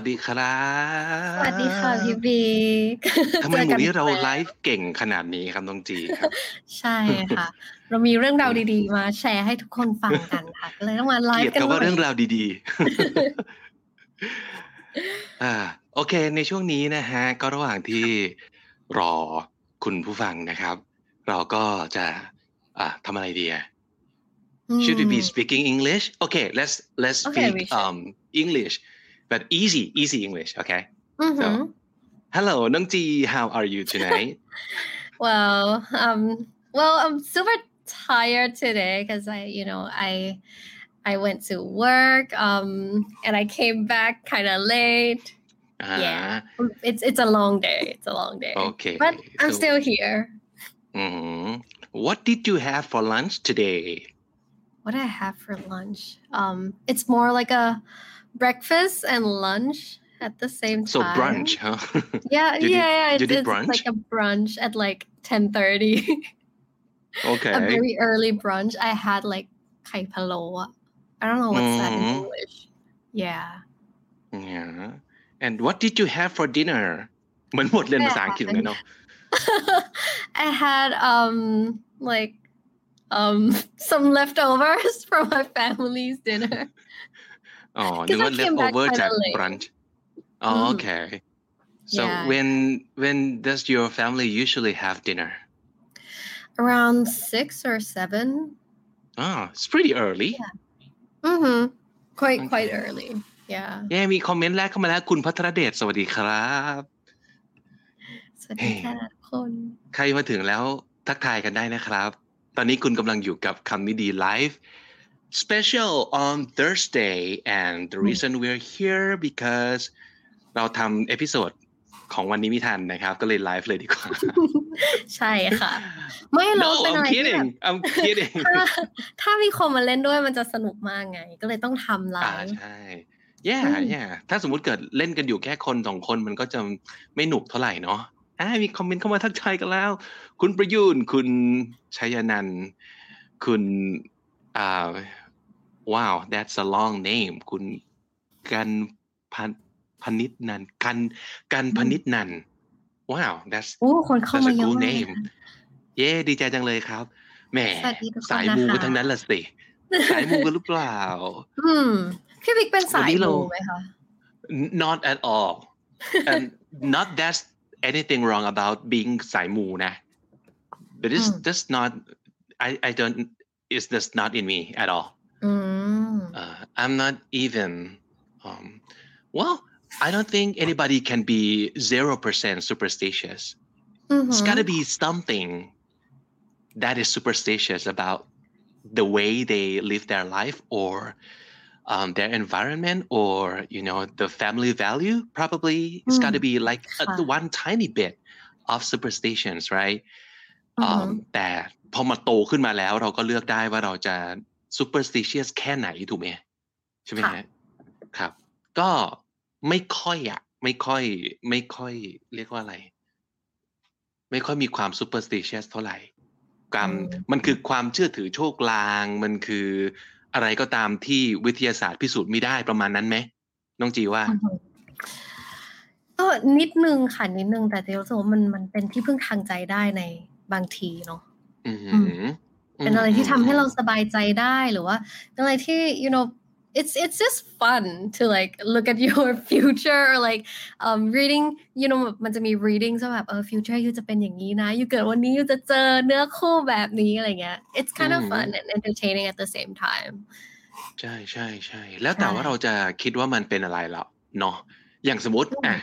สวัสดีครับ สวัสดีค่ะพี่บิ๊กทำไมจอหมูกันี้เราอีกไลแล้วฟ์เก่งขนาดนี้ครับน้องจีครับ ใช่ค่ะ เรามีเรื่องราวดีๆ มาแชร์ให้ทุกคนฟังกันค่ะก็เลยต้องมาไลเกลียดฟ์กันคำว่าหน่เรื่องอยราวดีๆอ่าโอเค ในช่วงนี้นะฮะ ก็ระหว่างที่รอคุณผู้ฟังนะครับ เราก็จะอ่าทำอะไรดีอะ Should we be speaking English? Okay, let's let's Okay, we speak should. um English, but easy, easy English. Okay. Mm-hmm. So, hello, Nungji. How are you tonight? well, um, well, I'm super tired today because I, you know, I, I went to work, um, and I came back kind of late. Uh, yeah, uh-huh. um, it's it's a long day. It's a long day. Okay, but I'm so, still here. Mm-hmm. What did you have for lunch today? What I have for lunch? Um, it's more like a breakfast and lunch at the same time. So brunch, huh? Yeah, You did- yeah, yeah. you It's, did it's brunch? like a brunch at like ten thirty. okay. a very early brunch. I had like kai palo. I don't know what's that in Mhm. English. Yeah. Yeah. And what did you have for dinner? เหมือนหมดเรียนภาษาอังกฤษเลยเนาะ I had um like um some leftovers from my family's dinner. อ๋อนึกว่า I came back leftover kinda จาก late. brunch อ๋อ Mhm. okay so Yeah. when when does your family usually have dinner Around six or seven. oh it's pretty early Mm-hmm. Quite quite Okay. early. Yeah. เย้มีคอมเมนต์แรกเข้ามาแล้วคุณพัทรเดชสวัสดีครับ สวัสดีค่ะทุกคน ใครมาถึงแล้วทักทายกันได้นะครับ ตอนนี้คุณกำลังอยู่กับคำนี้ดีไลฟ์ special on Thursday and the reason we're here because เราทำ episode ของวันนี้ไม่ทันนะครับ ก็เลยไลฟ์เลยดีกว่า ใช่ค่ะ ไม่เรา no เป็น I'm อะไรที่แบบ kidding I'm kidding ถ้าถ้ามีคนมาเล่นด้วยมันจะสนุกมากไง ก็เลยต้องทำไลฟ์ อ่า ใช่ yeah อืม yeah ถ้าสมมุติเกิดเล่นกันอยู่แค่คนสองคนมันก็จะไม่หนุกเท่าไหร่เนาะอ่ามีคอมเมนต์เข้ามาทักทายกันแล้ว คุณประยูนคุณชัยนันท์คุณอ่า wow that's a long name คุณกันพันพนิษนันท์กันกันพนิษนันท์ wow that's โอ้คนเข้า that's มา a เยอะ cool มาก name เย้ดีใจจังเลยครับแหมสวัสดีทุกคนสายมูนะคะกันทั้งนั้นละสิ สายมูกันหรือเปล่า อืมพี่บิ๊กเป็นสายวันนี้เรามูไหมคะ N- not at all and not that's anything wrong about being สายมูนะ but it's Hmm. just not I I don't it's just not in me at all อืม uh, I'm not even um well I don't think anybody can be zero percent superstitious อือหื it's อ gotta be something that is superstitious about the way they live their life or um, their environment or you know the family value probably it's got to be like a, the one tiny bit of superstitions right อือหือ um, แต่พอมาโตขึ้นมาแล้วเราก็เลือกได้ว่าเราจะ superstitious แค่ไหนถูกไหมใช่ไหมฮะครับ ก็ไม่ค่อยอะไม่ค่อย ไม่ค่อย เรียกว่าอะไร ไม่ค่อยมีความ superstitious เท่าไหร่การอืมมันคือความเชื่อถือโชคลาง มันคืออะไรก็ตามที่วิทยาศาสตร์พิสูจน์ไม่ได้ประมาณนั้นไหมน้องจีว่าอือหือก็นิดนึงค่ะนิดนึงแต่เดี๋ยวรู้สึกว่ามันมันเป็นที่พึ่งทางใจได้ในบางทีเนาะอือหือือ เป็นอะไรที่ทำให้เราสบายใจได้หรือว่าเป็นอะไรที่ you know it's it's just fun to like look at your future or like um reading you know มันจะมี reading ว่าแบบเออ future ยูจะเป็นอย่างนี้นะยูเกิดวันนี้ยูจะเจอเนื้อคู่แบบนี้อะไรเงี้ย it's kind of อืม fun and entertaining at the same time ใช่ใช่ใช่แล้วแต่ใช่ว่าเราจะคิดว่ามันเป็นอะไรแล้วเนาะอย่างสมมติอืมอะ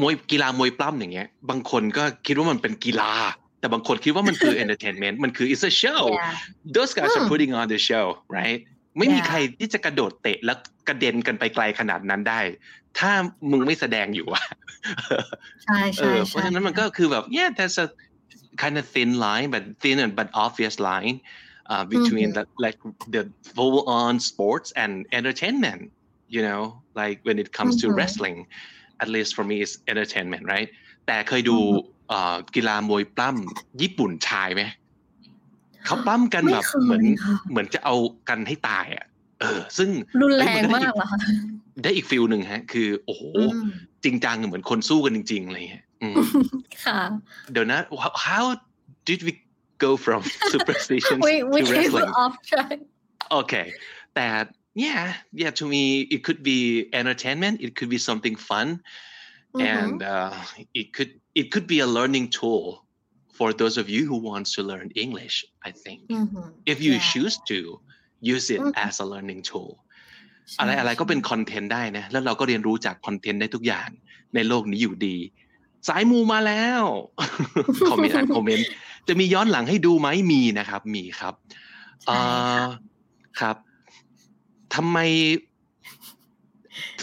มวยกีฬามวยปล้ำอย่างเงี้ย บางคนก็คิดว่ามันเป็นกีฬา แต่บางคนคิดว่ามันคือ entertainment มันคือ it's a show yeah those guys are อืม putting on the show right ไม่มี Yeah. ใครที่จะกระโดดเตะแล้วกระเด็นกันไปไกลขนาดนั้นได้ ถ้ามึงไม่แสดงอยู่อะใช่เอใช่อเพใช่ราะฉะนั้นมันก็คือแบบ yeah that's a kind of thin line, but thin and but obvious line uh, between the like the full on sports and entertainment. You know, like when it comes to Mhm. wrestling, at least for me, it's entertainment, right? แต่เคยดูอือฮึเอ่อ กีฬามวยปล้ำญี่ปุ่นชายไหมเขาปล้ำกันไม่แบบเคยเหมือนค่ะเหมือนจะเอากันให้ตายอะ เออ ซึ่งรุนแรเอ้ยงนก็มาได้กเหรอคะได้อีกฟิลหนึ่งฮะ คือ โอ้โหอืมจริงจังเหมือนคนสู้กันจริงๆอะไรเงี้ยอืมค่ะ เดี๋ยวนะ how- how did we go from superstitions we we to came wrestling off track okay that yeah yeah to me it could be entertainment it could be something fun and uh, it could it could be a learning tool for those of you who wants to learn english i think อือหือ if you Yeah. choose to use it อืม as a learning tool ใช่อะไรอะไรก็เป็นใช่คอนเทนต์ได้นะแล้วเราก็เรียนรู้จากคอนเทนต์ได้ทุกอย่างในโลกนี้อยู่ดี สายมูมาแล้วคอมเมนต์อ่านคอมเมนต์จะมีย้อนหลังให้ดูไหมมีนะครับ มีครับใช่ค่ะเอ่อครับทำไม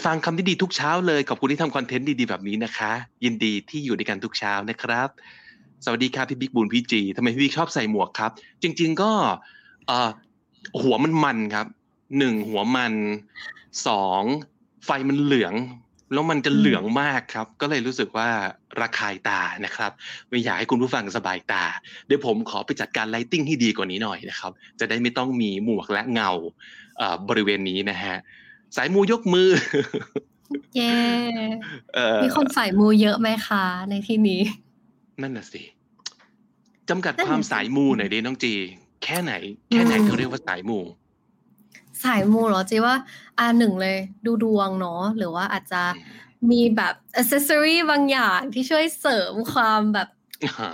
ฟังคำที่ดีทุกเช้าเลย ขอบคุณที่ทำคอนเทนต์ดีๆแบบนี้นะคะ ยินดีที่อยู่ด้วยกันทุกเช้านะครับ สวัสดีครับพี่บิ๊กบูนพี่จีทำไมพี่บิ๊กชอบใส่หมวกครับ จริง ๆ ก็เออหัวมันมันครับหนึ่งหัวมันสองไฟมันเหลือง แล้วมันจะเหลืองมากครับ ก็เลยรู้สึกว่าระคายตานะครับ ไม่อยากให้คุณผู้ฟังสบายตา เดี๋ยวผมขอไปจัดการไลติ้งให้ดีกว่านี้หน่อยนะครับ จะได้ไม่ต้องมีหมวกและเงาบริเวณนี้นะฮะ สายมูยกมือ เย้เอ่อมีคนใส่มูเยอะไหมคะในที่นี้ นั่นน่ะสิจำกัดนั่นความน่ะสิสายมูหน่อยดิน้องจี แค่ไหน แค่ไหนอืมเขาเรียกว่าสายมูสายมูเหรอจีว่าอ่าหนึ่งเลย ดูดวงเนาะหรือว่าอาจจะมีแบบอ c เซสซอรีบางอย่างที่ช่วยเสริมความแบบอ่า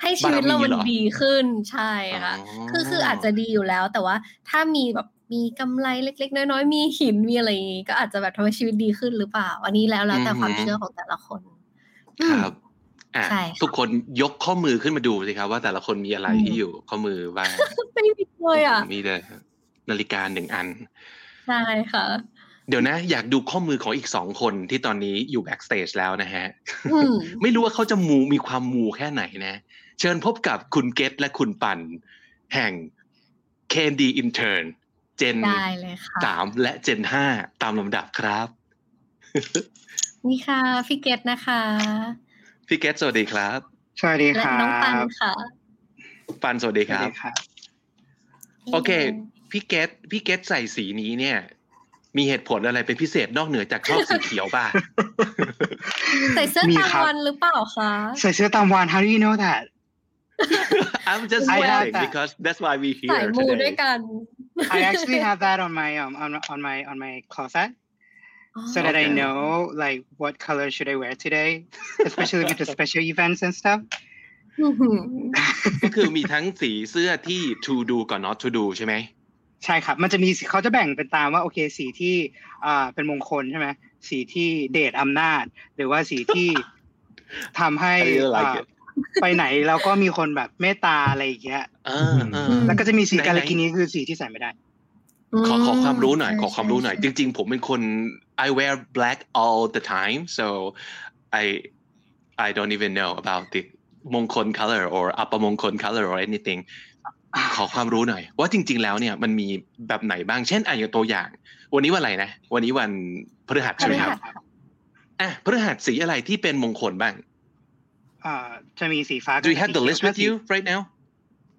ให้ชีวิตเรามันบหอดีขึ้นใช่ค่ะอ๋อคือคืออาจจะดีอยู่แล้ว แต่ว่าถ้ามีแบบ มีกำไรเล็ก ๆ น้อยๆมีหินมีอะไรอย่างงี้ก็อาจจะแบบทำให้ชีวิตดีขึ้นหรือเปล่า อันนี้แล้วแล้วแต่ความเชื่อของแต่ละคนอืมครับอะใช่ค่ะทุกคนยกข้อมือขึ้นมาดูสิครับ ว่าแต่ละคนมีอะไรอืมที่อยู่ข้อมือบ้างไม่มีเลยอะผมมีแต่นาฬิกาหนึ่งอันใช่ค่ะ เดี๋ยวนะ อยากดูข้อมือของอีกสองคนที่ตอนนี้อยู่ backstage แล้วนะฮะอืมไม่รู้ว่าเขาจะมูมีความมูแค่ไหนนะ เชิญพบกับคุณเกตและคุณปัน แห่ง Candy Intern เจนได้เลยค่ะสามและเจนห้าตามลำดับครับ นี่ค่ะพี่เกตนะคะพี่เกตสวัสดีครับ สวัสดีและครับน้องปันค่ะ ปันสวัสดีครับ สวัสดีครับ โอเค พี่เกตพี่เกตใส่สีนี้เนี่ย มีเหตุผลอะไรเป็นพิเศษนอกเหนือจากชอบสีเขียวป่ะใส่เสื้อมีตามครับวันหรือเปล่าคะใส่เสื้อตามวัน how do you know that I'm just I have wondering that. because that's why we สาย here มูด้วย today กัน I actually have that on my um on, on my on my closet so that I Okay. know like what color should I wear today especially with the special events and stuff อื้อหือก็คือมีทั้งสีเสื้อที่ to do กับ not to do ใช่ไหมใช่ครับมันจะมีสีเขาจะแบ่งเป็นตามว่าโอเคสีที่อ่าเป็นมงคลใช่ไหมสีที่เดชอำนาจ หรือว่าสีที่ทำให้ I really like อ่า it ไปไหนเราก็มีคนแบบเมตตาอะไรอย่างเงี้ยเออเออแล้วก็จะมีสีไหนๆกาลกินีคือสีที่ใส่ไม่ได้ ขอขอความรู้หน่อยใช่ขอความรู้หน่อยใช่จริง ๆ ผมเป็นคน I wear black all the time so I I don't even know about the มงคล color or อัปมงคล color or anything ขอความรู้หน่อย ว่าจริง ๆ แล้วเนี่ยมันมีแบบไหนบ้าง เช่นอะอย่างตัวอย่าง วันนี้วันอะไรนะ วันนี้วันพฤหัสใช่ไหมครับพฤหัสอะพฤหัสสีอะไรที่เป็นมงคลบ้างอ่า จะมีสีฟ้า Do you have the list with you right now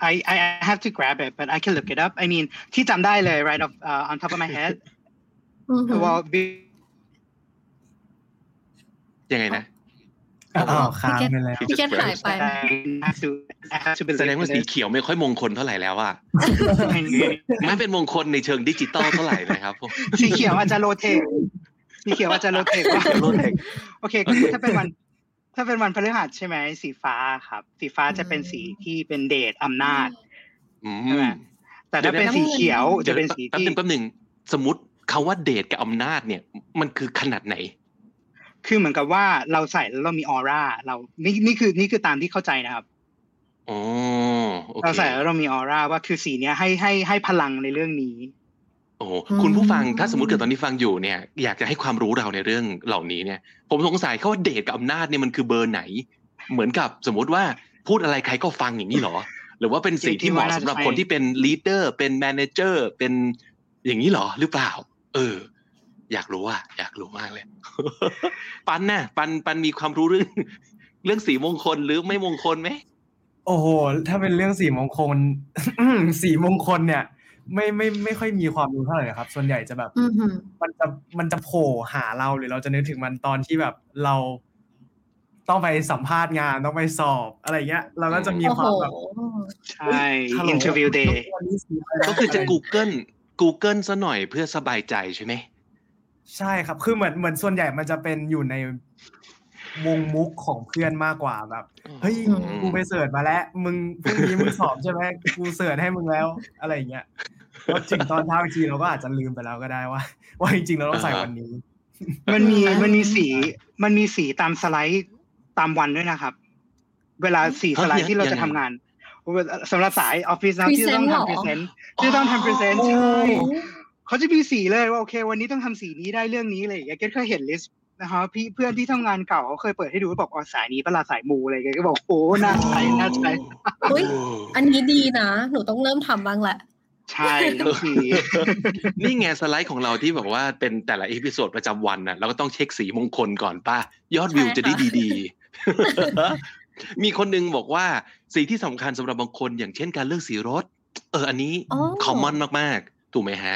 I I have to grab it but I can look it up I mean ที่จำได้เลย right off uh, on top of my head อือหือ well be, ยังไงนะอ้าวค้างไปแล้วพี่เกตหายไป I have to I have to แสดง believe ว่า in สี this เขียวไม่ค่อยมงคลเท่าไหร่แล้วอะไม่มีไม่เป็นมงคลในเชิงดิจิตอลเท่าไหร่นะครับผมสีเขียวอาจจะโรเทคสีเขียวอาจจะโรเทคว่า rotate โอเคก็คือถ้าเป็นวัน ถ้าเป็นวันพฤหัสใช่ไหมสีฟ้าครับ สีฟ้าจะเป็นสีที่เป็นเดชอำนาจอืใช่ไหมมแต่ถ้าเป็นสีเขียวจะเป็นสีแป๊บที่นึงแป๊บนึงสมมติคาว่าเดทกับอำนาจเนี่ย มันคือขนาดไหน คือเหมือนกับว่าเราใส่แล้วเรามีออร่าเรานี่นี่คือนี่คือตามที่เข้าใจนะครับอ๋อโอเคเราใส่แล้วเรามีออร่าว่าคือสีเนี้ยให้ให้ให้พลังในเรื่องนี้ โอ้โหคุณผู้ฟังถ้าสมมติเกิดตอนนี้ฟังอยู่เนี่ยอยากจะให้ความรู้เราในเรื่องเหล่านี้เนี่ย ผมสงสัยเขาว่าเดทกับอำนาจเนี่ยมันคือเบอร์ไหน เหมือนกับสมมติว่าพูดอะไรใครก็ฟังอย่างนี้เหรอ หรือว่าเป็นสีที่เหมาะสำหรับคนที่เป็น leader เป็น manager เป็นอย่างนี้เหรอหรือเปล่า เออ อยากรู้อะอยากรู้มากเลย ปันน่ะ ปันปันมีความรู้เรื่อง เรื่องสีมงคลหรือไม่มงคลไหมโอ้โห ถ้าเป็นเรื่องสีมงคล สีมงคลเนี่ย ไม่ไม่ไม่ค่อยมีความรู้เท่าไหร่ครับ ส่วนใหญ่จะแบบอือหือมันจะมันจะโผล่หาเราหรือเราจะนึกถึงมันตอนที่แบบเรา ต้องไปสัมภาษณ์งานต้องไปสอบอะไรเงี้ย เราก็จะมีโอ้คโหวามแบบใช่ฮัลโหล interview day วันนี้สีไรนก็คือจะไร Google Google ซะหน่อยเพื่อสบายใจใช่ไหมใช่ครับ คือเหมือนเหมือนส่วนใหญ่มันจะเป็นอยู่ในวงมุกของเพื่อนมากกว่าแบบ เฮ้ยอืมกูไปเสิร์ชมาแล้ว มึงพรุ่งนี้มึงสอบใช่ไหมกูเสิร์ชให้มึงแล้ว อะไรอย่างเงี้ย แล้วถึงตอนเช้าอีกทีเราก็อาจจะลืมไปแล้วก็ได้ว่า ว่าจริงๆเราต้องใส่วันนี้ มันมีอ่ามัมันมีสีมันมีสีตามสไลด์ตามวันด้วยนะครับ เวลาสีสไลด์ที่เราจะทำงานสำหรับสายออฟฟิศนะที่ต้อง Present ทำพเหรรีอเซนต์ที่ต้องทำพรีเซนต์โอ้ใช่เขาจะมีสีเลยว่าโอเค วันนี้ต้องทำสีนี้ได้เรื่องนี้อะไรอย่างเงี้ยเกดเคยเห็น list นะครับพี่เพื่อนที่ทำงานเก่าเขาเคยเปิดให้ดูบอกอ๋อสายนี้เวลาสายมูอะไรอย่างเงี้ยก็บอกโอ้น่าใช้น่าใช้เฮ้ยอันนี้ดีนะ หนูต้องเริ่มทำบ้างแหละ ใช่ต้องสีนี่ไงสไลด์ของเราที่บอกว่าเป็นแต่ละ episode ประจำวันน่ะเราก็ต้องเช็คสีมงคลก่อนป้ายอดวิวใช่จะได้ค่ะดีๆ มีคนหนึ่งบอกว่าสีที่สำคัญสำหรับบางคนอย่างเช่นการเลือกสีรถ เอออันนี้อ๋อ common มากๆ ถูกไหมฮะ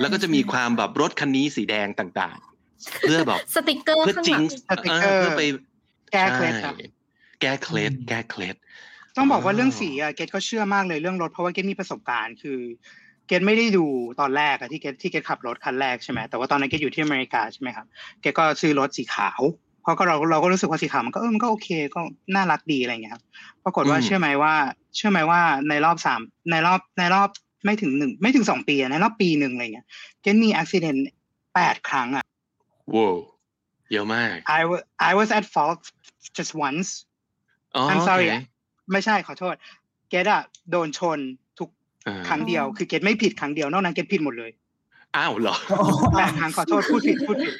แล้วก็จะมีความแบบรถคันนี้สีแดงต่างๆ เพื่อแบบสติกเกอร์เพื่อข้างหลัง จริง สติกเกอร์เพื่อไปแก้เคล็ดครับใช่แก้เคล็ดอืมแก้เคล็ด ต้องบอกว่าเรื่องสีอะเกดก็เชื่อมากเลยเรื่องรถเพราะว่าเกดมีประสบการณ์คือเกดไม่ได้ดูตอนแรกอะที่เกดที่เกดขับรถคันแรกใช่ไหมแต่ว่าตอนนั้นเกดอยู่ที่อเมริกาใช่ไหมครับเกดก็ซื้อรถสีขาวเพราะก็เราเราก็รู้สึกว่าสีขาวมันก็เออมันก็โอเคก็น่ารักดีอะไรอย่างเงี้ยครับปรากฏว่าอืมเชื่อไหมว่า เชื่อไหมว่าในรอบสามในรอบในรอบไม่ถึงหนึ่งไม่ถึงสองปีอะในรอบปีหนึ่งอะไรเงี้ยเกดมีอุบิเหตุแปดครั้งอะว้าวเยอะมาก I was I was at fault just once อ๋อ I'm sorry โอเค ไม่ใช่ขอโทษ เกดอะโดนชนทุกอ่าครั้งเดียว คือเกดไม่ผิดครั้งเดียวนอกนั้นเกดผิดหมดเลย อ้าวเหรอแปดครั้งขอโทษพูดผิดพูดผิด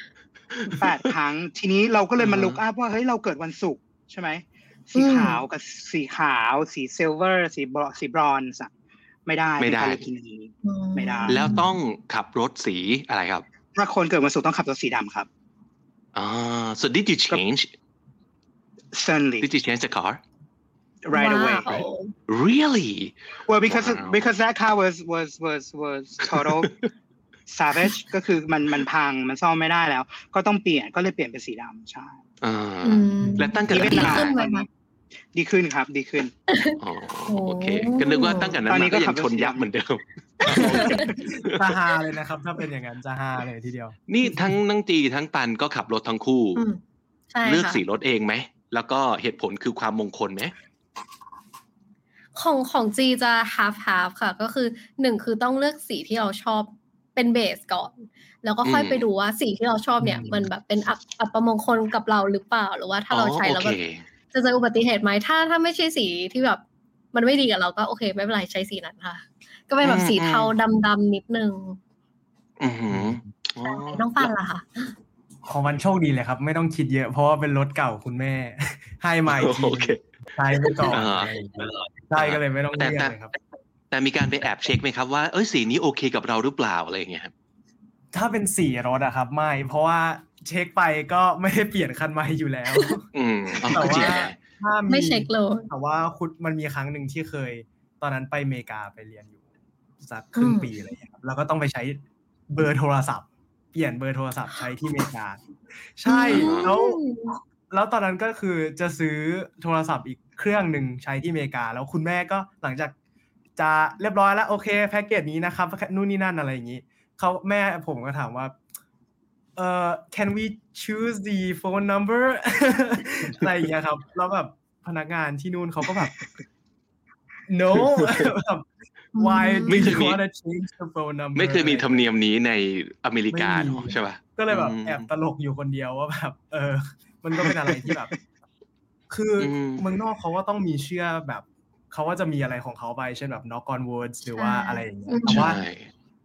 แปดครั้งทีนี้เราก็เลยมาอ่าฮะ look up ว่าเฮ้ยเราเกิดวันศุกร์ใช่ไหมสีอืมขาวกับสีขาว สี silver สีบรสีบรอนซ์อะไม่ได้ไม่ได้เป็นกาลกินีไม่ได้ แล้วต้องขับรถสีอะไรครับ ถ้าคนเกิดวันศุกร์ต้องขับรถสีดำครับอ่า so did you change certainly did you change the car right away ว้าว really well because Wow. because that car was was was was total savage ก็คือมันมันพังมันซ่อมไม่ได้แล้ว ก็ต้องเปลี่ยนก็เลยเปลี่ยนเป็นสีดำใช่อ่าอืมและตั้งแต่ดีนั้นขึ้มานไหมคะดีขึ้นครับ ดีขึ้นอ๋อโอเค ก็นึกว่าตั้งแต่นั้นตอนนี้มาก็ก็ยัขังบรถชนสีดำยับเหมือนเดิมจะฮาเลยนะครับ ถ้าเป็นอย่างนั้นจะฮาเลยทีเดียว นี่ทั้งนังจีทั้งปันก็ขับรถทั้งคู่อืมใช่เลือกค่ะสีรถเองไหมแล้วก็เหตุผลคือความมงคลไหม ของของจีจะ half half ค่ะ ก็คือหนึ่งคือต้องเลือกสีที่เราชอบเป็นเบสก่อน แล้วก็ค่อยอืมไปดูว่าสีที่เราชอบเนี่ยอืมมันแบบเป็นอัปอัปมงคลกับเราหรือเปล่า หรือว่าถ้าเราใช้แล้วโอแบบเคจะเจออุบัติเหตุไหมถ้าถ้าไม่ใช่สีที่แบบมันไม่ดีกับเราก็โอเค ไม่เป็นไรใช้สีนั้นค่ะ ก็เป็นแบบสีเทาดำๆนิดนึงอือหืออ๋อน้องปันล่ะค่ะของมันโชคดีเลยครับ ไม่ต้องคิดเยอะเพราะว่าเป็นรถเก่าคุณแม่ให้มาอีกทีโอเค ใช้ไปก่อนอ่าอะไรอย่างเงี้ยใช่ก็เลยไม่ต้องแต่เรียกแต่เลยครับ แต่มีการไปแอบเช็คไหมครับว่าเอ้ยสีนี้โอเคกับเราหรือเปล่าอะไรอย่างเงี้ยครับถ้าเป็นสีรถอะครับ ไม่ เพราะว่าเช็คไปก็ไม่ได้เปลี่ยนคันใหม่อยู่แล้วอืมอ๋อแต่ก็จริงว่านะถ้ามีไม่เช็คเลยแต่ว่าคุณมันมีครั้งหนึ่งที่เคย ตอนนั้นไปอเมริกาไปเรียนอยู่สักครึ่งอืมปีอะไรอย่างเงี้ยครับแล้วก็ต้องไปใช้เบอร์โทรศัพท์ เปลี่ยนเบอร์โทรศัพท์ใช้ที่อเมริกา ใช่แล้ว แล้วตอนนั้นก็คือจะซื้อโทรศัพท์อีกเครื่องหนึ่งใช้ที่อเมริกา แล้วคุณแม่ก็หลังจากจะเรียบร้อยแล้วโอเคแพ็กเกจนี้นะครับนู่นนี่นั่นอะไรอย่างนี้เขาแม่ผมก็ถามว่าเอ่อ can we choose the phone number อะไรอย่างเงี้ยครับแล้วแบบพนักงานที่นู่นเขาก็แบบ no แบบ why do ไม่เคย you มี wanna change the phone number ไม่เคยมีธรรมเนียมนี้ในอเมริกาไม่มีเนอะใช่ป่ะก็เลยแบบอืมแอบตลกอยู่คนเดียวว่าแบบ เออ มันก็เป็นอะไรที่แบบ คืออมเมืองนอกเขาก็ต้องมีเชื่อแบบเขาก็จะมีอะไรของเขาไปเช่นแบบ knock on words หรือว่าใช่อะไรอย่างเงี้ยอืมแต่ว่าใช่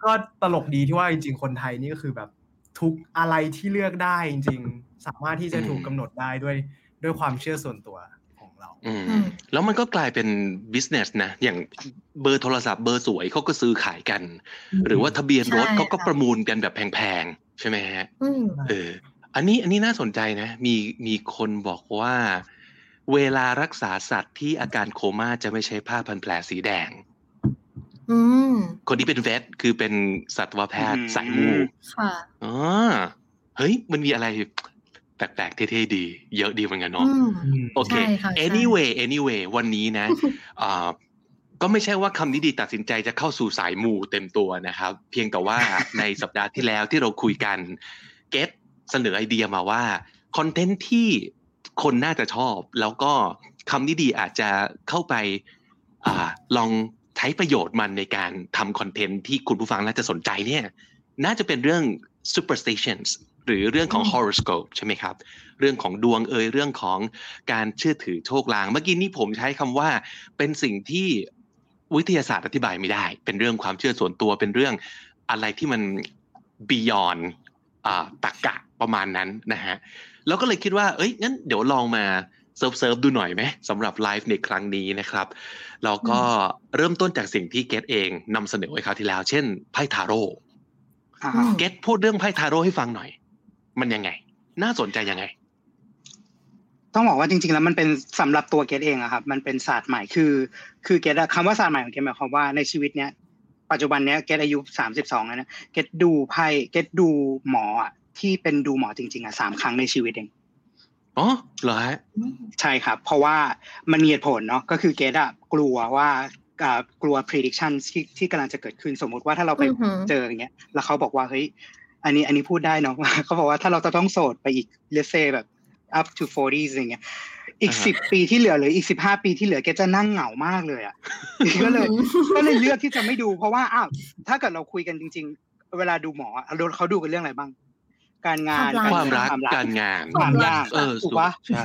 ก็ตลกดีที่ว่าจริง ๆ คนไทยนี่ก็คือแบบทุกอะไรที่เลือกได้จริง ๆ สามารถที่จะถูกอืมกำหนดได้ด้วยด้วยความเชื่อส่วนตัวของเราเราอืมอืมแล้วมันก็กลายเป็น business นะอย่างเบอร์โทรศัพท์เบอร์สวยเขาก็ซื้อขายกัน หรือว่าทะเบียนรถใช่เขาก็ค่ะประมูลกันแบบแพงๆใช่ไหมฮะอืมเออ อันนี้อันนี้น่าสนใจนะ มีมีคนบอกว่า เวลารักษาสัตว์ที่อาการโคม่าจะไม่ใช้ผ้าพันแผลสีแดงอืมคนที่เป็นเวทคือเป็นสัตวแพทย์อืมสายมูค่ะอ๋อเฮ้ย มันมีอะไรแปลกๆเท่ๆดี เยอะดีเหมือนกันเนาะอืมอืมโอเคใช่ค่ะใช่ anyway anyway วันนี้นะอ่าก็ไม่ใช่ว่าคำนี้ดีตัดสินใจจะเข้าสู่สายมูเต็มตัวนะครับ เพียงแต่ว่าในสัปดาห์ที่แล้วที่เราคุยกัน เกต เสนอไอเดียมาว่าคอนเทนต์ที่คนน่าจะชอบ แล้วก็คำนี้ดีอาจจะเข้าไปอาลองใช้ประโยชน์มันในการทำคอนเทนต์ที่คุณผู้ฟังน่าจะสนใจเนี่ยน่าจะเป็นเรื่อง superstitions หรือเรื่องของอืม horoscope ใช่ไหมครับ เรื่องของดวงเอยเรื่องของการเชื่อถือโชคลาง เมื่อกี้นี้ผมใช้คำว่าเป็นสิ่งที่วิทยาศาสตร์อธิบายไม่ได้ เป็นเรื่องความเชื่อส่วนตัวเป็นเรื่องอะไรที่มัน beyond อ่าตรรกะ ประมาณนั้นนะฮะแล้วก็เลยคิดว่าเอ้ยงั้นเดี๋ยวลองมา surf surf ดูหน่อยไหมสำหรับไลฟ์ในครั้งนี้นะครับแล้วก็เริ่มต้นจากสิ่งที่เกตเองนำเสนอไว้คราวที่แล้ว เช่นไพ่ทาโร่อ่าอืมเกตพูดเรื่องไพ่ทาโร่ให้ฟังหน่อย มันยังไง น่าสนใจยังไง ต้องบอกว่าจริง ๆ แล้วมันเป็นสำหรับตัวเกดเองอะครับ มันเป็นศาสตร์ใหม่คือ คือเกดอะคำว่าศาสตร์ใหม่ของเกดหมายความว่าในชีวิตเนี้ยปัจจุบันเนี้ยเกดอายุสามสิบสองแล้วนะเกดดูไพ่เกดดูหมออะ ที่เป็นดูหมอจริงๆอะสามครั้งในชีวิตเองอ๋อเหรอฮะใช่ครับ เพราะว่ามันมีเหตุผลเนาะก็คือเกดอะกลัวว่าอ่ากลัว prediction ที่ที่กำลังจะเกิดขึ้นสมมุติว่าถ้าเราไปอือหือเจออย่างเงี้ย แล้วเขาบอกว่าเฮ้ยอันนี้อันนี้พูดได้เนาะเขาบอกว่าถ้าเราจะต้องโสดไปอีก let's say แบบ up to 40อย่างเงี้ยอีกอ่าฮะสิบปีที่เหลือหรืออีกสิบห้าปีที่เหลือแกจะนั่งเหงามากเลยอะก็เลยก็เลยเลือกที่จะไม่ดู เพราะว่าอ้าวถ้าเกิดเราคุยกันจริง ๆ เวลาดูหมออะเขาดูกันเรื่องอะไรบ้าง การงานความรักความรักความรักการงานความรักยากเออถูกปะใช่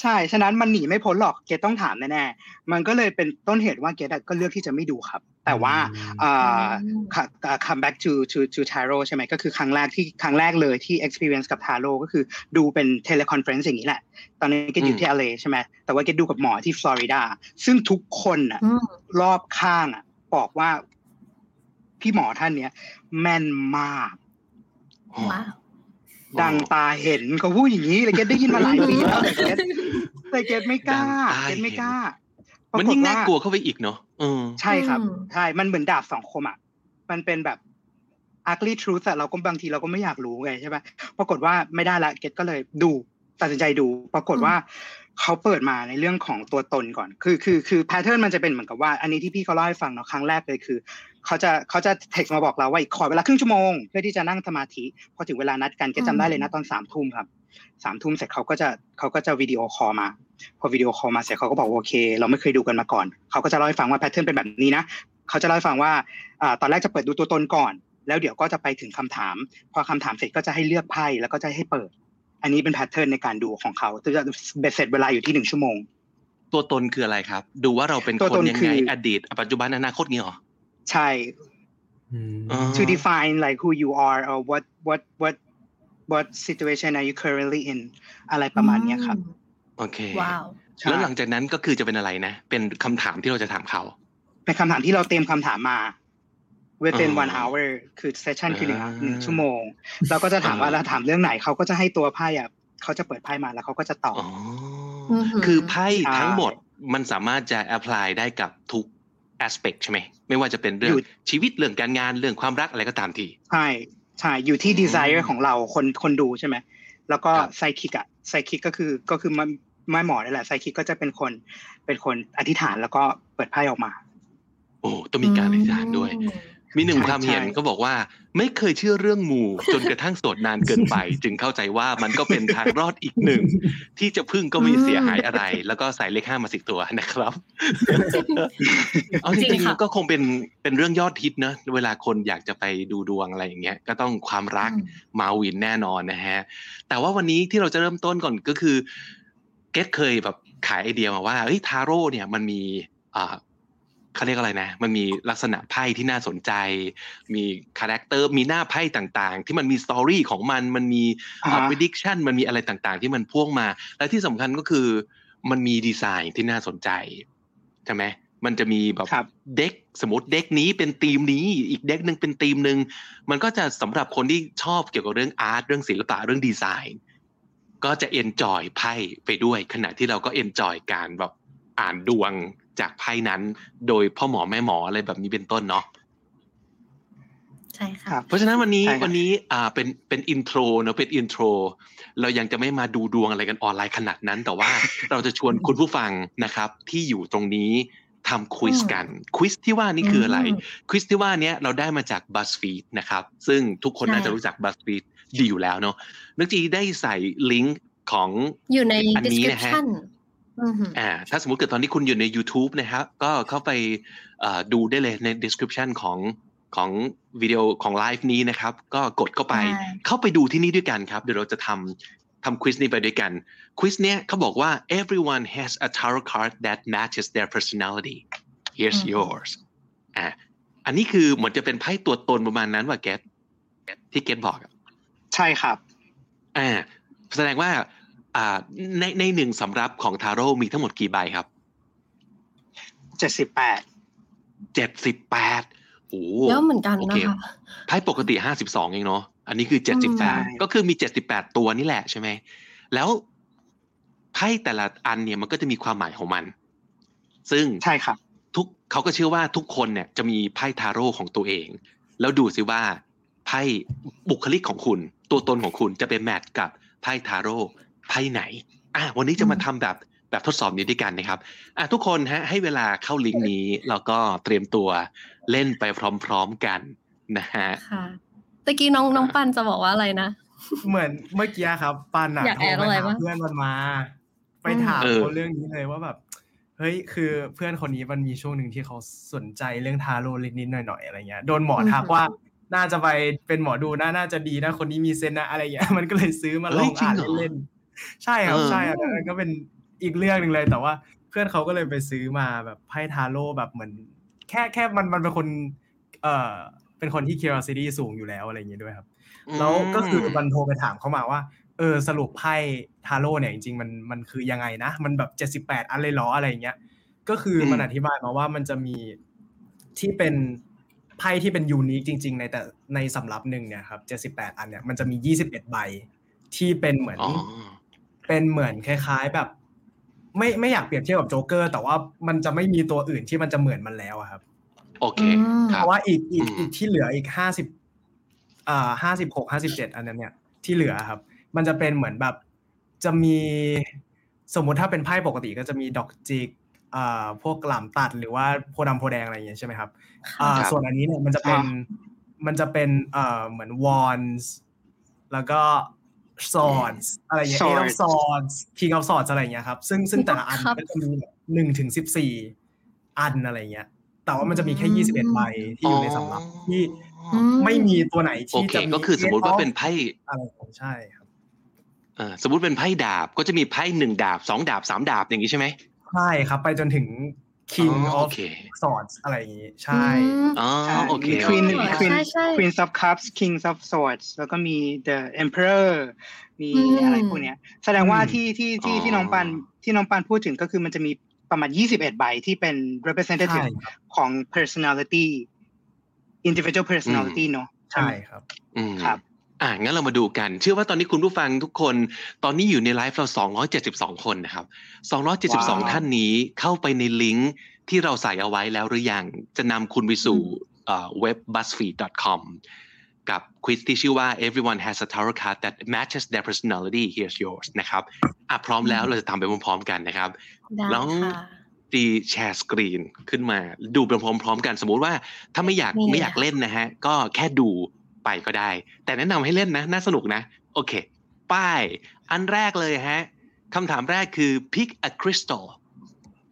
ใช่ ฉะนั้นมันหนีไม่พ้นหรอก เกตต้องถามแน่ๆ มันก็เลยเป็นต้นเหตุว่าเกตก็เลือกที่จะไม่ดูครับ แต่ว่าอ่าอืมค่ะอ่า come back to to to tarot ใช่ไหมก็คือครั้งแรกที่ครั้งแรกเลยที่ experience กับ tarot ก็คือดูเป็น teleconference อย่างนี้แหละ ตอนนี้เกตอยู่ที่ LA ใช่ไหมแต่ว่าเกตดูกับหมอที่ฟลอริดา ซึ่งทุกคนอะอืมรอบข้างอะบอกว่าพี่หมอท่านเนี้ยแม่นมาก ว้าวดังตาเห็นเขาพูดอย่างนี้เลยเกตได้ยินมาหลายปีแล้วแต่เกตแต่เกตไม่กล้าดังตาเกตไม่เห็นกล้ามัมันยิ่งน่ากลัวเข้าไปอีกเนาะเออใช่ครับอืมใช่ มันเหมือนดาบสองคมอะ มันเป็นแบบ ugly truth อะเราก็บางทีเราก็ไม่อยากรู้ไงใช่ไหมปรากฏว่าไม่ได้ละเกตก็เลยดูตัดสินใจดู ปรากฏว่าเขาเปิดมาในเรื่องของตัวตนก่อน คือคือคือ pattern มันจะเป็นเหมือนกับว่า อันนี้ที่พี่เขาเล่าให้ฟังเนาะครั้งแรกเลยคือ เขาจะเขาจะเท็กซ์มาบอกเราว่าอีกขอเวลาครึ่งชั่วโมงเพื่อที่จะนั่งสมาธิพอถึงเวลานัดกันเกตจำได้เลยนะตอนสามทุ่มครับสามทุ่มเสร็จเขาก็จะเขาก็จะ video call มา พอ video call มาเสร็จเขาก็บอกว่าโอเค เราไม่เคยดูกันมาก่อน เขาก็จะเล่าให้ฟังว่า pattern เป็นแบบนี้นะเขาจะเล่าให้ฟังว่าอ่าตอนแรกจะเปิดดูตัวตนก่อน แล้วเดี๋ยวก็จะไปถึงคำถาม พอคำถามเสร็จก็จะให้เลือกไพ่แล้วก็จะให้เปิด อันนี้เป็นแพทเทิร์นในการดูของเขาจะเบ็ดเสร็จเวลาอยู่ที่หนึ่งชั่วโมง ตัวตนคืออะไรครับ ดูว่าเราเป็นตัวคนตนยังคืไงออดีต ปัจจุบันอนาคตงี้เหรอ ใช่อืมอ๋อ to define like who you are or what what what what situation are you currently in อะไรประมาณเนี้ยครับ โอเคว้าวใช่แล้วหลังจากนั้นก็คือจะเป็นอะไรนะ เป็นคำถามที่เราจะถามเขา เป็นคำถามที่เราเตรียมคำถามมา within อ๋อ one hour คือ session คือหนึ่งอ่าหนึ่งชั่วโมง เราก็จะถามว่าอ่าเราถามเรื่องไหนเขาก็จะให้ตัวไพ่อะเขาจะเปิดไพ่มาแล้วเขาก็จะตอบอ๋ออือหือคือไพ่ใช่ทั้งหมดมันสามารถจะ apply ได้กับทุก aspect ใช่ไหมไม่ว่าจะเป็นเรื่องอยู่ชีวิตเรื่องการงานเรื่องความรักอะไรก็ตามทีใช่ใช่อยู่ที่อืม desire ของเราคนคนดูใช่ไหมแล้วก็ครับไซคิกอะไซคิกก็คือก็คือไม่ไม่หมอนี่แหละไซคิกก็จะเป็นคนเป็นคนอธิษฐานแล้วก็เปิดไพ่ออกมา โอ้ต้องมีการอธิษฐานด้วย มีหนึ่งใช่ความเห็นใช่ก็บอกว่าไม่เคยเชื่อเรื่องมูจนกระทั่งโสดนานเกินไป จึงเข้าใจว่ามันก็เป็นทางรอดอีกหนึ่ง ที่จะพึ่งก็ไม่เสียหายอะไร แล้วก็ใส่เลขห้ามาสิตัวนะครับ เอาจจริริงงค่ะๆก็คงเป็นเป็นเรื่องยอดฮิตนะเวลาคนอยากจะไปดูดวงอะไรอย่างเงี้ย ก็ต้องความรักอืมมา win แน่นอนนะฮะ แต่ว่าวันนี้ที่เราจะเริ่มต้นก่อนก็คือเกตเคยแบบขายไอเดียมาว่าเฮ้ยทาโร่เนี่ยมันมีอ่า เขาเรียกอะไรนะ มันมีลักษณะไพ่ที่น่าสนใจ มี character มีหน้าไพ่ต่างๆ ที่มันมี story ของมัน มันมีอ่าฮะ prediction มันมีอะไรต่างๆ ที่มันพ่วงมา และที่สำคัญก็คือ มันมีดีไซน์ที่น่าสนใจใช่ไหมมันจะมีแบบครับ deck สมมติ deck นี้เป็นธีมนี้อีก deck หนึ่งเป็นธีมหนึ่งมันก็จะสำหรับคนที่ชอบเกี่ยวกับเรื่อง art เรื่องศิลปะเรื่องดีไซน์ ก็จะ enjoy ไพ่ไปด้วยขณะที่เราก็ enjoy การแบบ อ่านดวงจากไพ่นั้น โดยพ่อหมอแม่หมออะไรแบบนี้เป็นต้นเนาะใช่ค่ะครับเพราะฉะนั้นวันนี้ใช่ครับวันนี้อ่าเป็นเป็น intro เนอะเป็น intro เรายังจะไม่มาดูดวงอะไรกันออนไลน์ขนาดนั้น แต่ว่าเราจะชวนคุณผู้ฟังนะครับ ที่อยู่ตรงนี้ทำควิสกันควิสที่ว่านี่คืออะไรอืมควิสที่ว่าเนี้ยเราได้มาจาก BuzzFeed นะครับ ซึ่งทุกคนใช่น่าจะรู้จัก BuzzFeed ดีอยู่แล้วเนาะนึกจีได้ใส่ลิงก์ของอยู่ในอันนี้นะฮะ description อือหืออ่าถ้าสมมติเกิดตอนนี้คุณอยู่ใน YouTube นะครับ ก็เข้าไปเอ่อดูได้เลยใน description ของของวิดีโอของไลฟ์นี้นะครับ ก็กดเข้าไปใช่เข้าไปดูที่นี่ด้วยกันครับ เดี๋ยวเราจะทำทำควิสนี้ไปด้วยกันควิสเนี้ยเขาบอกว่า everyone has a tarot card that matches their personality here's อืม yours อ่าอันนี้คือเหมือนจะเป็นไพ่ตัวตนประมาณนั้นว่าเกตที่เกตบอกอะใช่ครับอ่าแสดงว่าอ่า ในในหนึ่งสำรับของทาโร่มีทั้งหมดกี่ใบครับเจ็ดสิบแปดเจ็ดสิบแปดโอ้เยอะเหมือนกันโอนะเคคะไพ่ปกติห้าสิบสองเองเนาะอันนี้คือเจ็ดสิบแปดอืมก็คือมีเจ็ดสิบแปดตัวนี่แหละใช่ไหมแล้วไพ่แต่ละอันเนี่ยมันก็จะมีความหมายของมัน ซึ่งใช่ครับ ทุกเขาก็เชื่อว่าทุกคนเนี่ยจะมีไพ่ทาโร่ของตัวเอง แล้วดูสิว่าไพ่บุคลิกของคุณ ตัวตนของคุณจะไปแมทกับไพ่ทาโร่ ไพ่ไหนอะวันนี้จะมาทำแบบแบบทดสอบนี้ด้วยกันนะครับอะทุกคนฮะให้เวลาเข้าลิงก์นี้แล้วก็เตรียมตัวเล่นไปพร้อมๆกันนะฮะค่ะตะกี้น้องน้องปันจะบอกว่าอะไรนะ เหมือนเมื่อกี้ครับ ปันอะอยากโทรแอดไปอะไรหาปะเพื่อนมันมา ไปถามเออเขาเรื่องนี้เลยว่าแบบเฮ้ยคือเพื่อนคนนี้มันมีช่วงหนึ่งที่เขาสนใจเรื่องทาโร่เล็กนิดหน่อยๆอะไรเงี้ยโดนหมอทักอืมว่าน่าจะไปเป็นหมอดูนะน่าจะดีนะคนนี้มีเซนส์นะอะไรเงี้ยมันก็เลยซื้อมาลเฮ้อยงอ่านจริงเหรอเล่นๆ ใช่ครับเออใช่ครับแต่นั่นก็เป็นอีกเรื่องหนึ่งเลย แต่ว่าเพื่อนเขาก็เลยไปซื้อมาแบบไพ่ทาโร่แบบเหมือน แค่แค่มันมันเป็นคน เอ่อเป็นคนที่ curiosity สูงอยู่แล้วอะไรอย่างเงี้ยด้วยครับ แล้วก็คือมันโทรไปถามเขามาว่าเออสรุปไพ่ทาโร่เนี่ยจริงๆมันมันคือยังไงนะ มันแบบเจ็ดสิบแปดอันเลยเหรออะไรอย่างเงี้ยก็คืออมมันอธิบายมาว่ามันจะมีที่เป็นไพ่ที่เป็นยูนิคจริง ๆ ในแต่ในสำรับหนึ่งเนี่ยครับเจ็ดสิบแปดอันเนี่ยมันจะมียี่สิบเอ็ดใบที่เป็นเหมือนอ๋อ เป็นเหมือนคล้ายๆแบบ ไม่ไม่อยากเปรียบเทียบกับโจ๊กเกอร์ แต่ว่ามันจะไม่มีตัวอื่นที่มันจะเหมือนมันแล้วอะครับ โอเคอืมคเพรับราะว่าอีกอีกอืมอีกที่เหลืออีกห้าสิบอ่าห้าสิบหกห้าสิบเจ็ดอันนั้นเนี่ยที่เหลือครับ มันจะเป็นเหมือนแบบจะมีสมมุติถ้าเป็นไพ่ปกติก็จะมีดอกจิกอ่าพวกหลามตัดหรือว่าโพธิ์ดำโพธิ์แดงอะไรอย่างเงี้ยใช่ไหมครับอ่าครับส่วนอันนี้เนี่ยมันจะเป็นอ่ามันจะเป็นเอ่อเหมือนวอนส์แล้วก็ สอดอะไรอย่างเงี้ยเอ of swords king of swords อะไรอย่างเงี้ยครับ ซึ่งซึ่งแต่ละอันครับก็จะมีแบบหนึ่งถึงสิบสี่อันอะไรอย่างเงี้ย แต่ว่ามันจะมีแค่ยี่สิบเอ็ดใบที่อยู่ในสำรับที่อืมไม่มีตัวไหนโอที่เคจะมีก็คือสมมติว่าเป็นไพ่อะไรของใช่ครับเอ่อสมมติเป็นไพ่ดาบก็จะมีไพ่หนึ่งดาบสองดาบสามดาบอย่างนี้ใช่ไหมใช่ครับ ไปจนถึง king อ๋อ of โอเค swords อะไรอย่างงี้ใช่อืมอ๋อใช่โอเคมี Queen อ๋อ Queen ใช่ใช่ Queen of Cups King of Swords แล้วก็มี The Emperor มีอืมอะไรพวกเนี้ย แสดงว่าอืมที่ที่ที่อ๋อที่น้องปันที่น้องปันพูดถึงก็คือมันจะมีประมาณ 21 ใบที่เป็นใช่ representative ครับของ personality individual personality เนอะใช่ครับอืมครับ อะงั้นเรามาดูกัน เชื่อว่าตอนนี้คุณผู้ฟังทุกคน ตอนนี้อยู่ในไลฟ์เรา 272 คนนะครับ 272 ท่านนี้เข้าไปในลิงก์ที่เราใส่เอาไว้แล้วหรือยัง จะนำคุณไปสู่เอ่อเว็บ buzzfeed.com กับควิสที่ชื่อว่า everyone has a tarot card that matches their personality here's yours นะครับอะพร้อมแล้วเราจะทำไปพร้อมๆกันนะครับได้แล้วค่ะตีแชร์สกรีนขึ้นมา ดูไปพร้อมๆกัน สมมุติว่าถ้าไม่อยากนี่ไม่อยากเล่นนะฮะ ก็แค่ดู ไปก็ได้ แต่แนะนำให้เล่นนะ น่าสนุกนะ โอเค ป้าย อันแรกเลยฮะคำถามแรกคือ pick a crystal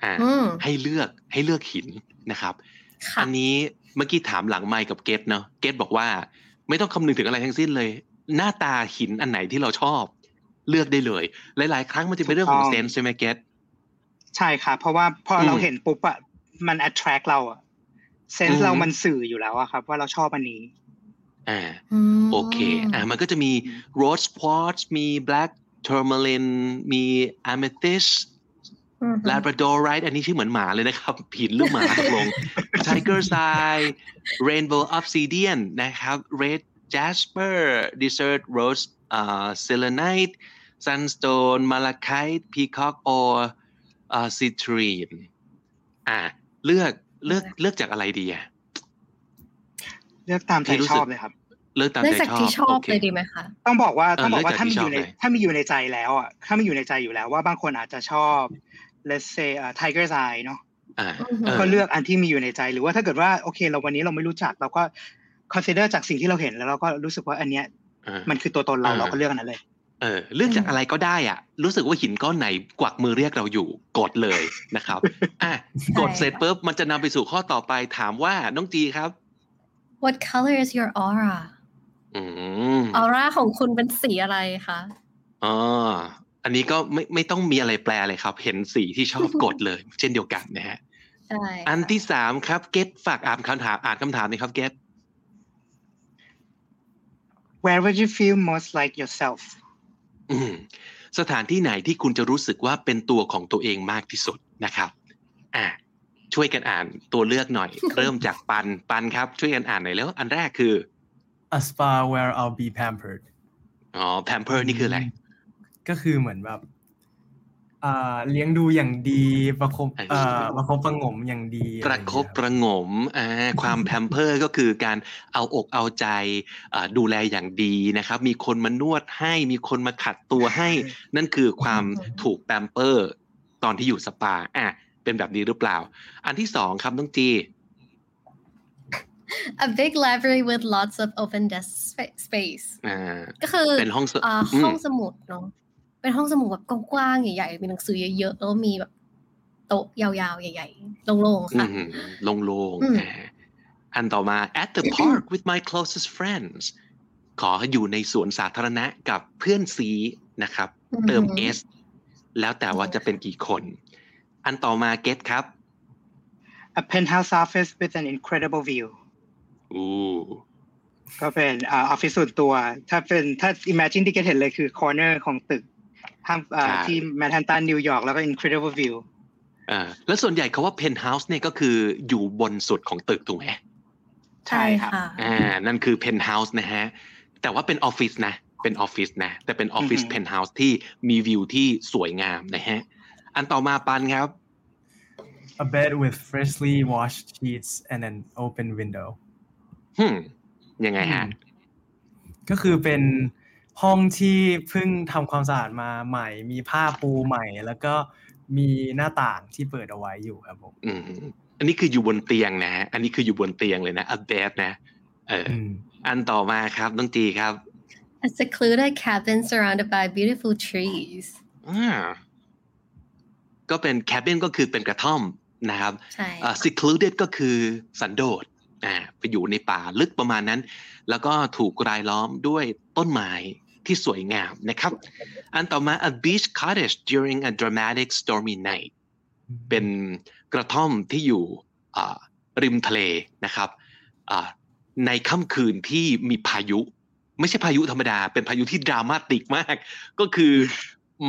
อ่าอืมให้เลือกให้เลือกหินนะครับค่ะอันนี้เมื่อกี้ถามหลังไมค์กับเกตเนาะเกตบอกว่า ไม่ต้องคำนึงถึงอะไรทั้งสิ้นเลย หน้าตาหินอันไหนที่เราชอบ เลือกได้เลย หลาย ๆ ครั้งมันจะเป็นเรื่องของถูกต้องเซนส์ใช่ไหมเกตใช่ครับเพราะว่าพออมเราเห็นปุ๊บอะมัน attract เราอะเซนอืส์มเรามันสื่ออยู่แล้วอะครับ ว่าเราชอบอันนี้ อ่ามโอเคอะมันก็จะมี rose quartz มี black tourmaline มี amethyst อือฮึ Labradorite อันนี้ชื่อเหมือนหมาเลยนะครับ ผิดหรือหมาตกลง Tiger's Eye Rainbow Obsidian นะครับ Red Jasper Desert Rose อ่า Selenite Sunstone Malachite Peacock or อ่า Citrine อ่าเลือกเลือกเลือกจากอะไรดีอะเลือกตามใจที่รู้ชสึอกบเลยครับ เลือกตามเลือกใจจากชอบที่ชอบโคเลยดีไหมคะต้องบอกว่าเออต้องบอกว่าเลือกจากถ้ามีอยู่ในที่ชอบเลยถ้ามีอยู่ในใจแล้วอะถ้ามีอยู่ในใจอยู่แล้วว่าบางคนอาจจะชอบ let's say อ่า Tiger's Eye เนาะอ่าอือฮึเออก็เลือกอันที่มีอยู่ในใจหรือว่าถ้าเกิดว่าโอเค เราวันนี้เราไม่รู้จักเราก็ consider จากสิ่งที่เราเห็นแล้วเราก็รู้สึกว่าอันเนี้ยอ่ามันคือตัวตนเราอ่าเราก็เลือกอันนั้นเลยเออเลือกจากอะไรก็ได้อะ รู้สึกว่าหินก้อนไหนกวักมือเรียกเราอยู่กดเลยนะครับอะกดเสร็จปุ๊บมันจะนำไปสู่ข้อต่อไปถามว่าน้องจีครับ What color is your aura อืมออร่าของคุณเป็นสีอะไรคะอ๋ออันนี้ก็ไม่ไม่ต้องมีอะไรแปลเลยครับ เห็นสีที่ชอบกดเลย เช่นเดียวกันนะฮะใช่อันค่ะที่สามครับเกตฝากอ่านคำถามอ่านคำถามหน่อยครับเกต where would you feel most like yourself อืมสถานที่ไหนที่คุณจะรู้สึกว่าเป็นตัวของตัวเองมากที่สุดนะครับอะช่วยกันอ่านตัวเลือกหน่อย เริ่มจากปันปันครับ ช่วยกันอ่านหน่อยแล้ว อันแรกคือ a spa where I'll be pampered อ๋อแพมเพอร์นี่คืออะไร ก็คือเหมือนแบบอ่าเลี้ยงดูอย่างดีประคบเออเอ่อประคบประหงมอย่างดี ประคบประหงมอ่าความ pamper ก็คือการเอาอกเอาใจอ่าดูแลอย่างดีนะครับ มีคนมานวดให้มีคนมาขัดตัวให้ นั่นคือความถูก pamper ตอนที่อยู่สปาอะเป็นแบบนี้หรือเปล่า อันที่สองครับน้องจี a big library with lots of open desk spa- space อ่าก็คือเป็นห้องสอ่าอืมห้องสมุดเนาะเป็นห้องสมุดแบบกว้างๆใหญ่ๆมีหนังสือเยอะๆแล้วมีแบบโต๊ะยาวๆใหญ่ๆโล่งๆอืค่ะมโล่งอืมๆอ่าอันต่อมา at the park with my closest friends ขออยู่ในสวนสาธารณะกับเพื่อนซีนะครับ เติม s แล้วแต่ว่าจะเป็นกี่คน อันต่อมา get ครับ a penthouse office with an incredible view อู้ก็เป็นอ่าออฟฟิศส่วนตัว ถ้าเป็นถ้า imagine ที่เกตเห็นเลยคือ corner ของตึกห้างอ่าที่แมนฮัตตันนิวยอร์กแล้วก็ incredible view อ่าแล้วส่วนใหญ่เขาว่า penthouse เนี่ยก็คืออยู่บนสุดของตึกถูกไหมใช่ค่ะอ่านั่นคือ penthouse นะฮะ แต่ว่าเป็นออฟฟิศนะ เป็นออฟฟิศนะ แต่เป็นออฟฟิศอือฮึ penthouse ที่มีวิวที่สวยงามนะฮะ อันต่อมาปันครับ a bed with freshly washed sheets and an open window ฮึมยังไงฮะ ก็คือเป็นห้องที่เพิ่งทำความสะอาดมาใหม่ มีผ้าปูใหม่ แล้วก็มีหน้าต่างที่เปิดเอาไว้อยู่ครับผมอืมอันนี้คืออยู่บนเตียงนะฮะ อันนี้คืออยู่บนเตียงเลยนะ a bed นะ เอออมอันต่อมาครับน้องจีครับ a secluded cabin surrounded by beautiful trees อ่าก็เป็น cabin ก็คือเป็นกระท่อมนะครับใช่อ่า secluded ก็คือสันโดษอ่า ไปอยู่ในป่าลึกประมาณนั้น แล้วก็ถูกรายล้อมด้วยต้นไม้ที่สวยงามนะครับ อันต่อมา a beach cottage during a dramatic stormy night เป็นกระท่อมที่อยู่ริมทะเลนะครับในค่ำคืนที่มีพายุ ไม่ใช่พายุธรรมดา เป็นพายุที่ดรามาติกมาก ก็คือ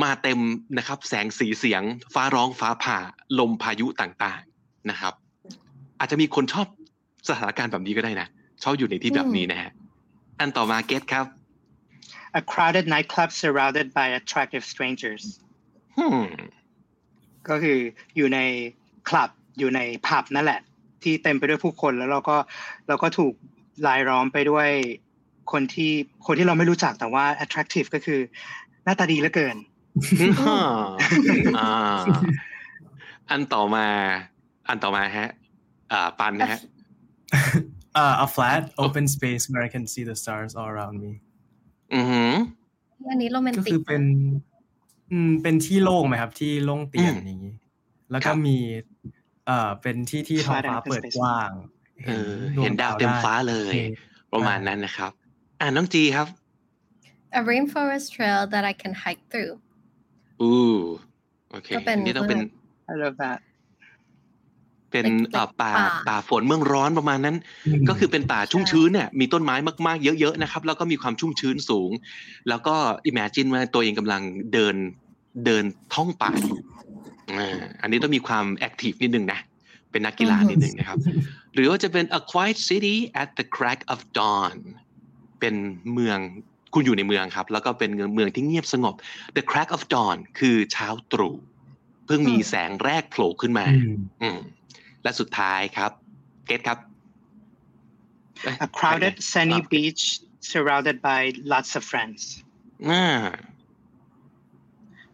มาเต็มนะครับ แสงสีเสียง ฟ้าร้องฟ้าผ่า ลมพายุต่างๆนะครับ อาจจะมีคนชอบ สถานการณ์แบบนี้ก็ได้นะชอบอยู่ในที่แบบนี้นะฮะอันต่อมาเกตครับ a crowded nightclub surrounded by attractive strangers อืมก็คืออยู่ในคลับอยู่ในผับนั่นแหละ ที่เต็มไปด้วยผู้คนแล้วเราก็เราก็ถูกรายล้อมไปด้วยคนที่คนที่เราไม่รู้จักแต่ว่า attractive ก็คือ หน้าตาดีเหลือเกินอ่าอันต่อมา อันต่อมาฮะ อ่าปันนะฮะ uh, a flat open space where I can see the stars all around me อือหือ อันนี้โรแมนก็ติคืกอเป็นอืมเป็นที่โล่งไหมครับ ที่โล่งเตียงอืมนี้ แล้วครัก็บมีเอ่อเป็นที่ที่ท้อง Flat ฟ้า open เปิด space กว้าง เออเห็นดาวเต็มฟ้าเลยได้ประมาณนั้นนะครับ อ่าน้องจีครับ a rainforest trail that I can hike through อู้โอเคก็เป็น นี่ต้องเป็น I love that เป็นเล็กๆเอ่อป่าป่าป่าฝนเมืองร้อนประมาณนั้นมก็คือเป็นป่าชุ่มชื้นเนี่ยมีต้นไม้มากๆเยอะๆนะครับ แล้วก็มีความชุ่มชื้นสูง แล้วก็ imagine ว่าตัวเองกำลังเดินเดินท่องป่าอยู่อ่าอันนี้ต้องมีความแอคทีฟนิดนึงนะ เป็นนักกีฬาอือฮึนิดนึงนะครับ หรือว่าจะเป็น a quiet city at the crack of dawn เป็นเมืองคุณอยู่ในเมืองครับ แล้วก็เป็นเมืองที่เงียบสงบ the crack of dawn คือเช้าตรู่เพิ่งมีแสงแรกโผล่ขึ้นมา อืมอืม และสุดท้ายครับเกตครับเอ้ย A crowded ใคร sunny ครับ beach surrounded by lots of friends อ่า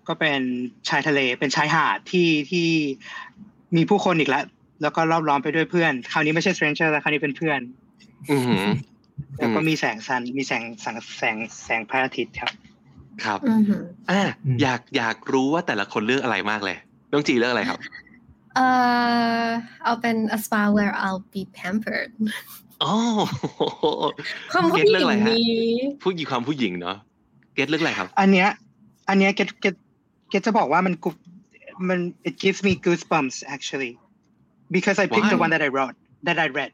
ก็เป็นชายทะเลเป็นชายหาดที่ที่มีผู้คนอีกแล้ว แล้วก็รอบล้อมไปด้วยเพื่อน คราวนี้ไม่ใช่ stranger แล้วคราวนี้เป็นเพื่อน อือหือแล้วก็อืมมีแสงสันมีแสงแสงแสงแสงพระอาทิตย์ครับ ครับอือหืออ่าอืมอยากอยากรู้ว่าแต่ละคนเลือกอะไรมากเลยน้องจีเลือกอะไรครับ เอ่อเอาเป็น a spa where I'll be pampered อ๋อ ความผู้ เกต ห เลือก ญิ อะไร ง ฮะ นี้ ผู้หญิงความผู้หญิงเนาะ เกตเลือกอะไรครับ อันเนี้ยอันเนี้ยเกตเกตเกตจะบอกว่ามันกุมัน it gives me goosebumps actually because I picked the Why? one that I wrote that I read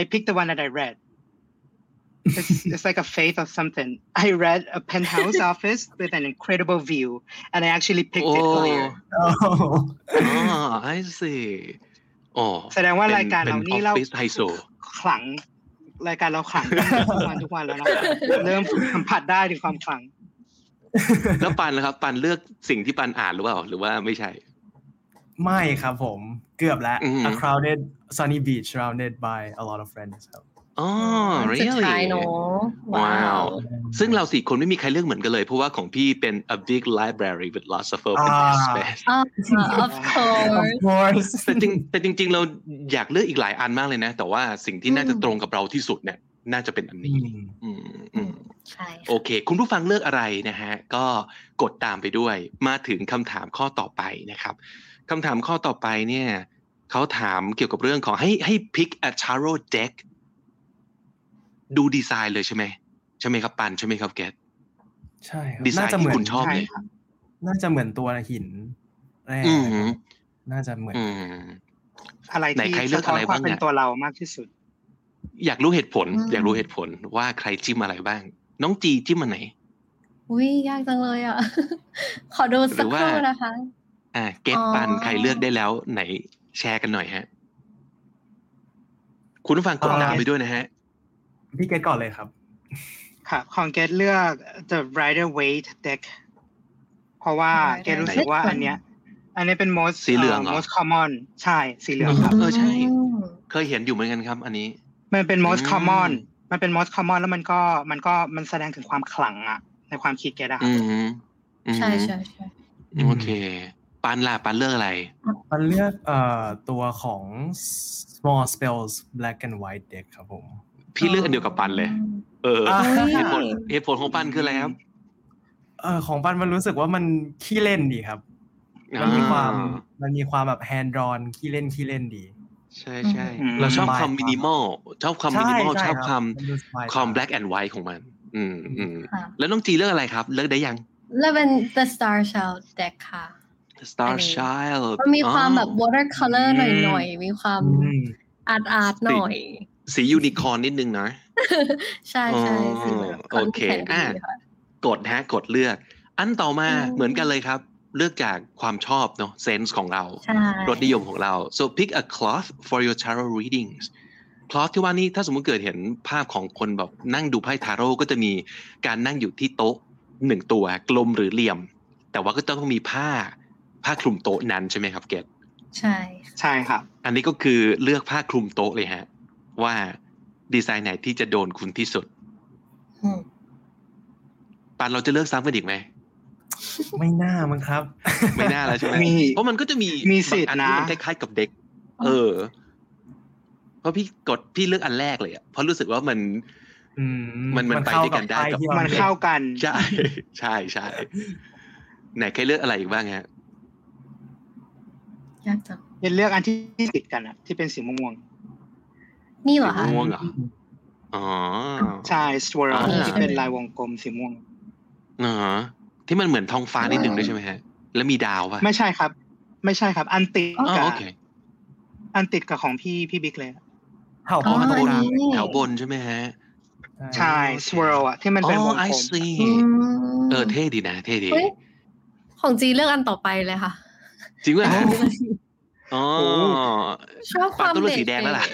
I picked the one that I read It's, it's like a faith of something I read a penthouse office with an incredible view and I actually picked it โอ้ earlier อ๋ออ๋อ I see โอ้แสดงว่าเป็นรายการเราเป็นนี่เรา office ไฮโซขลังรายการเราขลังกันทุกวันทุกวันแล้วนะเริ่มสัมผัสได้ถึงความขลัง แล้วปันนะครับ ปันเลือกสิ่งที่ปันอ่านหรือเปล่า หรือว่าไม่ใช่ ไม่ครับผม เกือบแล้วอืม a crowded sunny beach surrounded by a lot of friends ครับ อ๋อสุด really ท้ายเนอะว้าว้าววซึ่งเราสี่คนไม่มีใครเลือกเหมือนกันเลย เพราะว่าของพี่เป็น a big library with lots of open อ่า space อ่า of of course course แต่จริงแต่จริง ๆ เราอยากเลือกอีกหลายอันมากเลยนะ แต่ว่าสิ่งที่น่าจะตรงกับเราที่สุดเนี่ยน่าจะเป็นอันอืนี้มอืมอืมใช่โอเค คุณผู้ฟังเลือกอะไรนะฮะ ก็กดตามไปด้วย มาถึงคำถามข้อต่อไปนะครับคำถามข้อต่อไปเนี่ยเขาถามเกี่ยวกับเรื่องของให้ให้ pick a tarot deck ดูดีไซน์เลยใช่ไหมใช่ไหมครับปันใช่ไหมครับแกตใช่ครับดีไซน์น่าจะที่เหมือนคุณชอบเลยใช่ครับน่าจะเหมือนตัวหินแรกอืมนะครับน่าจะเหมือนอืมอะไรไหนที่ใครเลือกสะท้อนอะไรความบ้างเป็นอะตัวเรามากที่สุด อยากรู้เหตุผล อยากรู้เหตุผลว่าใครจิ้มอะไรบ้าง น้องจีจิ้มอันไหนอุ้ยยากจังเลยอะ ขอดูสักหรือคว่ารู่นะคะ อ่า เกตอ๋อปันใครเลือกได้แล้วไหนแชร์กันหน่อยฮะ คุณผู้ฟังกดตามไปด้วยนะฮะ พี่เกตก่อนเลยครับครับของเกตเลือก the Rider Waite deck เพราะว่า Rider เกตรู้สึกว่า Waite อันเนี้ย อันนี้เป็น most สีเหลืองเหรอ most common ใช่สีเหลืองครับเออใช่มเคยเห็นอยู่เหมือนกันครับ อันนี้ มันเป็น most อืม common มันเป็น most common แล้วมันก็มันก็มันแสดงถึงความขลังอะในความคิดเกตอะครัอืบมอืมใช่ใช่ใช่โอเคปันล่ะปันเลือกอะไรมันเลือกเอ่อตัวของ small spells black and white deck ครับผม พี่เลือกอันเดียวกับปันเลย เอออ่าเหตุผลเหตุผลของปันคืออะไรครับเออของปันมันรู้สึกว่ามันขี้เล่นดีครับ มันมีความอ่มันมีความแบบ hand drawn ขี้เล่นขี้เล่นดี ใช่ใช่อืมเราชอบสบายความมินิมอลชอบความมินิมอลใช่ชอบใช่ความครับมันดูสบายความตา black and white ของมัน อืมอืมค่ะแล้วน้องจีเลือกอะไรครับ เลือกได้ยังแล้วเป็น the star child deck ค่ะ Star อันนี้ Child มันมีความแบบอ๋อ watercolor หน่อยๆมีความอืมอาร์ตอาร์ตหน่อย สียูนิคอร์นนิดนึงนะใช่ใช่อ๋อสีแบบโอเคนแข็งดีอะค่ะกดฮะกดเลือก อันต่อมาอืมเหมือนกันเลยครับ เลือกจากความชอบเนาะเซนส์ของเราใช่รสนิยมของเรา so pick a cloth for your tarot readings cloth ที่ว่านี่ถ้าสมมติเกิดเห็นภาพของคนแบบนั่งดูไพ่ทาโร่ก็จะมีการนั่งอยู่ที่โต๊ะหนึ่งตัวกลมหรือเหลี่ยม แต่ว่าก็ต้องมีผ้าผ้าคลุมโต๊ะนั้นใช่ไหมครับเกตใช่ ใช่ครับ อันนี้ก็คือเลือกผ้าคลุมโต๊ะเลยฮะ ว่าดีไซน์ไหนที่จะโดนคุณที่สุดอืมปานเราจะเลือกซ้ำกันอีกไหมไม่น่ามั้งครับ ไม่น่าแล้วใช่ไหมมีเพราะมันก็จะมีมีสิทธิ์บางอัที่นะมันคล้ายๆกับเด็ก เออ เพราะพี่กดพี่เลือกอันแรกเลยอะเพราะรู้สึกว่ามันอืมมันมันไปด้วยกันได้กับเข้ามันไพ่ที่รเข้ากันใช่ใช่ใช่ไหนใครเลือกอะไรอีกบ้างฮะยากจังเกตเลือกอันที่ติดกันอะที่เป็นสีม่วง นี่เหรอคะสีม่วงเหรออ๋อๆใช่ swirl อ่าที่เป็นลายวงกลมสีม่วงอ๋อที่มันเหมือนท้องฟ้านิดนึงด้วยใช่ไหมฮะ แล้วมีดาวป่ะ ไม่ใช่ครับ ไม่ใช่ครับ อันติดอ๋อกับโอเคอันติดกับของพี่พี่บิ๊กเลยเห่าอ๋ป้อองอัตรงนกลางนี้แถวบนใช่ไหมฮะใช่ swirl อะที่มันเป็นอ๋วองไอกลมซีอืมเออเท่ดีนะ เท่ดีเฮ้ยของจีเลือกอันต่อไปเลยค่ะจจริงป่ะ อ๋อชอบคปาวามต้องเลือกสีแดงแล้วล่ะ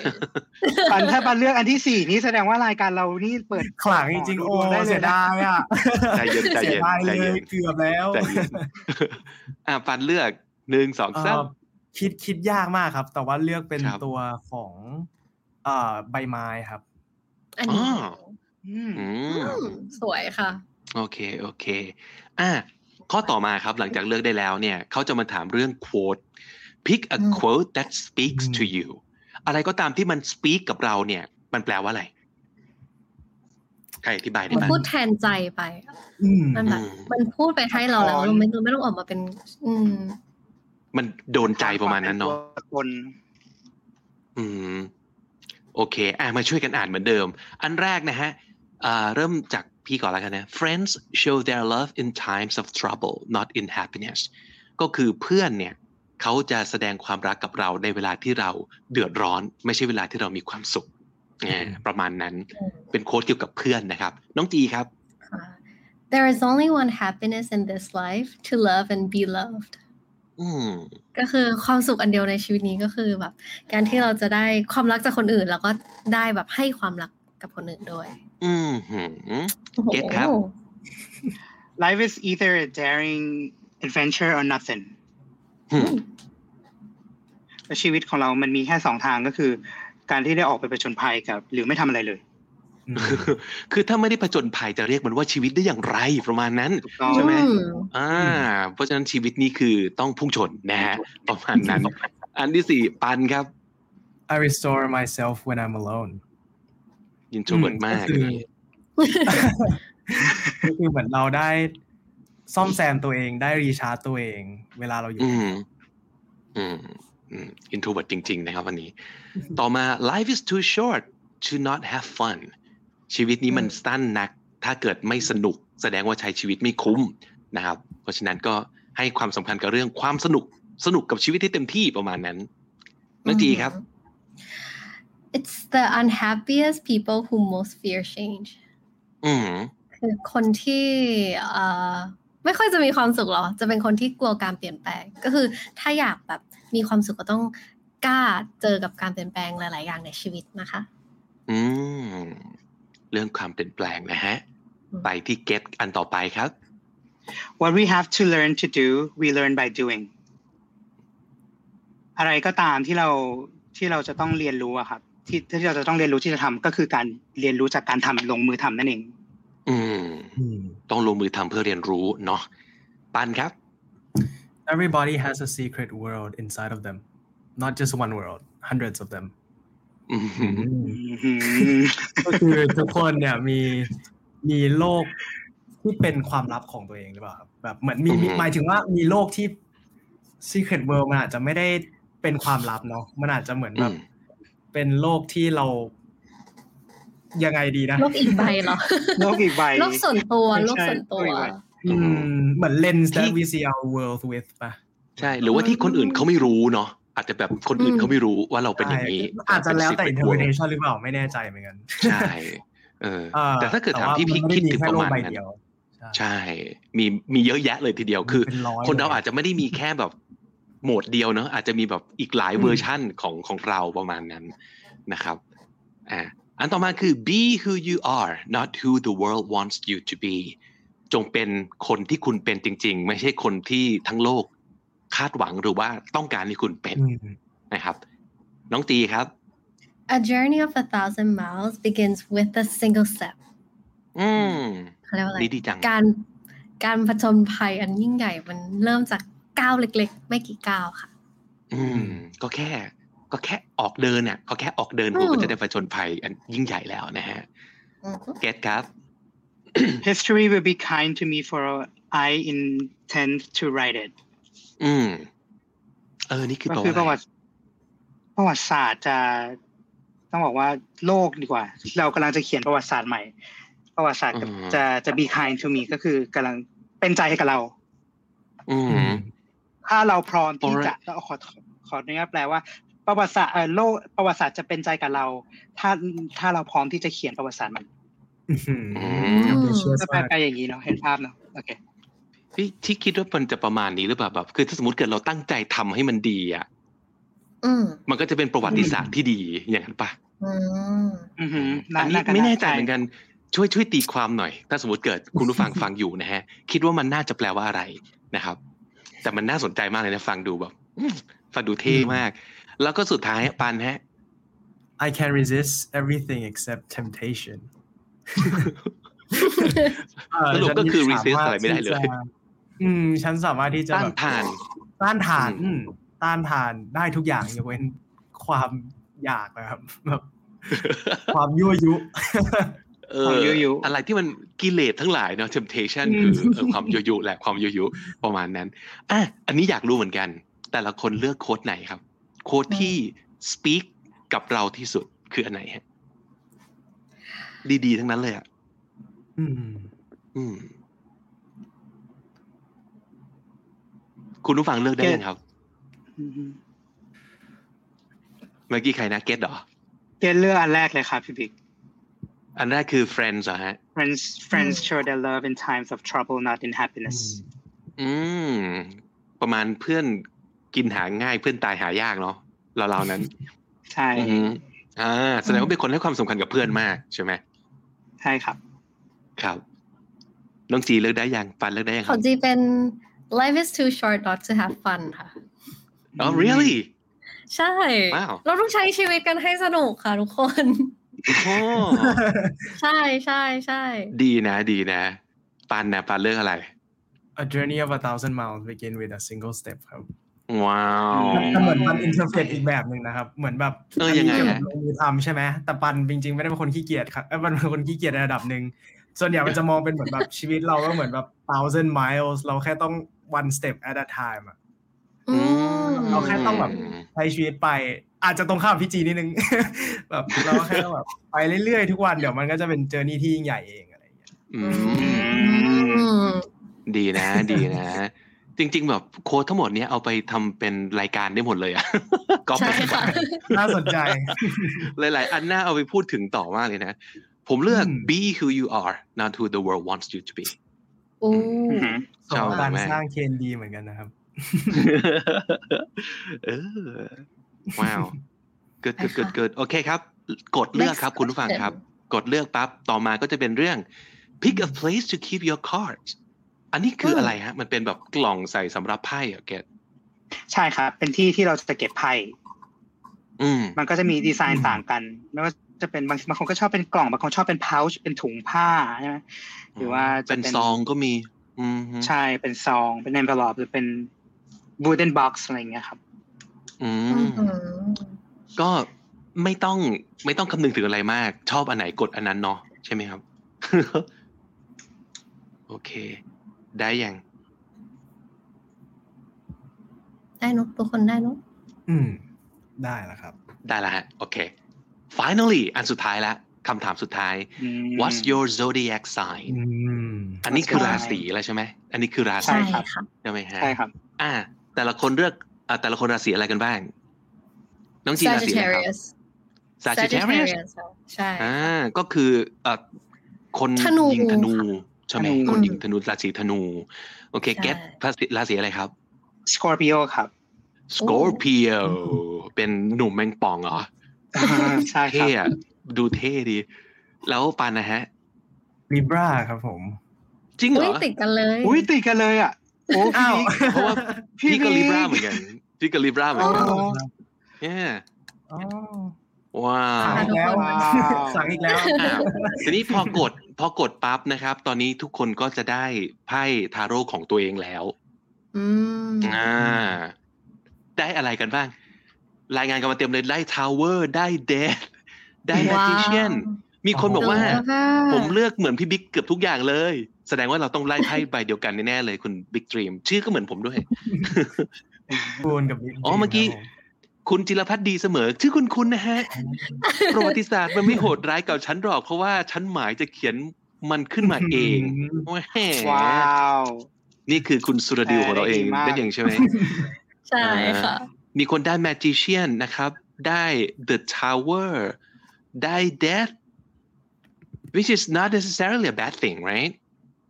ปันถ้าปันเลือกอันที่สี่นี่แสดงว่ารายการเรานี่เปิดขลังจริงๆโอ้ได้เลยนะเสียดายอะใจเย็นใจเย็นสีดายใจเลเย็ยนเกือบแล้วใจเย็นอะปันเลือกหนึ่งสองเอ่สามอคิดคิดยากมากครับ แต่ว่าเลือกเป็นครับตัวของเอ่อใบไม้ครับ อันนี้อ๋ออืมอืมอืมสวยค่ะ โอเคโอเค อะข้อต่อมาครับหลังจากเลือกได้แล้วเนี่ยเขาจะมาถามเรื่อง quote pick a อืม quote that speaks อืม to you อะไรก็ตามที่มัน speak กับเราเนี่ย มันแปลว่าอะไรใครอธิบายได้มันไหมพูดแทนใจไปอะอืมมันแบบอืมมันพูดไปให้เราแล้วสะท้อนเราไม่เราไม่ต้องออกมาเป็น อืม มันโดนใจประมาณนั้นเนาะตัวตนอืม โอเค อะมาช่วยกันอ่านเหมือนเดิม อันแรกนะฮะอ่าเริ่มจากพี่ก่อนแล้วกันนะ friends show their love in times of trouble not in happiness ก็คือเพื่อนเนี่ย เขาจะแสดงความรักกับเราในเวลาที่เราเดือดร้อน ไม่ใช่เวลาที่เรามีความสุขอ่าประมาณนั้นอืมเป็นโค้ดเกี่ยวกับเพื่อนนะครับ น้องจีครับค่ะ There is only one happiness in this life to love and be loved อืมก็คือความสุขอันเดียวในชีวิตนี้ก็คือแบบ การที่เราจะได้ความรักจากคนอื่น แล้วก็ได้แบบให้ความรักกับคนอื่นด้วย อืมหืมโอ้โหเก็ตครับ life is either a daring adventure or nothing หืมและ ชีวิตของเรามันมีแค่สองทางก็คือ การที่ได้ออกไปประชนภัยกับ หรือไม่ทำอะไรเลยอืมคือถ้าไม่ได้ผจญภัยจะเรียกมันว่าชีวิตได้อย่างไรประมาณนั้นถูกต้องใช่ไหมอืมอ่า เพราะฉะนั้นชีวิตนี้คือต้องพุ่งชนนะฮะประมาณนั้น อันที่สี่ปันครับ I restore myself when I'm alone introvert มากก็คือก็คือเหมือนเราได้ ซ่อมแซมตัวเองได้ recharge ตัวเอง เวลาเราอยู่ อืคนมเดียวอืมอืม introvert จริง ๆ นะครับวันนี้ ต่อมา life is too short to not have fun ชีวิตนี้มันสั้นนัก ถ้าเกิดไม่สนุก แสดงว่าใช้ชีวิตไม่คุ้มนะครับ เพราะฉะนั้นก็ให้ความสำคัญกับเรื่องความสนุกสนุกกับชีวิตที่เต็มที่ประมาณนั้นน้องจีครับ It's the unhappiest people who most fear change อืมคือคนที่เอ่อ ไม่ค่อยจะมีความสุขหรอ จะเป็นคนที่กลัวการเปลี่ยนแปลง ก็คือถ้าอยากแบบมีความสุขก็ต้องกล้าเจอกับการเปลี่ยนแปลงหลาย ๆ อย่างในชีวิตนะคะ อืม เรื่องความเปลี่ยนแปลงนะฮะอืมไปที่ get อันต่อไปครับ what we have to learn to do we learn by doing อะไรก็ตามที่เราที่เราจะต้องเรียนรู้อะครับ ที่ที่เราจะต้องเรียนรู้ที่จะทำก็คือการเรียนรู้จากการทำลงมือทำนั่นเอง อืมอืม ต้องลงมือทำเพื่อเรียนรู้เนาะปันครับ Everybody has a secret world inside of them not just one world hundreds of them อืมก็คือทุกคนเนี่ยมีมีโลกที่เป็นความลับของตัวเองหรือเปล่าครับแบบเหมือนมีมีอืมหมายถึงว่ามีโลกที่ secret world มันอาจจะไม่ได้เป็นความลับเนาะมันอาจจะเหมือนแบบอืมเป็นโลกที่เรา ยังไงดีนะโลกอีกใบเหรอโลกอีกใบโลกส่วนตัวใช่โลกส่วนตัวโลกอีกใบอืมเหมือนเลนส์ที่ that we see our world with ป่ะใช่ หรือว่าที่คนอื่นเขาไม่รู้เนาะอาจจะแบบคนอื่นอืมเขาไม่รู้ว่าเราเป็นอย่างนี้ใช่อาจจะแล้วแต่เป็น secret world interpretation หรือเปล่าไม่แน่ใจเหมือนกันใช่เอออ่แต่ถ้าเกิดถามว่ที่พี่นไม่คิดได้ถึงแค่ประโลกมาณใบนั้นเดียวใช่ มีมีเยอะแยะเลยทีเดียวคือเป็นร้อยคนเราเลยอาจจะไม่ได้มีแค่แบบโหมดเดียวเนาะอาจจะมีแบบอีกหลายอืมเวอร์ชั่นของของเราประมาณนั้นนะครับอ่า อันต่อมาคือ be who you are not who the world wants you to be จงเป็นคนที่คุณเป็นจริง ๆ ไม่ใช่คนที่ทั้งโลกคาดหวังหรือว่าต้องการให้คุณเป็นอืมนะครับ น้องตีครับ A journey of a thousand miles begins with a single step อืมเขาเรียกว่าอะไรดีดีจังการการผจญภัยอันยิ่งใหญ่มันเริ่มจากก้าวเล็ก ๆ ไม่กี่ก้าวค่ะ อืม ก็แค่ ก็แค่ออกเดินเนี่ยก็แค่ออกเดินอืมคุณก็จะได้ผจญภัยอันยิ่งใหญ่แล้วนะฮะอือฮึเกตครับ history will be kind to me for I intend to write it อืมเออ นี่คือก็แปลคือว่าประอะไรวัติประวัติศาสตร์จะต้องบอกว่าโลกดีกว่า เรากำลังจะเขียนประวัติศาสตร์ใหม่ ประวัติศาสตร์กับจะจะ be kind to me ก็คือกำลังเป็นใจให้กับเรา อืมถ้าเราพร้อมที่ Alright จะขอขอขออนุญาตแปลว่า ประวัติศาสตร์เอ่อโลกประวัติศาสตร์จะเป็นใจกับเรา ถ้าถ้าเราพร้อมที่จะเขียนประวัติศาสตร์มันอื้อหือม ambitious ก็แปลมากไปอย่างนี้เนาะเห็นภาพเนาะโอเคที่ที่คิดว่ามันจะประมาณนี้หรือเปล่าแบบคือถ้าสมมติเกิดเราตั้งใจทำให้มันดีอะอืมมันก็จะเป็นประวัติศาสตร์ที่ดีอย่างนั้นปะอืมอือหืออัน่านนี้น่าจะไม่แน่ใจช่เหมือนกันช่วยช่วยตีความหน่อย ถ้าสมมติเกิดคุณผู้ฟังฟังอยู่นะฮะ คิดว่ามันน่าจะแปลว่าอะไรนะครับ แต่มันน่าสนใจมากเลยนะ ฟังดูแบบอืมฟังดูเท่มาก แล้วก็สุดท้ายปันฮะ I can resist everything except temptation เสรุปก็คือฉัน resist สาอะไรไม่ได้เลยที่จะอืม ฉันสามารถที่จะต้านแบบทาน ต้านทานอืมอืม ต้านทานได้ทุกอย่างยกเว้นความอยากนะครับแบบความยั่วยุเอความอยุยุอะไรที่มันกิเลสทั้งหลายเนาะ temptation อืคืมอเออความยุยุแหละความยุยุประมาณนั้นอะอันนี้อยากรู้เหมือนกัน แต่ละคนเลือกโค้ดไหนครับ โค้ดที่ speak กับเราที่สุดคืออันไหนฮะดีๆ ทั้งนั้นเลยอะอืม อืม คุณผู้ฟังเลือกได้ยังครับอือหือเมื่อกี้ใครนะเก็ตเหรอ เกณฑ์เลือกอันแรกเลยครับพี่บิ๊กอันแรกคือ friends เหรอฮะ friends friends show their love in times of trouble not in happiness อืม ประมาณเพื่อน กินหาง่ายเพื่อนตายหายากเนาะเราเราๆนั้น ใช่อือฮึอ่าแสดงว่าเป็นคนให้ความสำคัญกับเพื่อนมากใช่ไหมใช่ครับ ครับน้องจีเลือกได้ยังปันเลือกได้ยังคขอรับงจีเป็น life is too short not to have fun ค่ะอ๋อ really ใช่ว้าวเราต้องใช้ชีวิตกันให้สนุกค่ะทุกคนโอ้ใช่ใช่ใช่ดีนะดีนะ ปันนะปันเลือกอะไร A journey of a thousand miles begin with a single step ครับ ว้าวแต่เหมือนมันอ interpret อีกแบบหนึ่งนะครับ เหมือนแบบเออยังไงนนี้ฮะลงมือทำใช่ไหมแต่ปันจริงๆ ไม่ได้เป็นคนขี้เกียจครับเอ้ยมันเป็นคนขี้เกียจในระดับหนึ่งส่วนใหญ่มันจะมองเป็นเหมือนแบบชีวิตเราก็เหมือนแบบ thousand miles เราแค่ต้อง one step at a time อะอืมเราแค่ต้องแบบใช้ชีวิตไป อาจจะตรงข้ามพี่จีนิดนึงแบบเราก็แค่ต้องแบบไปเรื่อยๆทุกวันเดี๋ยวมันก็จะเป็นเจอร์นี่ที่ยิ่งใหญ่เองอะไรอย่างเงี้ยอือืมมดีนะ ดีนะ จริง ๆ แบบโค้ดทั้งหมดเนี้ยเอาไปทำเป็นรายการได้หมดเลยอะก็ใช่ไปค่ะน่าสนใจ หลาย ๆ อันน่าเอาไปพูดถึงต่อมากเลยนะ ผมเลือกอืม be who you are not who the world wants you to be โอ้อือหือชอบการมากสร้างเคนดีเหมือนกันนะครับเออว้าว good good good good โอเคครับ กดเลือกครับ Next คุณผู้ฟังครับ question กดเลือกปั๊บต่อมาก็จะเป็นเรื่อง pick a place to keep your cards อันนี้คืออะไรฮะ มันเป็นแบบกล่องใส่สำหรับไพ่เหรอเกตใช่ครับ เป็นที่ที่เราจะเก็บไพ่อืมมันก็จะมีดีไซน์ต่างกันไม่ว่าจะเป็นบางบางคนก็ชอบเป็นกล่องบางคนชอบเป็น pouch เป็นถุงผ้าใช่ไหมหรือว่าจะเป็นเป็นซองก็มี อืมฮึใช่เป็นซองเป็น envelope หรือเป็น wooden box อะไรอย่างเงี้ยครับ อือืมมก็ไม่ต้องไม่ต้องคำนึงถึงอะไรมาก ชอบอันไหนกดอันนั้นเนาะใช่ไหมครับ โอเค ได้ยังได้เนอะทุกคนได้เนอะอืม ได้แล้วครับ ได้แล้วฮะ โอเค finally อันสุดท้ายละคำถามสุดท้ายอืม what's your zodiac sign อืมอันนี้คือใช่ราศีแล้วใช่ไหม อันนี้คือราใช่ศีใช่ครับค่ะใช่ไหมฮะใช่ครับ อ่า แต่ละคนเลือกอ่าแต่ละคนราศีอะไรกันบ้าง น้องจีราศีอะไรครับ Sagittarius Sagittarius ค่ะใช่ อ่า ก็คือเอ่อคนธนูยิงธนูใช่ไหมธนูคนยิงธนูราศีธนู โอเคใช่เก็ตราศีราศีอะไรครับ Scorpio ครับ Scorpio เป็นหนุ่มแมงป่องเหรอใช่ครัเท่บอะดูเท่ดี แล้วปันนะฮะลิบราครับผม จริงเหรอุ้ยอติดกันเลย อุ้ยติดกันเลยอะโอ้พี่อ้าวบิ๊กเพราะว่าพี่พี่ก็บิ๊กลิบราเหมือนกันพี่ก็ Libra เหมือนกันอ๋อเนี่ยอ๋อว้าสั่งวอีกแล้วว้าวสั่งอีกแล้วอ้าวทีนี้พอกด พอกดปั๊บนะครับ ตอนนี้ทุกคนก็จะได้ไพ่ทาโร่ของตัวเองแล้ว อืมอ่า ได้อะไรกันบ้าง รายงานกันมาเต็มเลยได้ Tower ได้ Death ได้ Magician มีคนบอกว่า ผมเลือกเหมือนพี่บิ๊กเกือบทุกอย่างเลย แสดงว่าเราต้องได้ไพ่ใบเดียวกันแน่ๆเลยคุณบิ๊กดรีมชื่อก็เหมือนผมด้วยคูณกับบิ๊กอ๋อเมื่อกี้ คุณจิรพัฒน์ดีเสมอ ชื่อคุณคุณนะฮะ ประวัติศาสตร์มันไม่โหดร้ายกับฉันหรอก เพราะว่าฉันหมายจะเขียนมันขึ้นมาเองแหมว้าวนี่คือคุณสุรดิวของเราเองดีมากนั่นเองใช่ไหมใช่ค่ะ มีคนได้ magician นะครับ ได้ the tower ได้ death which is not necessarily a bad thing right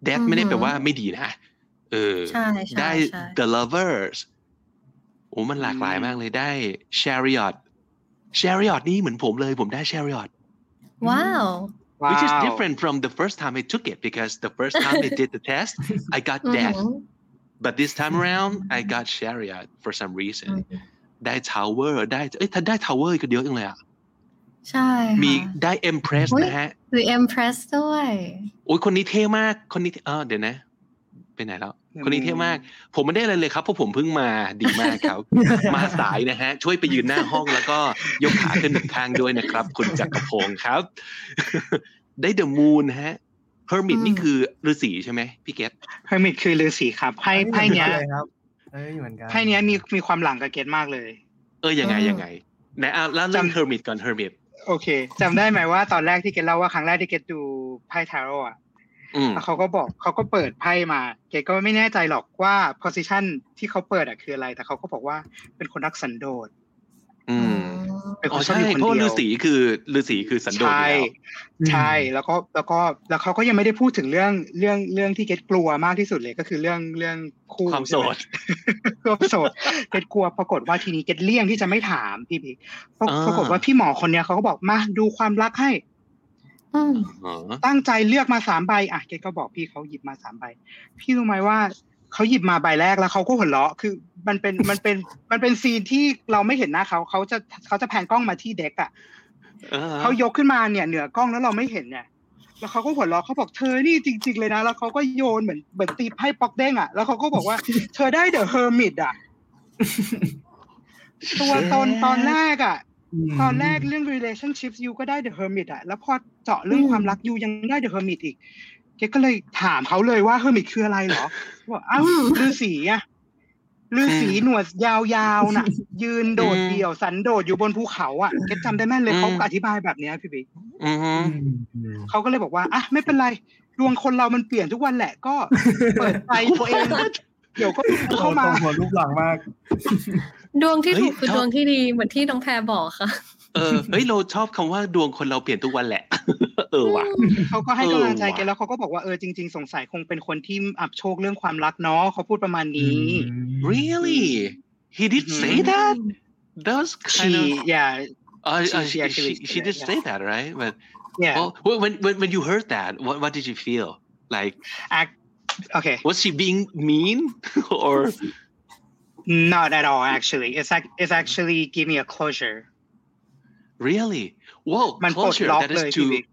death อือฮึไม่ได้แปลว่าไม่ดีนะเเออใช่ใช่ได้ใช่ the lovers โอ้มันหลากหลายมากเลยได้ chariot chariot นี่เหมือนผมเลยผมได้ chariot ว้าว which is ว้าว different from the first time I took it because the first time I did the test I got อือ death หือ but this time around I got chariot for some อื reason มได้ tower ได้เอ้ยถ้าได้ tower ก็เยอะจังเลยอะใช่ค่ะมีได้ empress อุ๊ยนะฮะคือ empress ด้วยโอ้ยคนนี้เท่มากคนนี้เออเดี๋ยวนะ ไปไหนแล้ว คนนี้เท่มาก ผมไม่ได้อะไรเลยครับเพราะผมเพิ่งมาดีมากครับ มาสายนะฮะ ช่วยไปยืนหน้าห้องแล้วก็ยกขาขึ้นหนึ่งข้างด้วยนะครับ คุณจักรพงศ์ครับ ได้ the moon ฮะ hermit อืมนี่คือฤาษีใช่ไหมพี่เกต hermit คือฤาษีครับไพ่ไพ่เนี้ยเลยครับเอ้ยเหมือนกันไพ่เนี้ยมีมีความหลังกับเกตมากเลย เออยังไงอืมยังไงไหนอะแล้วเรื่องจำ hermit ก่อน hermit โอเคจำได้ไหมว่าตอนแรกที่เกตเล่าว่าครั้งแรกที่เกตดูไพ่ทาโร่อะอืม แล้วเขาก็บอกเขาก็เปิดไพ่มา เกตก็ไม่แน่ใจหรอกว่า position ที่เขาเปิดอะคืออะไร แต่เขาก็บอกว่าเป็นคนรักสันโดษอืมเป็นคอ๋อนชอบใช่อยู่คนเพราะว่าเดีฤายวษีคือฤาษีคือสันโดษอยู่ใช่แล้วใช่แล้วก็แล้วก็แล้วเขาก็ยังไม่ได้พูดถึงเรื่องเรื่องเรื่องที่เกตกลัวมากที่สุดเลยก็คือเรื่องเรื่องคู่ความโสดความโสดเกตกลัวปรากฏว่าทีนี้เกตเลี่ยงที่จะไม่ถามพี่พีปราอ่าปรากฏว่าพี่หมอคนเนี้ยเขาก็บอกมาดูความรักให้อืมอ๋อ ตั้งใจเลือกมาสามใบอะเกตก็บอกพี่เขาหยิบมาสามใบ พี่รู้ไหมว่าเขาหยิบมาใบแรกแล้วเขาก็หัวเราะคือมันเป็นมันเป็นมันเป็นซีนที่เราไม่เห็นหน้าเขาเขาจะเขาจะแพนกล้องมาที่เด็กอะออเขายกขึ้นมาเนี่ยเหนือกล้องแล้วเราไม่เห็นเนี่ย แล้วเขาก็หัวเราะเขาบอกเธอนี่จริง ๆ เลยนะ แล้วเขาก็โยนเหมือนเหมือนตีไพ่ปอกเด้งอะแล้วเขาก็บอกว่า เธอได้ The Hermit อะตัวตนตอนแรกอะม ตอนแรกเรื่อง relationships ยูก็ได้ The Hermit อะแล้วพอเจาะเรื่องอืมความรักยูยังได้ The Hermit อีกเจ๊ก็เลยถามเขาเลยว่า Hermit คืออะไรเหรอบอกอ้าวฤาษีอะฤาษีหนวดยาวๆน่ะ ยืนโดดเดี่ยวสันโดษอยู่บนภูเขาอะเจ๊จำได้แม่นเลยเขาอธิบายแบบเนี้ยพี่บิ๊กอือฮึอืมอืมเขาก็เลยบอกว่าอะไม่เป็นไรดวงคนเรามันเปลี่ยนทุกวันแหละก็เปิดใจตัวเอง เดี๋ยวก็เข้ามาตรงหัวรูปหลังมาก ดวงที่เฮ้ยถูกคือชอบดวงที่ดีเหมือนที่น้องแพรบอกค่ะ เออเฮ้ยเราชอบคำว่าดวงคนเราเปลี่ยนทุกวันแหละ เออว่ะเขาก็ให้กำลังใจเออว่ะแกแล้วเขาก็บอกว่าเออจริง ๆ สงสัยคงเป็นคนที่อับโชคเรื่องความรักเนาะเขาพูดประมาณนี้ really he did say Mhm. that that's kind she of yeah uh, uh, she- she she, actually she, said she that, did yeah. say that right but yeah well when when when you heard that what what did you feel like act okay was she being mean or Not at all, actually. It's like it's actually give me a closure. Really? Whoa, My closure. That is too.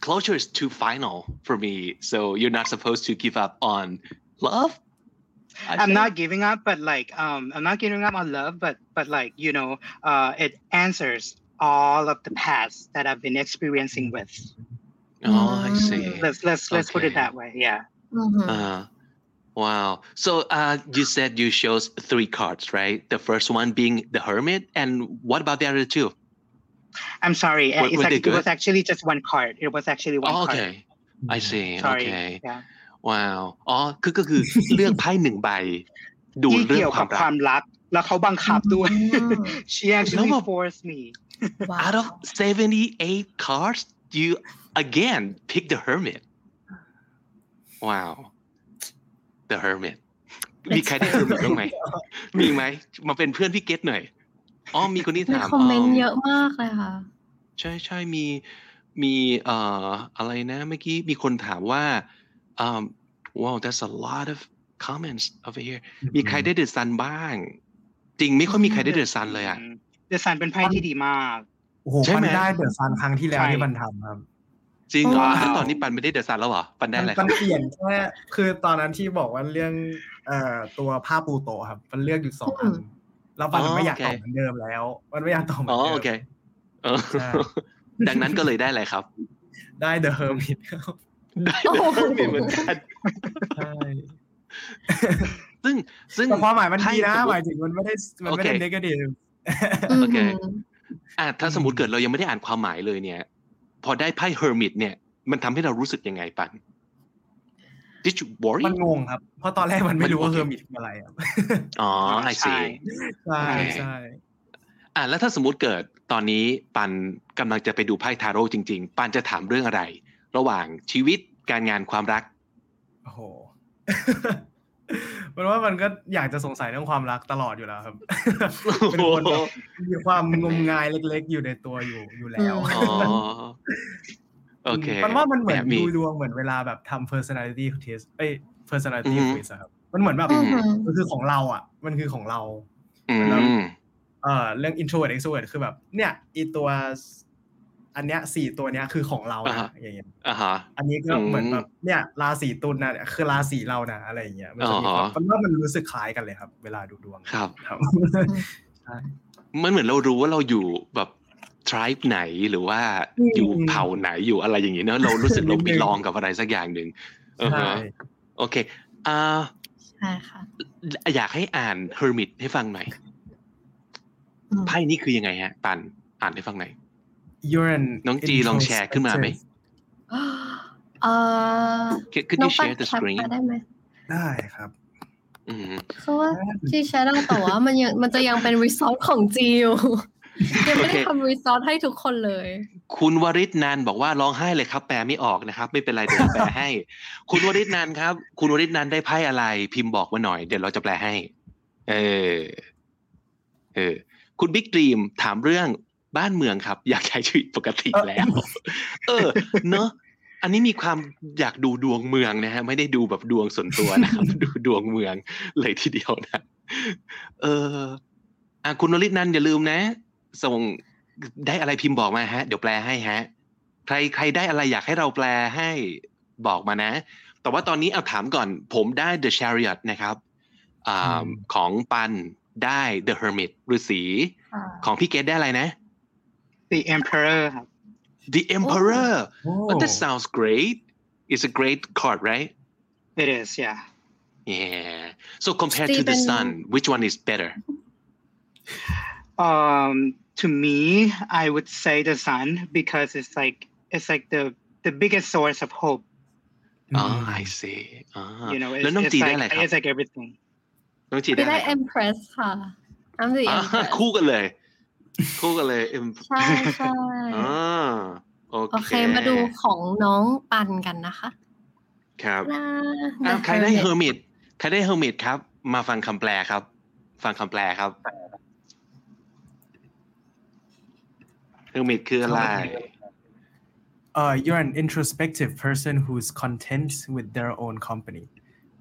Closure is too final for me. So you're not supposed to give up on love. I am not giving up, but like um, I'm not giving up on love, but but like you know, uh, it answers all of the past that I've been experiencing with. Oh, I see. Let's let's let's okay. put it that way. Yeah. Mm-hmm. Uh-huh. wow. So uh, you said you chose three cards, right? The first one being the Hermit, and what about the other two? I'm sorry uh, Were- it's were they act- it was good? actually just one card it was actually one Oh, card okay, I see. sorry Okay. yeah ว้าว อ๋อ คือก็คือ เลือกไพ่หนึ่งใบ ดู ที่ เรื่อ เกี่ ง ยว ควา กับ มรั ค ก วามรัก แล้วเขาบังคับด้วย อืม she actually แล้วแบบ forced me out of 78 cards you again pick the hermit wow the hermit มีใครได้ hermit บ้างไหม มีไหม มาเป็นเพื่อนพี่เกตหน่อย อ๋อ มีคนที่มีถามคอมเมนอืต์มเยอะมากเลยค่ะ ใช่ใช่มีมีเอ่ออะไรนะเมื่อกี้มีคนถามว่าอืม wow that's a lot of comments over here มีใครได้เดอะซันบ้าง จริงไม่ค่อยมีใครได้ The Sun เลยอะ The Sun เป็นไพ่ที่ดีมาก โอ้โหใช่ไหมปันได้ The Sun ครั้งที่แล้วใช่ที่มันทำครับ จริงเหรอว้าวแล้วตอนนี้ปันไม่ได้ The Sun แล้วเหรอ ปันได้อะไรคมัรับนเปลี่ยนแค่คือตอนนั้นที่บอกว่าเรื่องเอ่อตัวผ้าปูโตะครับ มันเลือกอยู่สองอันอืมแล้วมันอ๋อไม่อยากโอเคตอบเหมือนเดิมแล้ว มันไม่อยากตอบเหมืออ๋นอเดิมโอเคเออใช่ดังนั้นก็เลยได้อะไรครับ ได้ The Hermit ครับได้โอ้เดโหอะเหมือนกันใช่ซึ่งซึ่งแต่ความหมายมันดีนะไพ่สมมุติหมายถึงมันไม่ได้มันไม่ได้โอเคเนกาทีฟโอเคอือหืออะถ้าสมมติเกิดเรายังไม่ได้อ่านความหมายเลยเนี่ย พอได้ไพ่ hermit เนี่ย มันทำให้เรารู้สึกยังไงปัน Did you worry มันงงครับ เพราะตอนแรกมันไม่รู้ว่ามันเฮโออเคร์มิตคืออะไรครับอ๋อ I ใช่ see ใช่โอเคใช่อะแล้วถ้าสมมติเกิดตอนนี้ปันกำลังจะไปดูไพ่ทาโร่จริง ๆ ปันจะถามเรื่องอะไร ระหว่างชีวิตการงานความรัก โอ้โห มันว่ามันก็อยากจะสงสัยเรื่องความรักตลอดอยู่แล้วครับเป็นคนแบบมีความงมงายเล็ก ๆ อยู่ในตัวอยู่อยู่แล้วอ๋อโอเคมันว่ามันเหมือนแมีดูดวงเหมือนเวลาแบบทำ personality test เอ้ย personality อือฮึ quiz อะครับ มันเหมือนแบบอือหือมันคือของเราอะ มันคือของเราอืมเอ่อเรื่อง introvert extrovert คือแบบ เนี่ยอีตัว อันเนี้ยสี่ตัวเนี้ยคือของเราอ่านะฮะอย่างเงี้ยอ่าฮะอันนี้ก็อืมเหมือนแบบเนี่ยราศีตุลนะเนี่ยคือราศีเรานะอะไรอย่างเงี้ยมันจะมีความอ๋อมันว่ามันรู้สึกคล้ายกันเลยครับ เวลาดูดวงครับครับใช่มันเหมือนเรารู้ว่าเราอยู่แบบ tribe ไหนหรือว่าอืมอยู่เผ่าไหนอยู่อะไรอย่างงี้เนอะเรารู้สึกเรานิดนึงบิลองกับอะไรสักอย่างหนึ่งเออใช่ฮะโอเคอ่าใช่ค่ะอยากให้อ่าน hermit ให้ฟังหน่อยอืมไพ่นี่คือยังไงฮะ ปันอ่านให้ฟังหน่อย You're an น้องจีลองแชร์ขึ้นมาไหม introspective เอ่อ Could could น้อ you งปัน share the แคป screen มาได้ไหมได้ครับอืมคือว่าที่แชร์ได้แต่ว่ามันยังมันจะยังเป็นรีซอสของจีอยู่ยังไม่ได้โอเคทำรีซอสให้ทุกคนเลย คุณวริศนันบอกว่าร้องไห้เลยครับ แปลไม่ออกนะครับ ไม่เป็นไรเดี๋ยวแปลให้ คุณวริศนันครับ คุณวริศนันได้ไพ่อะไร พิมพ์บอกมาหน่อย เดี๋ยวเราจะแปลให้ เออ เออ คุณบิ๊กดรีมถามเรื่อง บ้านเมืองครับ อยากใช้ชีวิตปกติแล้ว เออ เนอะอันนี้มีความอยากดูดวงเมืองนะฮะไม่ได้ดูแบบดวงส่วนตัวนะครับดูดวงเมืองเลยทีเดียวนะเอออะคุณวริศนันอย่าลืมนะ ส่งได้อะไรพิมพ์บอกมาฮะ เดี๋ยวแปลให้ฮะ ใครใครได้อะไรอยากให้เราแปลให้บอกมานะ แต่ว่าตอนนี้เอาถามก่อน ผมได้ The Chariot นะครับอาอืมของปันได้ The Hermit ฤาษีค่ะของพี่เกดได้อะไรนะ The Emperor ครับ The Emperor โอ้ oh, that sounds great it's a great card right It is yeah yeah so compared to the Stephen- sun which one is better um to me I would say the sun because it's like it's like the the biggest source of hope อ๋อ ม I see อ่า you know แล้ว it's, น้อง it's จีได้อะไร like ครับ it's like everything น้องจีได้ พี่ อะไร ได้ ครับ Empress ค่ะ I'm the อ่า Empress คู่กันเลย คู่กันเลย Em- ใช่ใช่อ่าโอโอเคเค มาดูของน้องปันกันนะคะ ครับน่าอ้าว The ใครได้ Hermit Hermit ใครได้ Hermit ครับ มาฟังคำแปลครับ ฟังคำแปลครับ Hermit คืออะไร uh, you're an introspective person who's content with their own company.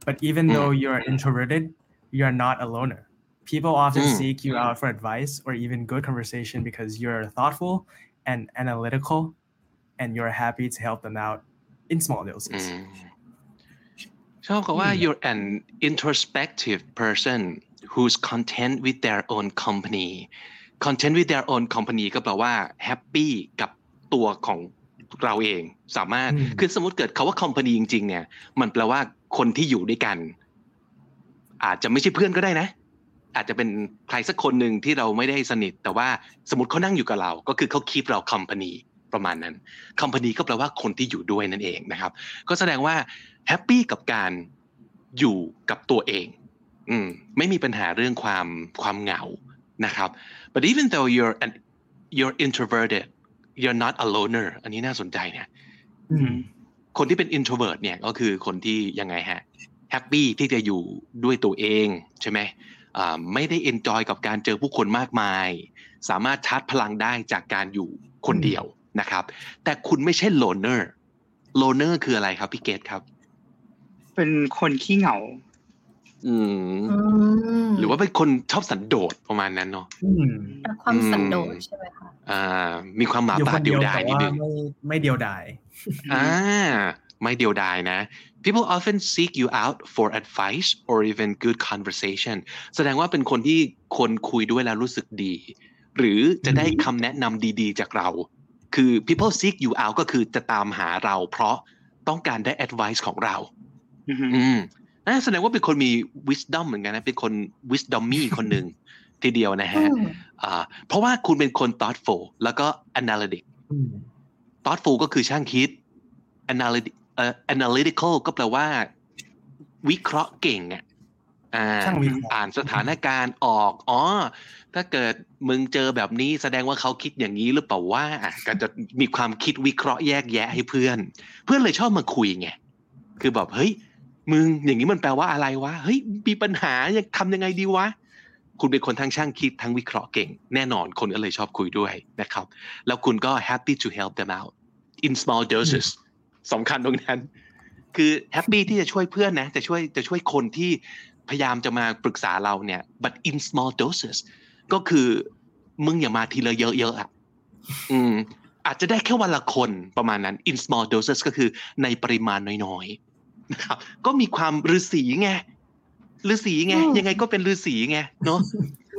But even though you're introverted, you're not a loner. People often Mm. seek you out for advice or even good conversation because you're thoughtful and analytical and you're happy to help them out in small อื doses. มชอบคำว่าอืม you're an introspective person who's content with their own company content with their own company ก็แปลว่า happy กับตัวของเราเองสามารถอืมคือสมมติเกิดคาว่า company จริง ๆ เนี่ย มันแปลว่าคนที่อยู่ด้วยกัน อาจจะไม่ใช่เพื่อนก็ได้นะ อาจจะเป็นใครสักคนหนึ่งที่เราไม่ได้สนิท แต่ว่าสมมติเขานั่งอยู่กับเรา ก็คือเขา keep เรา company ประมาณนั้น company ก็แปลว่าคนที่อยู่ด้วยนั่นเองนะครับ ก็แสดงว่าแฮปปี้กับการอยู่กับตัวเอง อืมไม่มีปัญหาเรื่องความความเหงานะครับ but even though you're an you're introverted you're not a loner อันนี้น่าสนใจเนี่ย Mm. คนที่เป็น introvert เนี่ยก็คือคนที่ยังไงฮะแฮปปี้ที่จะอยู่ด้วยตัวเองใช่ไหมอ่า ไม่ได้ enjoy กับการเจอผู้คนมากมาย สามารถชาร์จพลังได้จากการอยู่คนเดียวนะครับ แต่คุณไม่ใช่ loner loner คืออะไรครับพี่เกตครับ เป็นคนขี้เหงาอืมอืมหรือว่าเป็นคนชอบสันโดษประมาณนั้นเนาะ Mm. รักความสันโดษใช่ไหมคะอ่า มีความหมาอยู่ป่าคนเดีเดียยววดายแต่นิดว่านึงไม่ไม่เดียวดายอ่า ไม่เดียวดายนะ people often seek you out for advice or even good conversation แสดงว่าเป็นคนที่คนคุยด้วยแล้วรู้สึกดี หรือจะได้คำแนะนำดีๆ จากเรา คือ people seek you out ก็คือจะตามหาเรา เพราะต้องการได้ advice ของเรา อือฮึอืมน่าแสดงว่าเป็นคนมี wisdom เหมือนกันนะ เป็นคน wisdommy คนหนึ่งทีเดียวนะฮะอืมอ่าเพราะว่าคุณเป็นคน thoughtful แล้วก็ analytic Mm. thoughtful ก็คือช่างคิด analytic เอ่อ analytical ก็แปลว่า วิเคราะห์เก่งอะอ่าช่างวิเคราะห์อ่านสถานการณ์ออกอ๋อถ้าเกิดมึงเจอแบบนี้แสดงว่าเขาคิดอย่างนี้หรือเปล่าว่าอะก็จะมีความคิดวิเคราะห์แยกแยะให้เพื่อน เพื่อนเลยชอบมาคุยไงคือแบบเฮ้ยมึงอย่างนี้มันแปลว่าอะไรวะเฮ้ยมีปัญหายังทำยังไงดีวะคุณเป็นคนทั้งช่างคิดทั้งวิเคราะห์เก่ง แน่นอนคนก็เลยชอบคุยด้วยนะครับ แล้วคุณก็ happy to help them out in small doses สำคัญตรงนั้น คือแฮปปี้ที่จะช่วยเพื่อนนะจะช่วยจะช่วยคนที่พยายามจะมาปรึกษาเราเนี่ย but in small doses ก็คือมึงอย่ามาทีละเยอะๆอะอืมอาจจะได้แค่วันละคนประมาณนั้น in small doses ก็คือในปริมาณน้อยๆนะครับก็มีความฤาษีไงฤาษีไงอืมยังไงก็เป็นฤาษีไงเนาะ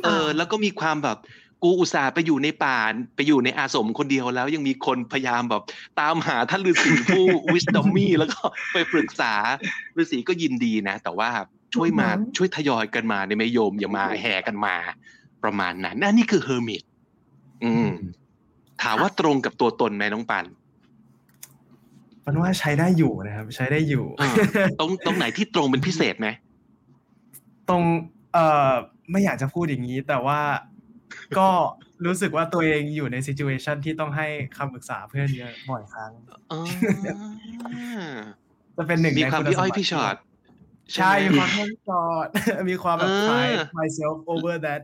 เออแล้วก็มีความแบบ กูอุตส่าห์ไปอยู่ในป่าไปอยู่ในอาสมคนเดียวแล้วยังมีคนพยายามแบบ ตามหาท่านฤาษีผู้ wisdom มีแล้วก็ไปปรึกษาฤาษีก็ยินดีนะ แต่ว่าช่วยมาอือหือช่วยทยอยกันมาในไม่โยมอย่ามาแห่กันมา ประมาณนั้นนั่นนี่คือ Hermit อืม ถามว่าตรงกับตัวตนไหมน้องปันมันว่าใช้ได้อยู่นะครับ ใช้ได้อยู่เออตรงตรงไหนที่ตรงเป็นพิเศษไหมตรง เอ่อไม่อยากจะพูดอย่างนี้ แต่ว่า ก็รู้สึกว่าตัวเองอยู่ใน situation ที่ต้องให้คำปรึกษาเพื่อนเยอะบ่อยครั้งอ๋อจะเป็นหนึ่งมีในความณพี่อ้อยสมบัติพี่ชอตใช่ไหมีความพี่ชอตมีความแบบเออ pride myself over that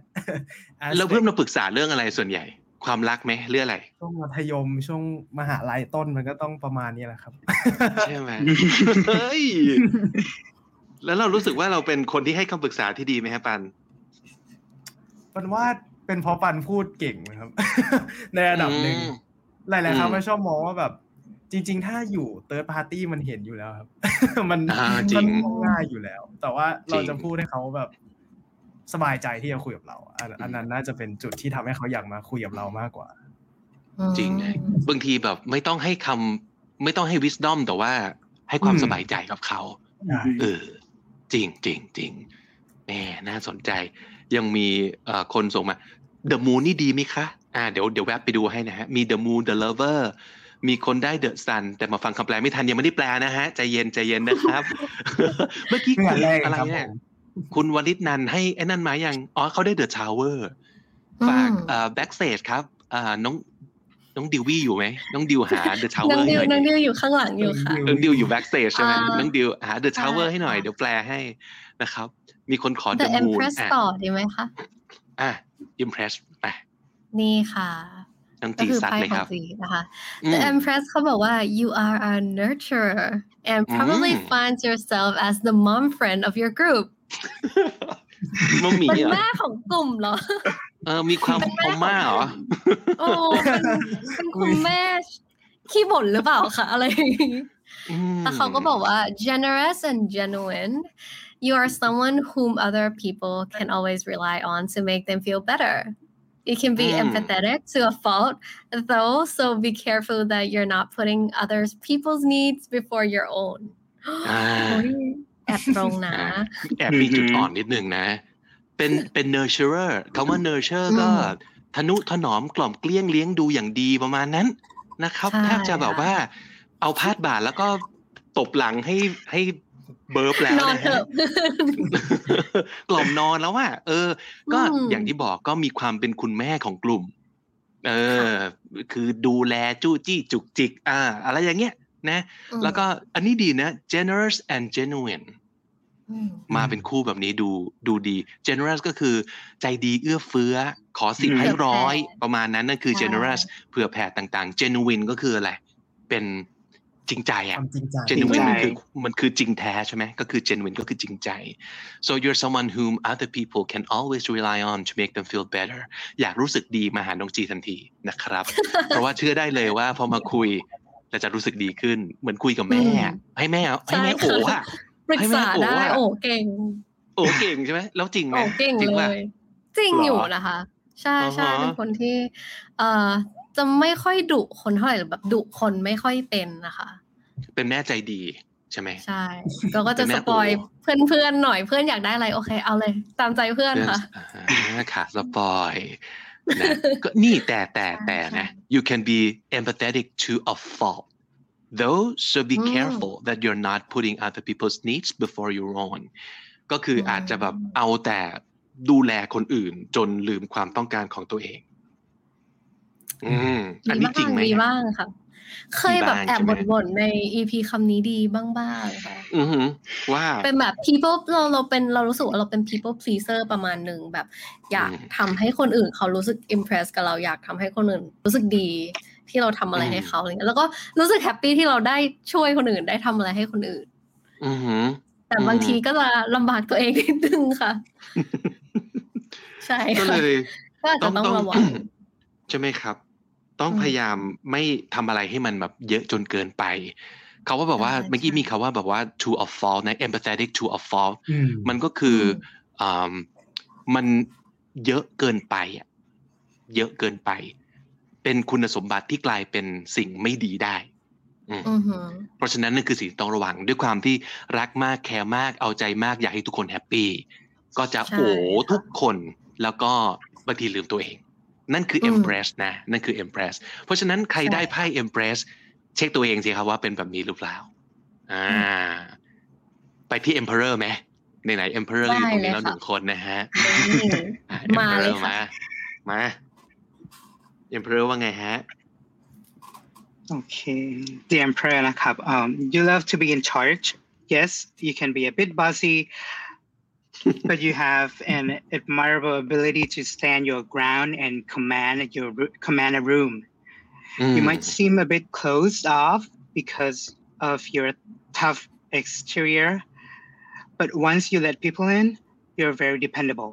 แล้วเพื่อนมาปรึกษาเรื่องอะไรส่วนใหญ่ ความรักไหมเรื่องอะไรช่วงมัธยมช่วงมหาลัยต้นมันก็ต้องประมาณนี้แหละครับ ใช่ไหมเฮ้ยแล้วเรารู้สึกว่าเราเป็นคนที่ให้คำปรึกษาที่ดีไหมฮะปันปันว่า เป็นเพราะปันพูดเก่งนะครับ ในระดับหนึ่งอืมหลายๆครั้งอืมมันชอบมองว่าแบบ จริง ๆ ถ้าอยู่ third party มันเห็นอยู่แล้วครับ มันอ่าจริมังง่ายอยู่แล้ว แต่ว่าเราจริงจะพูดให้เขาแบบสบายใจที่จะคุยกับเรา อันอันนั้นน่าจะเป็นจุดที่ทำให้เขาอยากมาคุยกับเรามากกว่า จริงนะบางทีแบบไม่ต้องให้คำไม่ต้องให้ wisdom แต่ว่าให้ความอืมสบายใจกับเขาเออจริงจริงจริงแหมน่าสนใจ ยังมีเอ่อคนส่งมา The Moon นี่ดีไหมคะ อ่าเดี๋ยวเดี๋ยวแวบไปดูให้นะฮะ มี The Moon The Lover มีคนได้ The Sun แต่มาฟังคำแปลไม่ทันยังไม่ได้แปลนะฮะ ใจเย็นใจเย็นนะครับ เมื่อกี้เงื่คุอนณแรกอะไรครับเนี่ยผมคุณวลิตนันให้ไอ้นั่นมายังอ๋อเขาได้ The Tower ฝากเอ่อ backstage ครับอ่าน้องน้องดิววี่อยู่ไหมน้องดิวหา The น้ Tower องให้ดิหวน่อยน้องดิดิวอยู่ข้างหลังอยู่ค่ะน้องดิวอยู่ backstage ใช่ไหมอ่าน้องดิวหา The ใช่ Tower ให้หน่อยค่ะเดี๋ยวแปลให้นะครับ มีคนขอ The The Moon Empress อะต่อดีไหมคะอะ Impress ไปนี่ค่ะน้องก็จีคือซัดไพ่เลยขคอรังบจีนะคะอืม The Empress เขาบอกว่า you are a nurturer and probably อืม find yourself as the mom friend of your group มัมหมีเป็นเหรอแม่ของกลุ่มเหรอ เออ มีความเป็นแม่อมม่าเหรอ โอ้เป็นเป็นคุณแม่ขี้บ่นหรือเปล่าคะอะไรอย่างงี้อืมแล้วเขาก็บอกว่า generous and genuine you are someone whom other people can always rely on to make them feel better you can be Mm. empathetic to a fault though so be careful that you're not putting others people's needs before your own อ่าโอ้ยแอบตรงนะ แอบมีจุดอ่อนนิดนึงนะ เป็นเป็น nurturer คำว่า nurture ก็อืมทนุถนอมกล่อมเกลี้ยงเลี้ยงดูอย่างดีประมาณนั้นนะครับใช่แทบจะแบบว่าเอาพาดบ่าแล้วก็ตบหลังให้ให้ เบิร์บแล้วนอนนะเถฮะอะกล่อมนอนแล้วว่าเออ ก็อืมอย่างที่บอกก็มีความเป็นคุณแม่ของกลุ่ม เออ คือดูแลจู้จี้จุกจิก อ่า อะไรอย่างเงี้ยนะอืมแล้วก็อันนี้ดีนะ generous and genuine อืมมาเป็นคู่แบบนี้ดูดูดี generous ก็คือใจดีเอื้อเฟื้อ ขอสิบอืมให้ร้อยเผื่อแผ่ประมาณนั้นนั่นคือใช่ generous เผื่อแผ่ต่างๆ genuine ก็คืออะไร เป็น จริงใจคอะวามจริงใจ genuine มันจริคืงอใจมันคือจริงแท้ใช่ไหมก็คือ genuine ก็คือจริงใจ so you're someone whom other people can always rely on to make them feel better อยากรู้สึกดีมาหาน้องจีทันทีนะครับ เพราะว่าเชื่อได้เลยว่าพอมาคุยเราจะรู้สึกดีขึ้น เหมือนคุยกับแม่อืมให้แม่ให้ใช่แม่โอ้ค่ะอะปรึกษาให้แม่โอ้ได้อะโอ้เก่ง โอ้เก่งใช่ไหมแล้วจริงไหมโอ้เก่งจริงเลป่ะยจริงหรออยู่นะคะ ใช่ใช่อ่าฮะเป็นคนที่ เอ่อจะไม่ค่อยดุคนเท่าไหร่หรือแบบดุคนไม่ค่อยเป็นนะคะ เป็นแม่ใจดีใช่ไหมใช่เราก็จะเป็นแม่สปอยโอ้เพื่อนเพื่อนๆหน่อยเพื่อนอยากได้อะไรโอเค เอาเลย ตามใจเพื่อนเรื่องค่ะอ่าค่ะสปอยนะก็นี่แต่แต่แต่นะ you can be empathetic to a fault though so be อืม careful that you're not putting other people's needs before your own ก็คืออาจจะแบบเอาแต่ดูแลคนอื่นจนลืมความต้องการของตัวเอง อืมอันมีนี้จริงบ้างไหมมีบ้างค่ะ เคยแบบแอบบ่นๆใน EP คำนี้ดีบ้างๆค่ะอือหือว่าเป็นแบบ people เราเราเป็นเรารู้สึกว่าเราเป็น people pleaser ประมาณหนึ่งแบบ อยากอืมทำให้คนอื่นเขารู้สึก impress กับเราอยากทำให้คนอื่นรู้สึกดีที่เราทำอะไรอืมให้เขาอะไรเงี้ยแล้วก็รู้สึกแฮปปี้ที่เราได้ช่วยคนอื่นได้ทำอะไรให้คนอื่น อือหือแต่อืมบางทีก็จะลำบากตัวเองนิดนึงค่ะ ใช่ก็ค่ะเลยก็อาจจะต้องระวังใช่ไหมครับ ต้องอืมพยายามไม่ทำอะไรให้มันแบบเยอะจนเกินไปเขาว่าแบบว่าใช่เมื่อกี้ใช่มีคาว่าแบบว่า to a fault นะ empathetic to a fault อืมมันก็คือมอ่ามันเยอะเกินไปอะเยอะเกินไป เป็นคุณสมบัติที่กลายเป็นสิ่งไม่ดีได้อืมอือหือเพราะฉะนั้นนั่นคือสิ่งที่ต้องระวังด้วยความที่รักมากแคร์มากเอาใจมากอยากให้ทุกคน happy ก็จะใช่โอ้ค่ะทุกคนแล้วก็บางทีลืมตัวเอง นั่นคืออืม empress นะนั่นคือ empress เพราะฉะนั้นใครใช่ได้ไพ่ empress เช็คตัวเองสิครับว่าเป็นแบบนี้หรือเปล่าอ่า ไปที่ emperor ไหมไหนๆ emperor อยู่ตรงนี้แล้วหนึ่งคนนะฮะนี่อะมาเลย emperor ค่ะมามา emperor ว่าไงฮะ Okay, the emperor นะครับ um, you love to be in charge yes you can be a bit bossy but you have an admirable ability to stand your ground and command your ru- command a room อืม you might seem a bit closed off because of your tough exterior but once you let people in you're very dependable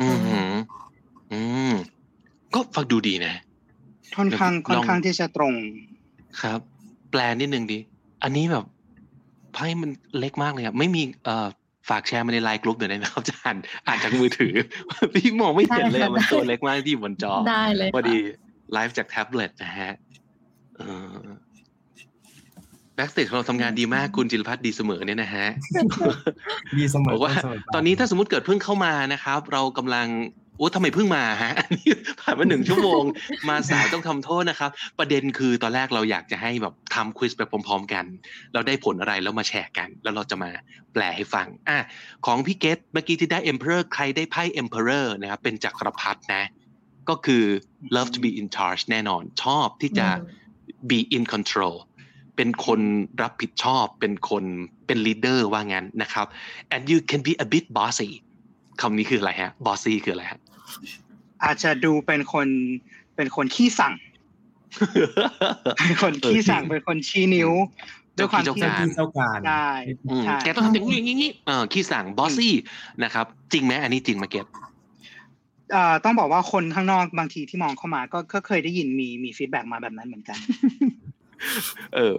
อืมหืออืม ก็ฟังดูดีนะ ค่อนข้าง ลอง ค่อนข้างที่จะตรง ครับ แปลนิดนึงดิ อันนี้แบบไพ่มันเล็กมากเลยอะไม่มีเอ่อ ฝากแชร์มาในไลน์กลุ่มหน่อยได้ไหมครับจะอ่านอ่านจากมือถือ พี่มองไม่เห็นเลยอะได้ค่ะมันตัวเล็กมากที่อยู่บนจอได้เลยพอค่ะดีไลฟ์จากแท็บเล็ตนะฮะ backstage ของเราทำงานดีมากคุณจิรพัฒน์ดีเสมอเนี่ยนะฮะดีเสมอบอกว่าเสมไปตอนนี้ถ้าสมมติเกิดเพิ่งเข้ามานะครับ เรากำลังโอ้ทำไมเพิ่งมาฮะอันนี้ผ่านมาหนึ่งชั่วโมง มาสายต้องทำโทษนะครับ ประเด็นคือตอนแรกเราอยากจะให้แบบทำ quiz ไปพร้อม ๆ กัน เราได้ผลอะไรแล้วมาแชร์กัน แล้วเราจะมาแปลให้ฟังอะของพี่เกตเมื่อกี้ที่ได้ Emperor ใครได้ไพ่ Emperor นะครับเป็นจักรพรรดินะ ก็คือ love to be in charge แน่นอนชอบที่จะอืม be in control เป็นคนรับผิดชอบเป็นคนเป็น leader ว่างั้นนะครับ and you can be a bit bossy คำนี้คืออะไรฮะ bossy คืออะไรฮะ อาจจะดูเป็นคนเป็นคนขี้สั่งเป็นคนขี้สั่งเป็นคนชี้นิ้วด้วยความเจ้าที่ขี้เจ้าที่เจ้าการได้อืมใช่แกต้องทำอย่างนี้อย่างนี้อย่างนี้เออขี้สั่ง bossy นะครับ จริงไหมอันนี้จริงไหมาเก็ตเอ่อต้องบอกว่าคนข้างนอกบางทีที่มองเข้ามาก็ก็เคยได้ยินมีมี feedback มาแบบนั้นเหมือนกัน เออ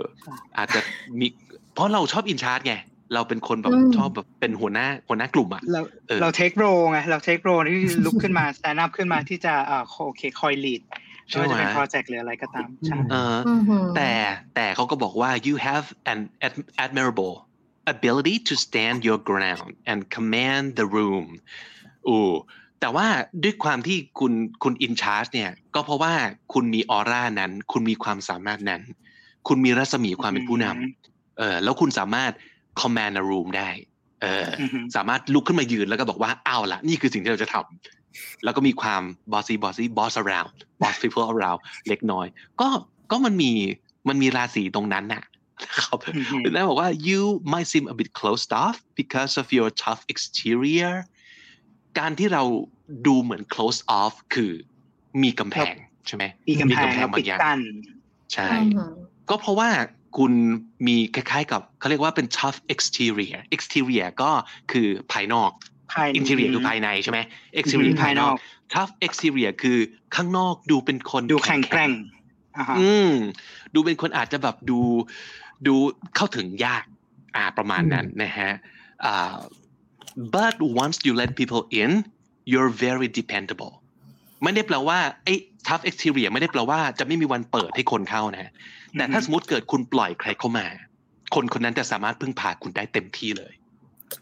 อาจจะมีเพราะเราชอบอินชาร์ e ไง เราเป็นคนแบบอืมชอบแบบเป็นหัวหน้าหัวหน้ากลุ่มอะเราเออเราเทคโรไงเราเทคโรที่ลุกขึ้นมา s แ a น d ั p ขึ้นมาที่จะเอ่อโอเคคอย lead ใช่ไม่ว่าจะเป็นไหมโปรเจกต์หรืออะไรก็ตามใช่เอออือหือแต่แต่เขาก็บอกว่า you have an ad- admirable ability to stand your ground and command the room อูแต่ว่าด้วยความที่คุณคุณ in charge เนี่ย ก็เพราะว่าคุณมีออร่านั้น คุณมีความสามารถนั้น คุณมีรัศมีความเป็นผู้นำเออแล้วคุณสามารถ command a room ได้เออออือฮึสามารถลุกขึ้นมายืนแล้วก็บอกว่าเอาละนี่คือสิ่งที่เราจะทำแล้วก็มีความ bossy bossy boss around boss people around เล็กน้อย ก็ก็มันมีมันมีราศีตรงนั้นน่ะนะครับอือฮึคุณแม่บอกว่า you might seem a bit closed off because of your tough exterior การที่เราดูเหมือน close off คือมีกำแพงใช่ไหมมีกำแพงแล้วบาปิดงอย่างกั้นใช่อือหือก็เพราะว่า คุณมีคล้ายๆ กับเขาเรียกว่าเป็น tough exterior exterior ก็คือภายนอกภาย interior คือภายในใช่ไหม exterior อืมภายนอก tough exterior คือข้างนอกดูเป็นคนดูแข็งแกร่งอ่าฮะอืมดูเป็นคนอาจจะแบบดูดูเข้าถึงยากอ่าประมาณนั้นนะฮะอ่า but once you let people in you're very dependable ไม่ได้แปลว่าไอ้ tough exterior ไม่ได้แปลว่าจะไม่มีวันเปิดให้คนเข้านะแต่ถ้าสมมติเกิดคุณปล่อยใครเข้ามา คนคนนั้นจะสามารถพึ่งพาคุณได้เต็มที่เลย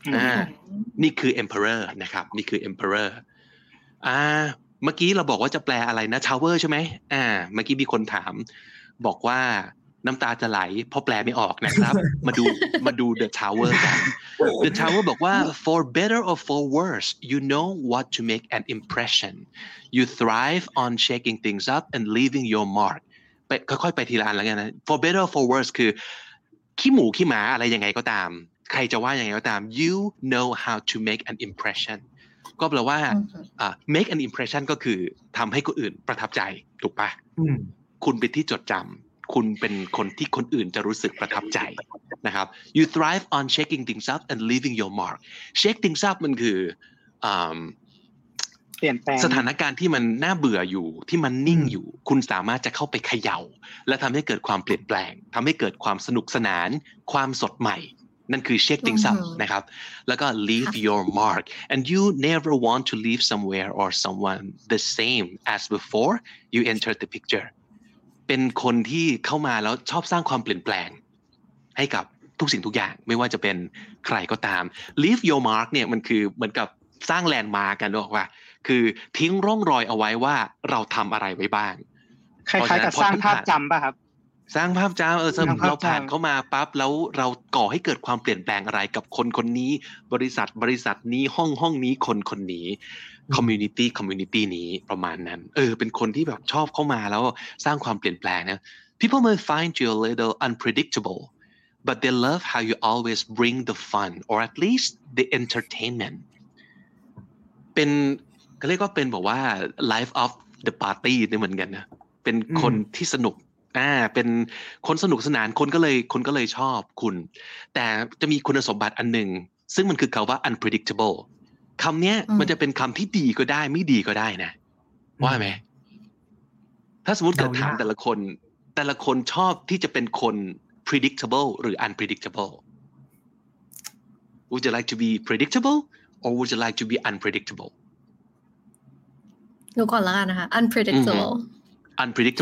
อืมอ่านี่คือ emperor นะครับ นี่คือ emperor อ่า เมื่อกี้เราบอกว่าจะแปลอะไรนะ tower ใช่ไหมอ่า เมื่อกี้มีคนถาม บอกว่า น้ำตาจะไหลเพราะแปลไม่ออกนะครับ มาดูมาดู the tower กัน the tower บอกว่า for better or for worse you know what to make an impression you thrive on shaking things up and leaving your mark ไปค่อยๆไปทีละอันแล้วกันนะ for better for worse คือ ขี้หมูขี้หมาอะไรยังไงก็ตาม ใครจะว่ายังไงก็ตาม you know how to make an impression ก็แปลว่าอืมอ่า make an impression ก็คือทำให้คนอื่นประทับใจถูกปะอืมคุณเป็นที่จดจำ คุณเป็นคนที่คนอื่นจะรู้สึกประทับใจนะครับ you thrive on shaking things up and leaving your mark shake things up มันคืออ่าเปลี่ยนแปลงสถานการณ์ที่มันน่าเบื่ออยู่ที่มันนิ่งอยู่ คุณสามารถจะเข้าไปเขย่า และทำให้เกิดความเปลี่ยนแปลงทำให้เกิดความสนุกสนาน ความสดใหม่ นั่นคือ shake things up อือหือนะครับ แล้วก็ leave your mark and you never want to leave somewhere or someone the same as before you entered the picture เป็นคนที่เข้ามาแล้วชอบสร้างความเปลี่ยนแปลง ให้กับทุกสิ่งทุกอย่างไม่ว่าจะเป็นใครก็ตาม leave your mark เนี่ยมันคือเหมือนกับสร้างแลนด์มาร์กกันบอกว่า คือทิ้งร่องรอยเอาไว้ว่าเราทำอะไรไว้บ้างคล้ายๆกับสร้างภาพจำป่ะครับ สร้างภาพจำเออสร้างภาพจำเราผ่านเข้ามาปั๊บแล้วเราก่อให้เกิดความเปลี่ยนแปลงอะไรกับคนคนนี้ บริษัทบริษัทนี้ห้องห้องนี้คนคนนี้ community community นี้ประมาณนั้น เออ เป็นคนที่แบบชอบเข้ามาแล้วสร้างความเปลี่ยนแปลงนะ people may find you a little unpredictable but they love how you always bring the fun or at least the entertainment เป็นเขาเรียกว่าเป็นบอกว่า life of the party นี่เหมือนกันนะเป็นคนที่สนุกอ่าเป็นคนสนุกสนานคนก็เลยคนก็เลยชอบคุณ แต่จะมีคุณสมบัติอันหนึ่งซึ่งมันคือคาว่า unpredictable คำเนี้ยอืมมันจะเป็นคำที่ดีก็ได้ ไม่ดีก็ได้นะ ว่าไหม ถ้าสมมติเกิดเดายากถามแต่ละคน แต่ละคนชอบที่จะเป็นคน predictable หรือ unpredictable Would you like to be predictable or would you like to be unpredictable หนูก่อนแล้วกันนะคะ unpredictable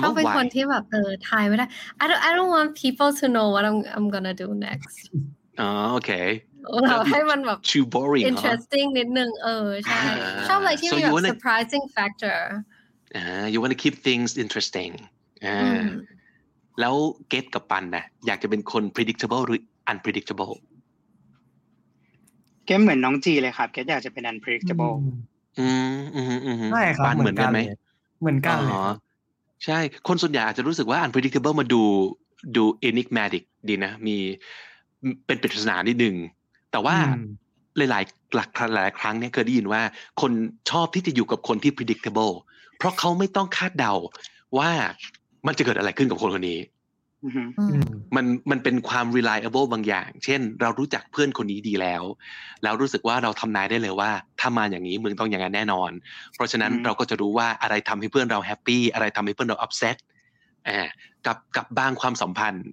ชอบ unpredictable เป็น why คนที่แบบเออทายไม่ได้ I don't I don't want people to know what I'm I'm gonna do next อ๋อโอเค เราให้มันแบบ too boring เหรอ interesting นิดนึงเออใช่อ่าชอบอะไรที่ So มี you แบบ wanna- surprising factor อ่า you want to keep things interesting อ่าอืมแล้วเกตกับปันนะอยากจะเป็นคน predictable หรือ unpredictable เกมเหมือนน้องจีเลยครับ เกมอยากจะเป็น unpredictable อืมอืมอืมใช่ครับปันเหมือนกันไหมเลยเหมือนกันเลยอ๋อใช่ คนส่วนใหญ่อาจจะรู้สึกว่า unpredictable มาดูดู enigmatic ดีนะ มีเป็นปริศนานิดนึง แต่ว่าอืมหลายๆหลักหลายๆครั้งเนี่ยเคยได้ยินว่า คนชอบที่จะอยู่กับคนที่ predictable เพราะเขาไม่ต้องคาดเดาว่ามันจะเกิดอะไรขึ้นกับคนคนนี้อือฮึอือืมมมันมันเป็นความ reliable บางอย่าง เช่น เรารู้จักเพื่อนคนนี้ดีแล้ว แล้วรู้สึกว่าเราทำนายได้เลยว่า ถ้ามาอย่างนี้มึงต้องอย่างนั้นแน่นอน เพราะฉะนั้นเราก็จะรู้ว่าอะไรทำให้เพื่อนเราแฮปปี้อะไรทำให้เพื่อนเรา upset อ่ากับกับบางความสัมพันธ์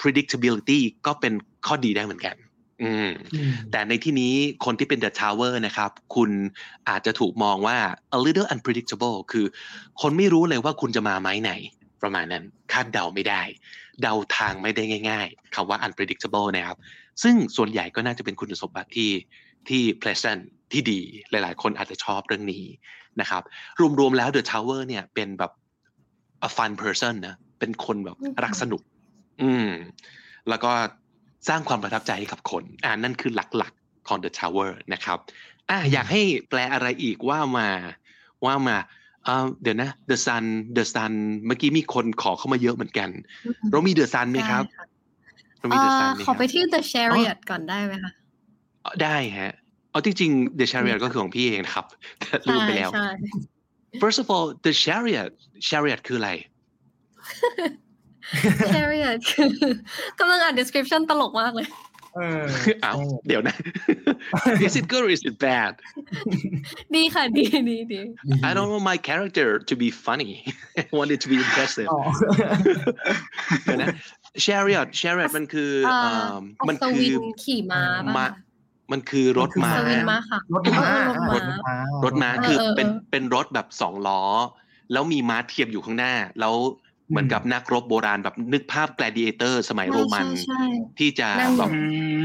predictability ก็เป็นข้อดีได้เหมือนกัน อืมอืมแต่ในที่นี้คนที่เป็น the tower นะครับ คุณอาจจะถูกมองว่า a little unpredictable คือคนไม่รู้เลยว่าคุณจะมาไม้ไหน ประมาณนั้นคาดเดาไม่ได้ เดาทางไม่ได้ง่าย ๆคำว่า unpredictable นะครับ ซึ่งส่วนใหญ่ก็น่าจะเป็นคุณสมบัติที่ที่ pleasant ที่ดีหลายๆ คนอาจจะชอบเรื่องนี้นะครับ รวมๆแล้ว the tower เนี่ยเป็นแบบ a fun person นะเป็นคนแบบอืมรักสนุก อืม แล้วก็ สร้างความประทับใจให้กับคนอ่านั่นคือหลักๆของ The Tower นะครับอ่าอยากให้แปลอะไรอีกว่ามาว่ามาอ่าเดี๋ยวนะ The Sun The Sun เมื่อกี้มีคนขอเข้ามาเยอะเหมือนกัน เรามี The Sun ไหมครับเรามีเอ่ The อ Sun ไหมขคอรับไปที่ The Chariot ก่อนได้ไหมคะอ๋อได้ฮะเอาจริงๆ The Chariot ก็คือของพี่เองนะครับแต่ลืมไปแล้วใช่ First of all The Chariot Chariot คืออะไรใช่ Chariot คือกำลังอ่าน description ตลกมากเลยเอออ้าวเดี๋ยวนะ Is it good or is it bad ดีค่ะดีดีดี I don't want my character to be funny I want it to be impressive อ๋อเดี๋ยวนะ chariot chariot มันคือเอ่อเอ่ออัมันศคืวิอนขี่ม้าป่ะม้าคะมันคือรถม้าอัศวินม้าค่ะรถม้าเออรถม้ารถม้าเออคือเออเป็นเออเป็นรถแบบสองล้อ แล้วมีม้าเทียบอยู่ข้างหน้า แล้ว เหมือนกับนักรบโบราณแบบนึกภาพ gladiator สมัยโรมันใช่ใช่ที่จะนั่งอยู่แบบอื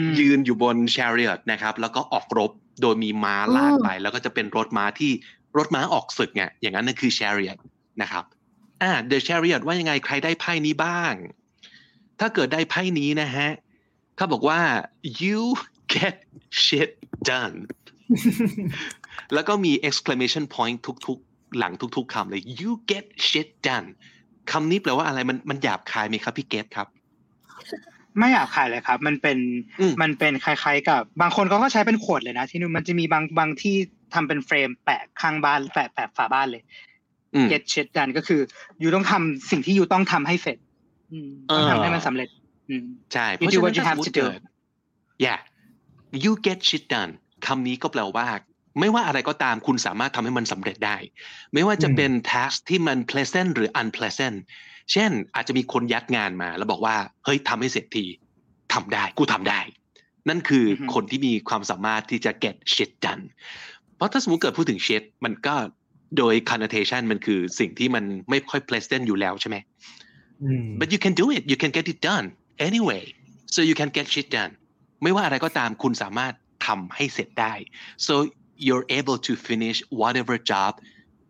มยืนอยู่บน chariot นะครับ แล้วก็ออกรบโดยมีม้าลากอืมไป แล้วก็จะเป็นรถม้าที่รถม้าออกศึกไงอย่างนั้นนั่นคือ chariot นะครับอ่า the chariot ว่ายังไงใครได้ไพ่นี้บ้าง ถ้าเกิดได้ไพ่นี้นะฮะเขาบอกว่า you get shit done แล้วก็มี exclamation point ทุกๆ หลังทุกๆคำเลย you get shit done คำนี้แปลว่าอะไรมันมันหยาบคายไหมครับพี่เกตครับ ไม่อยากขายเลยครับ มันเป็นอืมมันเป็นคล้ายๆ กับ บางคนเขาก็ใช้เป็นขวดเลยนะ ที่นู่นมันจะมีบางบางที่ทำเป็นเฟรมแปะข้างบ้านแปะแปะฝาบ้านเลยอืม get shit done ก็คืออยู่ต้องทำสิ่งที่อยู่ต้องทำให้เสร็จอืมต้องเออทำให้มันสำเร็จอืมใช่ You เพราะ do ฉะ what นั้น you ถ้าส have มม to ติ do เกิด yeah you get shit done คำนี้ก็แปลว่า ไม่ว่าอะไรก็ตามคุณสามารถทำให้มันสำเร็จได้ ไม่ว่าจะอืมเป็น task ที่มัน pleasant หรือ unpleasant เช่น อาจจะมีคนยัดงานมา แล้วบอกว่า เฮ้ยทำให้เสร็จทีทำได้ กูทำได้ นั่นคือออฮึคนที่มีความสามารถที่จะ get shit done เพราะถ้าสมมติเกิดพูดถึง shit มันก็โดย connotation มันคือสิ่งที่มันไม่ค่อย pleasant อยู่แล้วใช่ไหมอืม but you can do it you can get it done anyway so you can get shit done ไม่ว่าอะไรก็ตามคุณสามารถทำให้เสร็จได้ so you're able to finish whatever job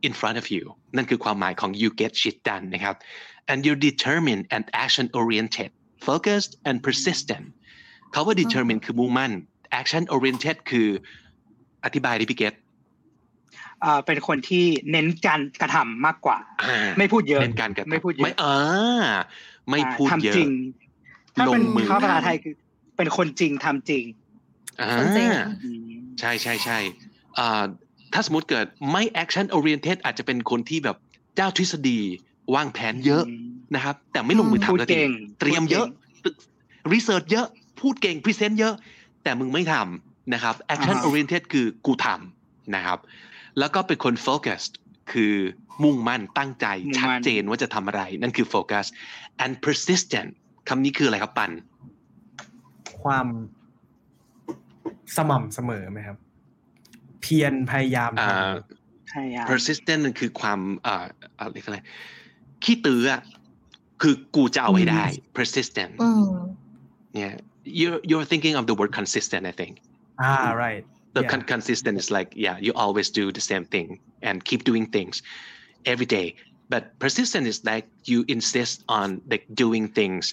in front of you นั่นคือความหมายของ you get shit done นะครับ and you're determined and action oriented focused and persistent เขาว่า determined คือมุ่งมั่น action oriented คืออธิบายดิพี่เกตอ่าเป็นคนที่เน้นการกระทำมากกว่าอ่า ไม่พูดเยอะเน้นการกระทำไม่พูดเยอะไม่เออไม่พูดอ่าเยอะทำจริงถ้าเป็นลงมือข้อภาษาไทยคือเป็นคนจริงทำจริงอ่าคนจริงอืมใช่ใช่ใช่อ่า ถ้าสมมติเกิดไม่ action oriented อาจจะเป็นคนที่แบบเจ้าทฤษฎีวางแผนเยอะนะครับ แต่ไม่ลงมือพูดทำสักทีเก่งเตรียมเยอะresearch เยอะพูดเก่ง present เยอะ แต่มึงไม่ทำนะครับ action อ่าฮะ oriented คือกูทำนะครับ แล้วก็เป็นคน focused คือมุ่งมั่นตั้งใจมุ่งมั่นชัดเจนว่าจะทำอะไร นั่นคือ focus and persistent คำนี้คืออะไรครับปัน ความสม่ำเสมอไหมครับเพียรพยายามท อ่า ใช่ครับ persistent นั่นคือความอ่าอะไรยกอะไรขี้ตื้ออ่ะคือกูจะเอาให้ได้ persistent อืม yeah you're you're thinking of the word consistent I think ำอ่า right the Yeah. con- consistent is like yeah you always do the same thing and keep doing things every day but persistent is like you insist on like doing things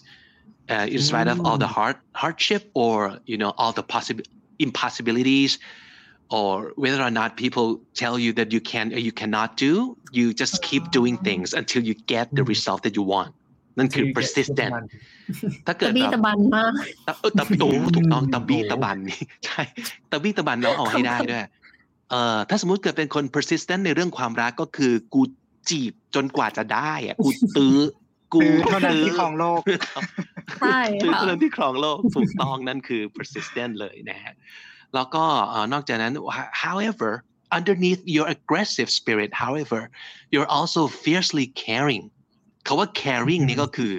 uh, in spite of all the hard hardship or you know all the possible impossibilities or whether or not people tell you that you can or you cannot do you just keep doing things until you get the Mm. result that you want นั่นคือ persistent ถ้าเกิตะดบี้แบบตะบันมากตะเออตะบี้โอ้ถูกต้องอืมตะบี้ตะบันนี่ใช่ตะบี้ตะบันเราเอาให้ได้ด้วยเอ่อถ้าสมมุติเกิดเป็นคน persistent ในเรื่องความรักก็คือกูจีบจนกว่าจะได้อะกูตื้อกูคือเท่านั้นที่ครองโลกใช่ตื้อค่ะเท่านั้นที่ครองโลกถูกต้องนั่นคือ persistent เลยนะฮะ แล้วก็เอ่อนอกจากนั้น however underneath your aggressive spirit however you're also fiercely caring เขาว่า caring นี่ก็คือ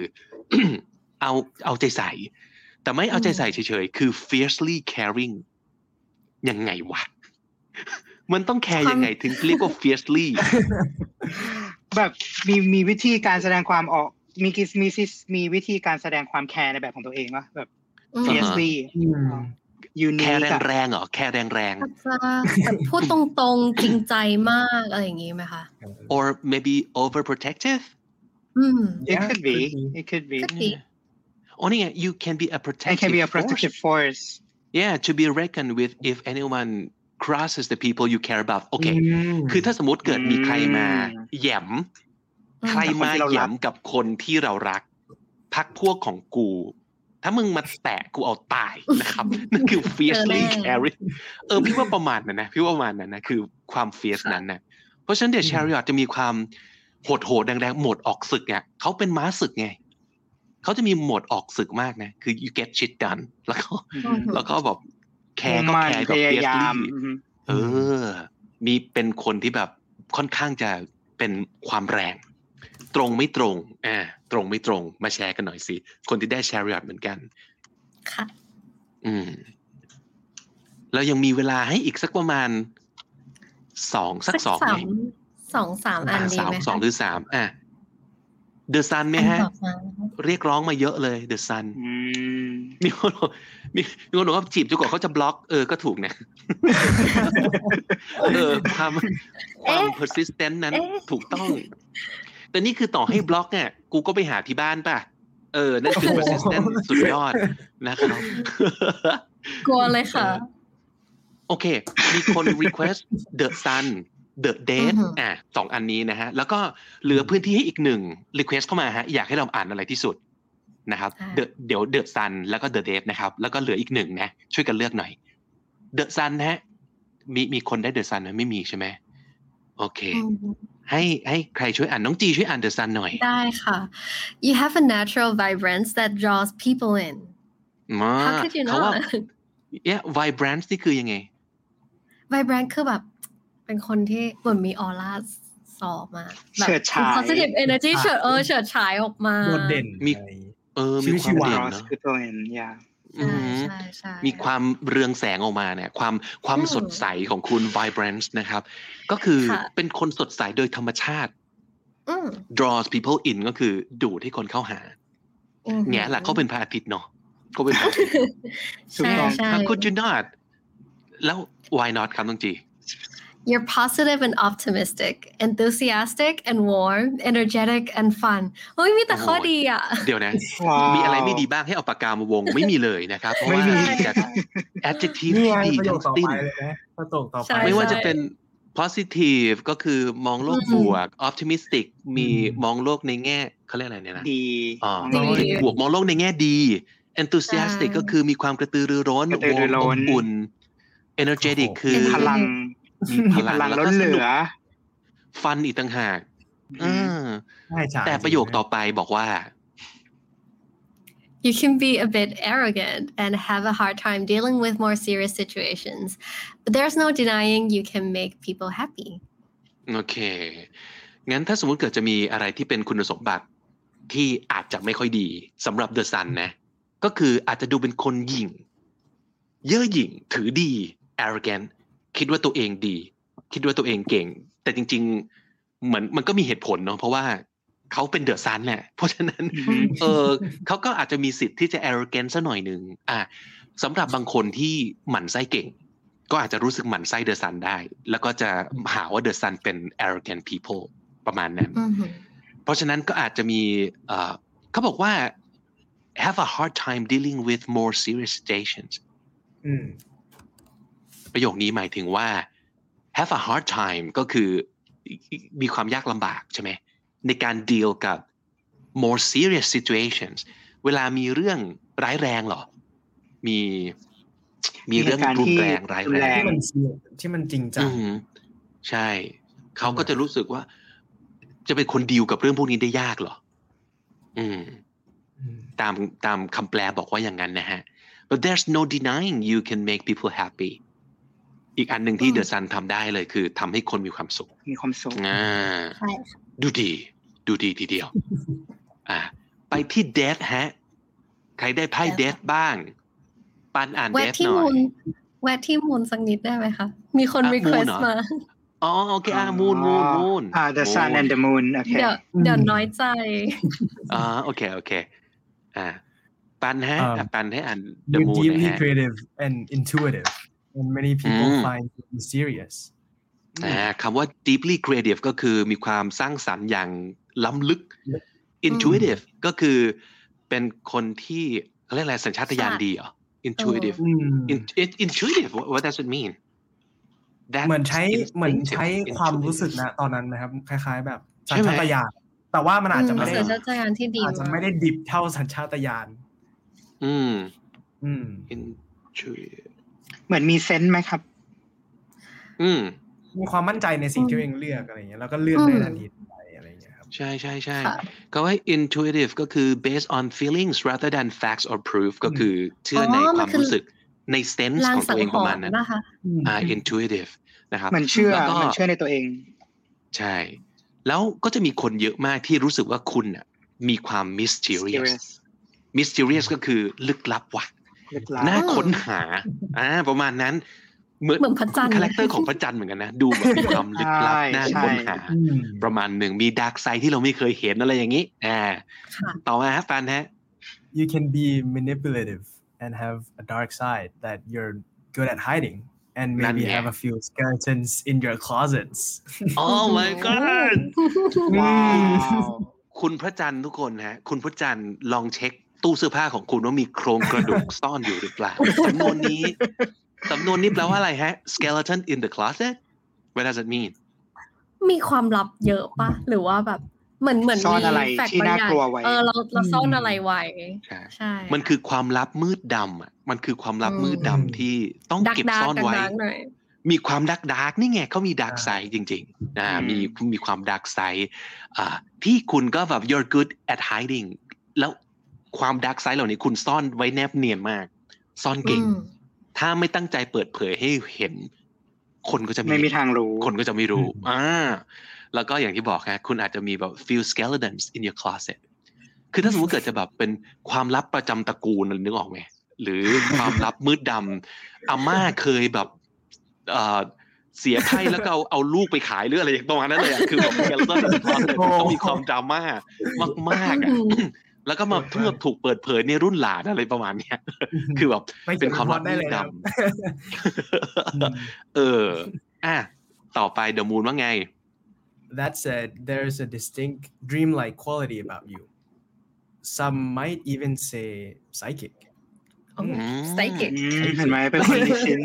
เอาเอาใจใส่ แต่ไม่เอาใจใส่เฉยๆ คือ fiercely caring ยังไงวะ มันต้องแคร์ยังไงถึงเรียกว่า fiercely แบบมีมีวิธีการแสดงความออกมีกิมีซิมีวิธีการแสดงความแคร์ในแบบของตัวเองวะแบบอืมอ่าฮะ fiercely อืม unique แคร์อะแรงๆเหรอแคร์แรงอาจจะแบบพูดตรงๆจริงใจมากอะไรอย่างงี้ไหมคะๆ or maybe overprotective อืม it Yeah, could be could be. it could be Could be. โอ้นี่ไง you can be a it protective can be a force. protective force yeah to be reckoned with if anyone crosses the people you care about โอเคมคือถ้าสมมติเกิดมีใครมาอืมแหย่มอืมใครมากับคนที่เรารักแหย่มกับคนที่เรารักพรรคพวกของกู ถ้ามึงมาแตะกูเอาตายนะครับ นั่นคือ fiercely เจอแน่ caring เออพี่ว่าประมาณนั้นนะพี่ว่าประมาณนั้นนะคือความ fierce นั้นนะเพราะฉะนั้นเดี๋ยว chariot จะมีความโหดโหดๆแรงๆโหมดออกศึกเนี่ยเขาเป็นม้าศึกไงเขาจะมีโหมดออกศึกมากนะ คือ you get shit done แล้วก็อืมแล้วก็แบบแคร์ก็มุ่งมั่นแคร์แบบพยายาม fiercely อือฮึเออ มีเป็นคนที่แบบค่อนข้างจะเป็นความแรง ตรงไม่ตรงอ่าตรงไม่ตรงมาแชร์กันหน่อยสิ คนที่ได้ chariot เหมือนกัน ค่ะ อืมเรายังมีเวลาให้อีกสักประมาณสองสักสองสาไหมมสองสามอันดีไหมสองคะหรือสามอะ the sun ไหมอันฮะต่อมานะคะเรียกร้องมาเยอะเลย the sun อืมมีคนบอกมีมีคนบอกว่าจีบจนกว่าเขาจะบล็อก เออก็ถูกนะเออความความ persistent นั้นเอ๊ะถูกต้อง แต่นี่คือต่อให้บล็อกเนี่ยกูก็ไปหาที่บ้านป่ะ เออ นั่นคือ persistent สุดยอดนะครับกลัวเลยค่ะ โอเค มีคน request The Sun the date อือฮึอะสองอันนี้นะฮะ แล้วก็เหลือพื้นที่ให้อีกหนึ่ง request เข้ามาฮะ อยากให้เราอ่านอะไรที่สุดนะครับอ่า The เดี๋ยว the sun แล้วก็ the date นะครับ แล้วก็เหลืออีกหนึ่งนะ ช่วยกันเลือกหน่อย the sun นะฮะ มีมีคนได้ the sun ไหมไม่มีใช่ไหมโอเคอืม ให้ให้ใครช่วยอ่านน้องจีช่วยอ่าน the sun หน่อยได้ค่ะ you have a natural vibrance that draws people in มา how could you เขาว่า not เนี่ย vibrance นี่คือยังไง vibrant คือแบบเป็นคนที่เหมือนมีออร่าสอบมาแบบเฉิดฉาย positive energy เฉิดเออเฉิดฉายออกมาโดดเด่นมีอะไรอย่างงี้เออชีมีวิตความชีวาเด่น cross เนาะ คือตัวเองอย่าอืใช่มใช่ใช่มีความเรืองแสงออกมาเนี่ย ความความอืมสดใสของคุณ vibrance นะครับ ก็คือค่ะเป็นคนสดใสโดยธรรมชาติอืม draws people in ก็คือดูดให้คนเข้าหาอืมแง่ละเขาเป็นพระอาทิตย์เนาะเขาเป็นพระอาทิตย์ถูกใช่ต้องใช่ How could you not แล้ว why not ครับน้องจี You're positive and optimistic, enthusiastic and warm, energetic and fun. เฮ้ยมีแต่ข้อโอ้ยดีอะ เดี๋ยวนะว้าวมีอะไรไม่ดีบ้างให้เอาปากกามาวงไม่มีเลยนะครับ เพราะไม่ว่ามีมีแต่ adjective นี่ที่ไงดีประโยทั้คงต่อสิ้นไปเลยนะประโยคต่อไปใช่ไม่ว่าใช่จะเป็น positive ก็คือมองโลกอืมบวก optimistic มีอืมมองโลกในแง่เขาเรียกอะไรเนี่ยนะ ดีอ๋อดีมองโลกในบวกมองโลกในแง่ดี enthusiastic ใช่ก็คือมีความกระตือรือร้นกระตือรือร้นอบอุ่น energetic คือมีพลัง มีพมีพลังลังแล้วล้ก็นสเหลืนุกอฟันอีกต่างหากอืมอ่าใช่ใช่แต่ประโยคต่อไปบอกว่า You can be a bit arrogant and have a hard time dealing with more serious situations, but there's no denying you can make people happy. โอเค งั้นถ้าสมมุติเกิดจะมีอะไรที่เป็นคุณสมบัติที่อาจจะไม่ค่อยดีสำหรับเดอะซันนะ ก็คืออาจจะดูเป็นคนหยิ่ง เย่อหยิ่งถือดี arrogant คิดว่าตัวเองดี คิดว่าตัวเองเก่ง แต่จริง ๆ เหมือนมันก็มีเหตุผลเนาะเพราะว่าเขาเป็น the sun แหละ เพราะฉะนั้นอืมเออเขาก็อาจจะมีสิทธิ์ที่จะ arrogant ซะหน่อยหนึ่งอะสำหรับบางคนที่หมั่นไส้เก่ง ก็อาจจะรู้สึกหมั่นไส้ the sun ได้ แล้วก็จะหาว่า the sun เป็น arrogant people ประมาณนั้น Mhm. เพราะฉะนั้นก็อาจจะมีเอ่อเขาบอกว่า have a hard time dealing with more serious situations อืม ประโยคนี้หมายถึงว่า have a hard time ก็คือมีความยากลำบากใช่ไหมในการ deal กับ more serious situations เวลามีเรื่องร้ายแรงเหรอ มีมีเรื่องมีเหตุการณ์รุนที่แรงร้ายรุนแรแรงงที่มันเสี่ยงที่มันจริงจัอืงมใช่ เขาก็จะรู้สึกว่า จะเป็นคนดีลกับเรื่องพวกนี้ได้ยากเหรออืมอืม ตามตามคำแปลบอกว่าอย่างนั้นนะฮะ but there's no denying you can make people happy อีกอันหนึ่งที่อืมเดอะซันทำได้เลยคือทำให้คนมีความสุข มีความสุขอ่าใช่ค่ะดูดี ดูดีทีเดียว อ่า ไปที่เดทฮะ ใครได้ไพ่เดทบ้าง ปันอ่านแวะเดทที่หน่อมูยลแวะที่มูลสักนิดได้ไหมคะ มีคนอะ request มูลเหรอมา อ๋อโอเคอ่ามูนมูนมูนอ่า the sun and the moon โอเคเดี๋ยวเดี๋ยวน้อยใจ อ่าโอเคโอเค อ่าปันฮะอ่าอะปันให้อ่าน The You're Moon นะ deeply ฮะ creative and intuitive and many people อืม find it mysterious อ่าคำว่า deeply creative ก็คือมีความสร้างสรรค์อย่างล้ำลึก intuitive ก็คือเป็นคนที่เขาเรียกอะไรสัญชาตญาณดีเหรอ intuitive อืม In- in- intuitive what what does it mean That เหมือนใช้เหมือนใช้ instinctive, ความรู้สึก intuitive นะตอนนั้นนะครับ คล้ายๆ แบบใช่สัญไหมชาตญาณแต่ว่ามันอาจจะไม่ได้สัญชาตญาณที่ดีอาจจะมากไม่ได้ดิบเท่าสัญชาตญาณอืมอืม intuitive เหมือนมีเซนส์ไหมครับ อืมมีความมั่นใจในสิ่งที่ตัวเองเลือกอะไรอย่างเงี้ยแล้วก็เลือกได้ทันทีไปอะไรอย่างเงี้ยครับใช่ใช่ใช่ค่ะก็ว่า intuitive ก็คือ based on feelings rather than facts or proof ก็คือเชื่ออ๋อในมันความคือรู้สึกใน sense ลางของสัตัวงเองหประรมาณณ์นั้นนะคะอ่า intuitive นะครับมันเชื่อแล้วก็มันเชื่อในตัวเอง ใช่ แล้วก็จะมีคนเยอะมากที่รู้สึกว่าคุณน่ะมีความ mysterious serious mysterious ก็คือลึกลับว่ะลึกลับ น่าค้นหาอ่าประมาณนั้นเหมือนเหมือนพระจันทร์ character ของพระจันทร์เหมือนกันนะ ดูแบบมีความลึกลับใช่น่าใช่ค้นหาอืมประมาณหนึ่งมี dark side ที่เราไม่เคยเห็นอะไรอย่างนี้อ่าค่ะต่อมาฮะฟันฮะ you can be manipulative and have a dark side that you're good at hiding and maybe นั่นไง have a few skeletons in your closets Oh my god ว้าวคุณพระจันทร์ทุกคนฮะ คุณพระจันทร์ลองเช็ค ตู้เสื้อผ้าของคุณว่ามีโครงกระดูกซ่อนอยู่หรือเปล่าสำนวนนี้สำนวนนี้แปลว่าอะไรฮะ skeleton in the closet what does it mean มีความลับเยอะปะหรือว่าแบบเหมือนเหมือนซ่อนอะไรมีแฟกต์ที่บางน่าอย่างกลัวไว้เออเราเราซ่อนอะไรไว้ใช่ใช่ มันคือความลับมืดดำอะมันคือความลับอืมมืดดำที่ต้องดักเก็บดาซ่อนไว้ดักๆหน่อยมีความดักดาร์กนี่ไงเขามีดักไซด์จริงๆนะอืมมีมีความดักไซด์อ่าที่คุณก็แบบ you're good at hiding แล้ว ความดักไซด์เหล่านี้คุณซ่อนไว้แนบเนียนมาก ซ่อนเก่งอืมถ้าไม่ตั้งใจเปิดเผยให้เห็น คนก็จะไม่มีทางรู้ คนก็จะไม่รู้อืมอ่าแล้วก็อย่างที่บอกฮะคุณอาจจะมีแบบ few skeletons in your closet คือถ้าสมมติเกิดจะแบบเป็นความลับประจำตระกูลนึกออกไหมหรือความลับมืดดำอาม่าเคยแบบเอ่อเสียไพ่แล้วก็เอาเอาลูกไปขายหรืออะไรอย่างประมาณนั้นเลยอะคือแบบ skeleton in the closet ต้องมีความดราม่ามากๆอะอืม แล้วก็มาเพื่อถูกเปิดเผยในรุ่นหลานอะไรประมาณเนี้ยคือแบบไม่เป็นความลับได้มืเลดยดนะำเอออะต่อไปเดอะมูนว่าไง That said, there's a distinct dreamlike quality about you. Some might even say psychic. โอ้อืม psychic อืมเห็นไหมเป็นคนที่ชิน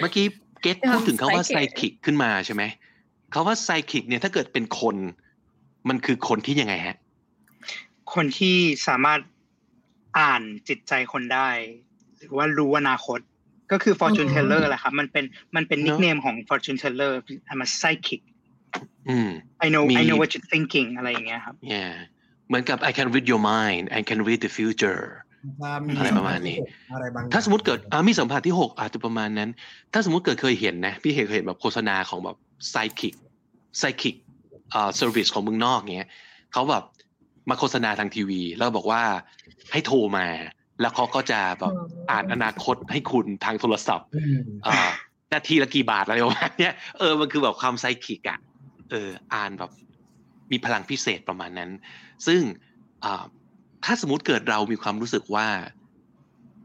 เมื่อกี้เกตเป็นพูดถึงคาว่าไซ psychic คิกขึ้นมาใช่ไหมคาว่าไซคิกเนี่ยถ้าเกิดเป็นคน มันคือคนที่ยังไงฮะ คนที่สามารถอ่านจิตใจคนได้ หรือว่ารู้อนาคต ก็คือ fortune อืม teller แหละครับมันเป็นมันเป็นเนนิอะกเนมของ fortune teller I'm a psychic อืม I know มี I know what you're thinking อะไรอย่างเงี้ยครับ yeah เหมือนกับ I can read your mind I can read the future อะไรประมาณนี้อะไรบางถ้าสมมติเกิดอ่ามีสัมผัสที่หกอาจจะประมาณนั้น ถ้าสมมติเกิดเคยเห็นนะ พี่เคยเห็นแบบโฆษณาของแบบไซคิกpsychic อ่า service ของเมืองนอกเงี้ยเขาแบบ มาโฆษณาทางทีวี แล้วบอกว่าให้โทรมา แล้วเขาก็จะแบบอืมอ่านอนาคตให้คุณทางโทรศัพท์อืมอ่านาทีละกี่บาทอะไรประมาณเนี้ยเออมันคือแบบความ psychic อะเอออ่านแบบมีพลังพิเศษประมาณนั้น ซึ่งอ่าถ้าสมมติเกิดเรามีความรู้สึกว่า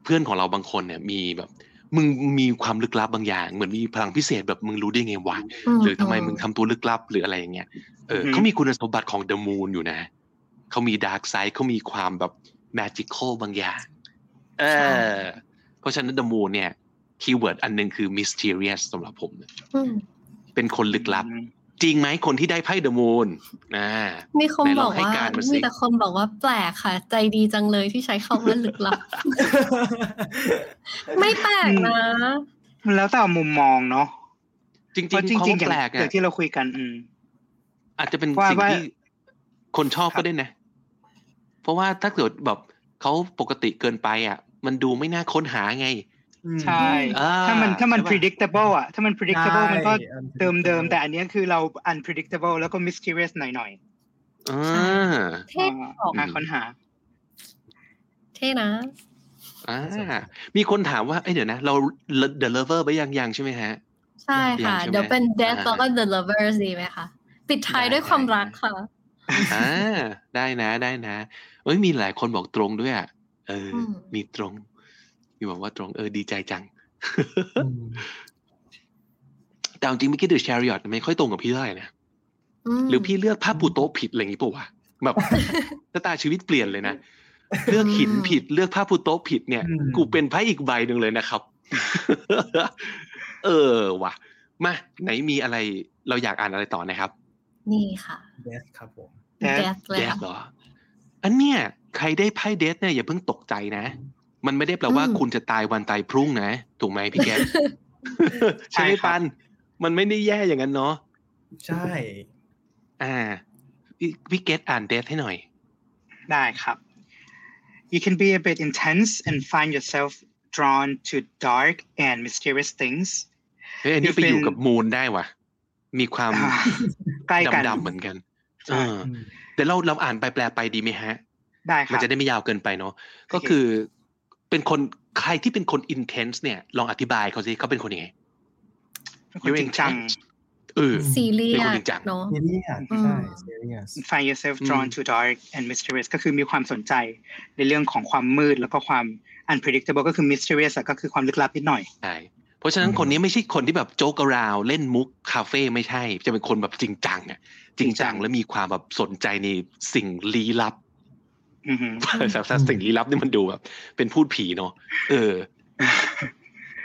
เพื่อนของเราบางคนเนี่ยมีแบบมึงมีความลึกลับบางอย่าง เหมือนมีพลังพิเศษแบบมึงรู้ได้ไงวะหรือทำไมมึงทำตัวลึกลับหรืออะไรอย่างเงี้ยเอออืมเขามีคุณสมบัติของ the moon อยู่นะ เขามี dark side เขามีความแบบ magical บางอย่างเออเพราะฉะนั้น the moon เนี่ย keyword อันหนึ่งคือ mysterious สำหรับผมนะอืมเป็นคนลึกลับ จริงไหมคนที่ได้ไพ่ the moon อ่ามีคนไหนลบอองกให้ว่าการมาสิมีแต่คนบอกว่าแปลกค่ะ ใจดีจังเลยที่ใช้คำว่าลึกลับ ไม่แปลกนะมันแล้วแต่มุมมองเนาะจริงเพราะๆจเขาริงๆอย่างแปลกอย่าอะงที่เราคุยกัน อืมอาจจะเป็นว่าสิ่งว่าที่คนชอบครับก็ได้นะ เพราะว่าถ้าเกิดแบบเขาปกติเกินไปอะ มันดูไม่น่าค้นหาไงใช่อ่าถ้ามันถ้ามันใช่ปะ predictable อะ ถ้ามัน predictable มันก็ใช่เดิมเดิมๆแต่อันเนี้ยคือเรา unpredictable แล้วก็ mysterious หน่อยอ่าเท่ๆออกหาค้นหา เท่นะอ่ามีคนถามว่า เอ้ยเดี๋ยวนะ เรา The Lover ไปยังยังใช่ไหมฮะ ใช่ค่ะใช่ไหมเดี๋ยวเป็น death อ่าแล้วก็ the lovers ดีไหมคะ ปิดท้ายได้ด้วยความได้รักค่ะอ่าได้นะได้นะ เอ้ยมีหลายคนบอกตรงด้วยอะเอออมมีตรงมีบอกว่าตรงเออดีใจจังอืมแต่เอาจริงเมื่อกี้ The Chariot ไม่ค่อยตรงกับพี่เท่าไหร่นะมหรือพี่เลือกภาพปูโต๊ะผิดอะไรอย่างงี้ป่าวะแบบชะตาชีวิตเปลี่ยนเลยนะเลือกหินผิดเลือกผ้าปูโต๊ะผิดเนี่ยอืมกูเป็นไพ่อีกใบหนึ่งเลยนะครับ เออว่ะมาไหนมีอะไรเราอยากอ่านอะไรต่อนะครับ นี่ค่ะ death ครับผม Death death เลยเดทค่ะเหรอ อันเนี้ยใครได้ไพ่เดทเนี่ยอย่าเพิ่งตกใจนะ มันไม่ได้แปลว่าอืมคุณจะตายวันตายพรุ่งนะ ถูกไหมพี่แกใช่ใช่ไหมครับปัน มันไม่ได้แย่อย่างนั้นเนาะใช่ อ่า พี่พี่เกตอ่านเดทให้หน่อย ได้ครับ you can be a bit intense and find yourself drawn to dark and mysterious things เฮ้ยอันนี้คือไปอยู่เป็นกับมูนได้ว่ะมีความอ่าใกล้กันดำๆเหมือนกันใช่ เออแต่เราเราอ่านไปแปลไปดีไหมฮะ ได้คมันรับจะได้ไม่ยาวเกินไปเนาะก็โอเคคือเป็นคนใครที่เป็นคน intense เนี่ย ลองอธิบายเขาสิเขาเป็นคนยังไงเป็นคนจริงจัง intense เออซีเรียเป็นคนสจริงจังเนาะ serious อืมใช่ serious find yourself อืม drawn to dark and mysterious ก็คือมีความสนใจในเรื่องของความมืดแล้วก็ความ unpredictable ก็คือ mysterious อะก็คือความลึกลับนิดหน่อยใช่ เพราะฉะนั้นอืมคนนี้ไม่ใช่คนที่แบบโจ๊กราวเล่นมุกคาเฟ่ไม่ใช่ จะเป็นคนแบบจริงจังอะจริงจังจริงจังและมีความแบบสนใจในสิ่งลี้ลับอือหือแต่แต่สิ่งลี้ลับนี่มันดูแบบเป็นพูดผีเนาะเออ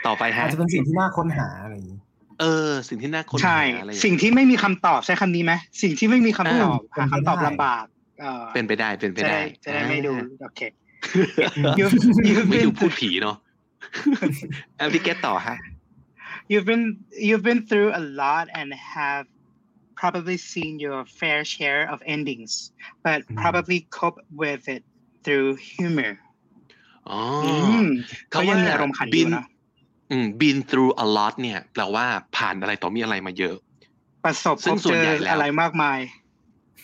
ต่อไปฮะอาจจะเป็นสิ่งที่น่าค้นหาอะไรอย่างนี้เออ สิ่งที่น่าค้นใช่หาอะไรอย่างสิ่งเงี้ยที่ไม่มีคำตอบใช้คำนี้ไหมสิ่งที่ไม่มีคำตอบอ่าหาคำตอบเป็นไปได้ลำบากเออเป็นไปได้เป็นไปจะได้ได้จะได้ไม่ดูอ่าโอเค you've you've ไม่ been ดูพูดผีเนาะ อะพี่เกตต่อฮะ you've been you've been through a lot and have probably seen your fair share of endings but Mm. probably cope with it through humor อ๋ออือมเขาก็ยังว่ามีอารมณ์ขันอบิยู่นนะอืม been through a lot เนี่ยแปลว่าผ่านอะไรต่อมีอะไรมาเยอะ ประสบซึ่พงบส่วเจนอใหญ่แล้วอะไรมากมาย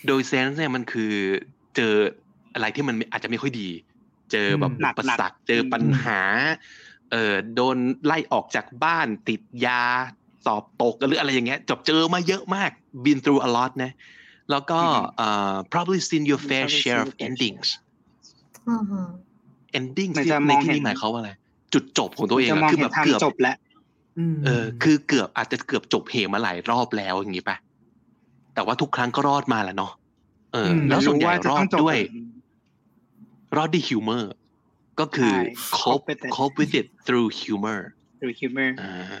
โดยเซนส์เนี่ยมันคือเจออะไรที่มันอาจจะไม่ค่อยดี เจอแบบหนัอุกปหนักสรรคเจอปัญหา เอ่อโดนไล่ออกจากบ้านติดยาสอบตกหรืออะไรอย่างเงี้ยจบเจอมาเยอะมาก been through a lot นะแล้วก็เอ่อ probably seen your fair Probably share seen of your fair endings อือหือ endings มันที่จะในมองที่เห็นี้นหมายเขามว่าอะไร จุดจบของตัวเองจะอะมองคือเห็แบนบทางเกือบจบแล้วมเออ คือเกือบอาจจะเกือบจบเหมาหลายรอบแล้วอย่างงี้ปะแต่ว่าทุกครั้งก็รอดมาแหละเนาะเอออมแล้วส่วนใหญ่รู้าจะรอต้ดงจบด้วย รอดด้วยฮิวเมอร์ ก็คือใช่ cope cope with it cope with it through humor through humor อ่า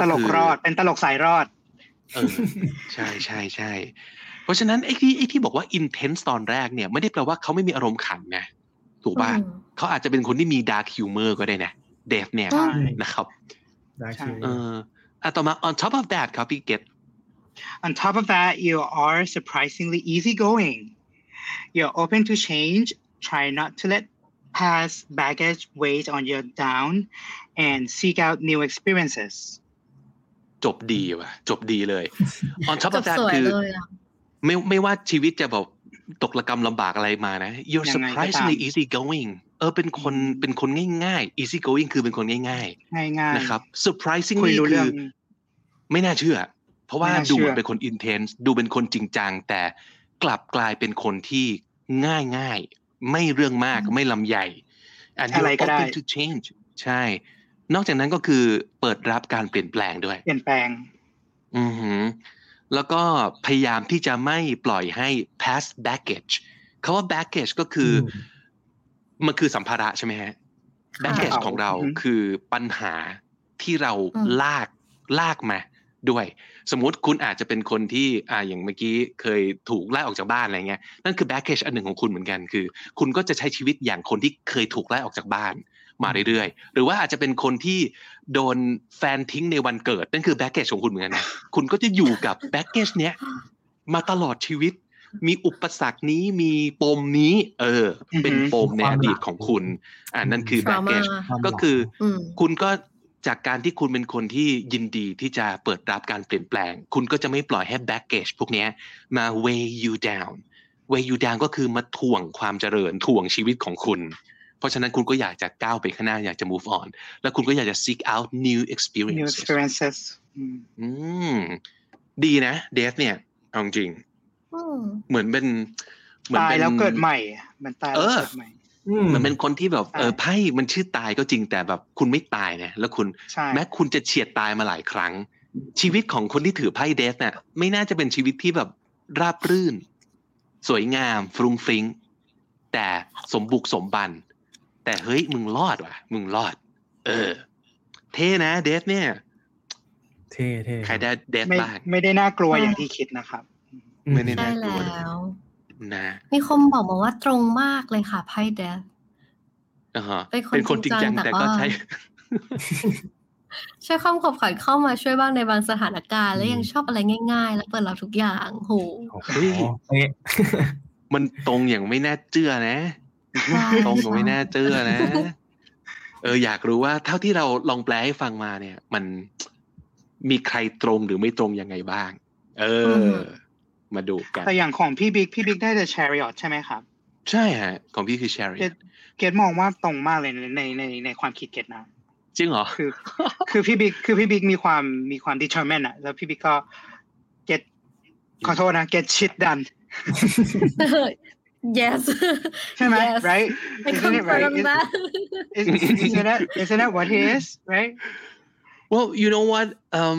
ตลกคือรอดเป็นตลกสายรอดเออใช่ใช่ใช่เพราะฉะนั้นไอ้ที่ไอ้ที่บอกว่า intense ตอนแรกเนี่ย ไม่ได้แปลว่าเขาไม่มีอารมณ์ขันนะถูกป่ะอืมเขาอาจจะเป็นคนที่มี dark humor ก็ได้นะเดฟเนี่ยใช่นะครับได้ใช่คือเอออะต่อมา on top of that ครับพี่เกต On top of that, you are surprisingly easygoing. You're open to change, try not to let past baggage weigh on you down, and seek out new experiences. จบดีว่ะ จบดีเลย on top จ of บ that สวยคือเลยอะไม่ไม่ว่าชีวิตจะแบบตกระกรรมลำบากอะไรมานะ you're ยังไงก็ตาม surprisingly easy going เออเป็นคนอืมเป็นคนง่ายๆ easy going คือเป็นคนง่ายง่ายๆๆนะครับคุย surprisingly รู้คืเรื่อองไม่น่าเชื่อ เพราะว่าไม่น่าดูเชื่อเหมือนเป็นคน intense ดูเป็นคนจริงจังแต่กลับกลายเป็นคนที่ง่ายง่ายๆ ไม่เรื่องมากไม่ลำใหญ่ and อะไร you're ก็ได้ open to change ใช่ นอกจากนั้นก็คือเปิดรับการเปลี่ยนแปลงด้วย เปลี่ยนแปลง อือหือแล้วก็พยายามที่จะไม่ปล่อยให้ pass baggage คาว่า baggage ก็คืออมันคือสัมภาระใช่ไหมฮะค่ะ baggage ของเราอือหือคือปัญหาที่เราอืมลากลากมา ด้วย สมมุติคุณอาจจะเป็นคนที่อ่าอย่างเมื่อกี้เคยถูกไล่ออกจากบ้านอะไรเงี้ยนั่นคือ baggage อันหนึ่งของคุณเหมือนกันคือ คุณก็จะใช้ชีวิตอย่างคนที่เคยถูกไล่ออกจากบ้านมาเรื่อยๆ หรือว่าอาจจะเป็นคนที่โดนแฟนทิ้งในวันเกิด นั่นคือ baggage ของคุณเหมือนกันนะคุณก็จะอยู่กับ baggage เนี้ยมาตลอดชีวิต มีอุปสรรคนี้มีปมนี้ เออ เป็นปมในอดีตของคุณ อ่านั่นคือแบ็กเกจ trauma ก็คืออืมคุณก็ จากการที่คุณเป็นคนที่ยินดีที่จะเปิดรับการเปลี่ยนแปลง คุณก็จะไม่ปล่อยให้ baggage พวกเนี้ยมา weigh you down weigh you down ก็คือมาถ่วงความเจริญถ่วงชีวิตของคุณ เพราะฉะนั้นคุณก็อยากจะก้าวไปข้างหน้าอยากจะ move on แล้วคุณก็อยากจะ seek out new new experiences experiences อืมอืมดีนะเดฟเนี่ยเอาจริงอืมเหมือนเป็นเหมือนตายเป็นแล้วเกิดใหม่ มันตายแล้วเออเกิดใหม่เห มือนเป็นคนที่แบบใช่เออไพ่มันชื่อตายก็จริงแต่แบบคุณไม่ตายนะแล้วคุณใช่แม้คุณจะเฉียดตายมาหลายครั้ง ชีวิตของคนที่ถือไพ่เดฟเนี่ยไม่น่าจะเป็นชีวิตที่แบบราบรื่น สวยงามฟรุ้งฟริ้งแต่สมบุกสมบัน แต่เฮ้ยมึงรอดว่ะ มึงรอด เออ เท่นะเดฟเนี่ย เท่เท่ใครได้เดฟไม่บ้างไม่ได้น่ากลัวอย่างที่คิดนะครับ ไม่ได้ใช่น่ากลัวแล้ว นะมีคนบอกมาว่าตรงมากเลยค่ะไพ่เดฟอ่าฮะเป็นคนเป็นคนจริงจังจริงจังแต่แต่ก็ว่าใช้ใช้ความขบขันเข้ามาช่วยบ้างในบางสถานการณ์ และยังชอบอะไรง่าย ๆ และเปิดรับทุกอย่างโหโอ้โหเฮ้ยเป๊ะมันตรงอย่างไม่น่าเชื่อนะใช่ตรงกับไม่น่าเชื่อนะ เอออยากรู้ว่าเท่าที่เราลองแปลให้ฟังมาเนี่ย มันมีใครตรงหรือไม่ตรงยังไงบ้าง เออ มาดูกัน แต่อย่างของพี่บิ๊กพี่บิ๊กได้แต่ chariot ใช่ไหมครับ ใช่ฮะ ของพี่คือแชร์เกตเกตมองว่าตรงมากเลยในในในในความคิดเกตนะจริงเหรอคือ คือพี่บิ๊กคือพี่บิ๊กมีความมีความ determined อะแล้วพี่บิ๊กก็ get ขอโทษนะ get shit done yes ใช่ไหม yes right I isn't it right confirm Is- that is- isn't that isn't that what he is right Well, you know what? Um,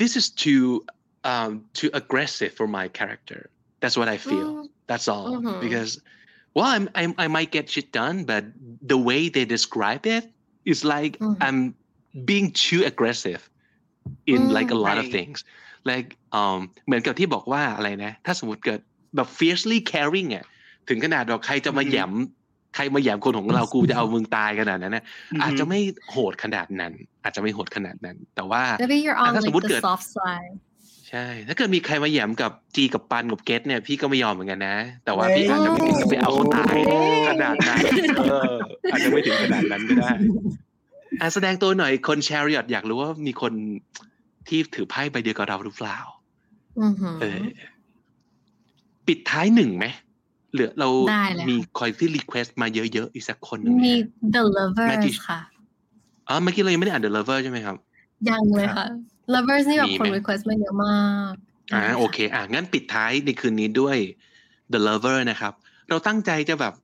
this is too um, too aggressive for my character. That's what I feel. Mm. That's all. Mhm. Because, well, I'm, I'm I might get shit done, but the way they describe it is like Mhm. I'm being too aggressive. in อืม like a lot of ใช่ things like um เหมือนกับที่บอกว่าอะไรนะ ถ้าสมมติเกิดแบบ fiercely caring อ่ะถึงขนาดเราใครจะมา อือฮึ แหยมใครมาแหยมคนของเรากูจะเอามึงตายขนาดนั้นนะอาจจะไม่โหดขนาดนั้น อาจจะไม่โหดขนาดนั้น แต่ว่า maybe you're on ถ้าสม like มุติ the เกิด soft side ใช่ ถ้าเกิดมีใครมาแหยมกับจีกับปันกับเกตเนี่ยพี่ก็ไม่ยอมเหมือนกันนะ แต่ว่าพี่อาจจะไม่ถึงกับไปเอาเขาตายขนาดนั้นเอออาจจะไม่ถึงขนาดนั้นก็ได้อะแสดงตัวหน่อยคน chariot อยากรู้ว่ามีคนที่ถือไพ่ใบเดียวกับเราหรือเปล่าอือหือเออ ปิดท้ายหนึ่งไหมเหลือเราได้เลยค่ะมีคอยที่ request มาเยอะๆอีกสักคนหนึ่งไหมีฮะ the lovers Magic ค่ะอ๋อเมื่อกี้เรายังไม่ได้อ่าน The Lover ใช่ไหมครับ ยังเลยค่ะ lovers นี่แบบมีไหมคน request มาเยอะมากอ่ามีะโอเค อะงั้นปิดท้ายในคืนนี้ด้วย The Lover นะครับ เราตั้งใจจะแบบ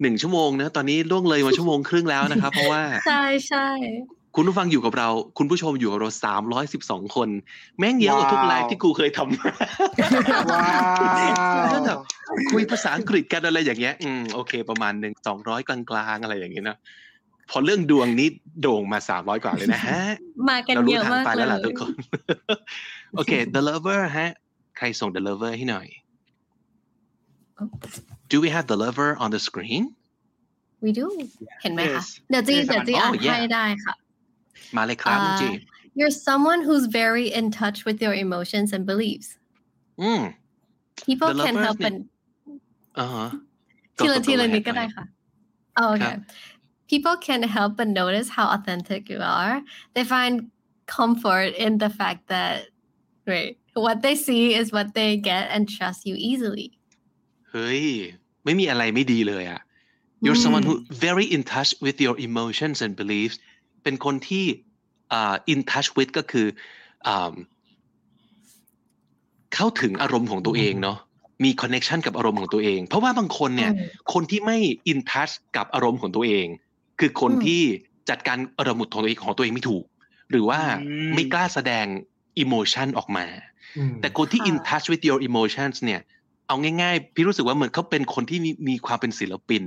หนึ่งชั่วโมงนะ ตอนนี้ล่วงเลยมาชั่วโมงครึ่งแล้วนะครับ เพราะว่า ใช่ใช่คุณผู้ฟังอยู่กับเรา คุณผู้ชมอยู่กับเราสามร้อยสิบสองคน แม่งเยอะกว่าทุกไลฟ์ที่กูเคยทำมาว้าวก็แบบคุยภาษาอังกฤษกันอะไรอย่างเงี้ย อืมโอเค ประมาณหนึ่งสองร้อยกลางๆ อะไรอย่างเงี้ยนะ พอเรื่องดวงนี้โด่งมาสามร้อยกว่าเลยนะฮะ มากันเราเยรู้อะทางมากไปเลแล้วยล่ะทุกคนโอเค The Lover ฮะ ใครส่ง The Lover ให้หน่อย Do we have The Lover on the screen we do เห็นไหมคะ Yes เดี๋ยวจี Yes เดี๋ยวจี oh อ่าน yeah ให้ได้ค่ะมาเลยครับน้องอ่าจี you're someone who's very in touch with your emotions and beliefs อืม people The can lovers help เนี่ย and อ่าฮะทีละก็ทีละก็นิดก็ได้ให้ค่ะ oh, ครั okay บ people can help but notice how authentic you are they find comfort in the fact that right what they see is what they get and trust you easily เฮ้ยไม่มีอะไรไม่ดีเลยอะ you're someone who very in touch with your emotions and beliefs เป็นคนที่อ่า in touch with ก็คืออ่าเข้าถึงอารมณ์ของตัวเองเนาะมี connection กับอารมณ์ของตัวเอง เพราะว่าบางคนเนี่ยอืมคนที่ไม่ in touch กับอารมณ์ของตัวเอง คือคนอืมที่จัดการอารมณ์ของตัวเองของตัวเองไม่ถูก หรือว่าอืมไม่กล้าแสดง emotion ออกมาอืมแต่คนที่ค่ะ in touch with your emotions เนี่ย เอาง่ายๆ พี่รู้สึกว่าเหมือนเขาเป็นคนที่มีมีความเป็นศิลปิน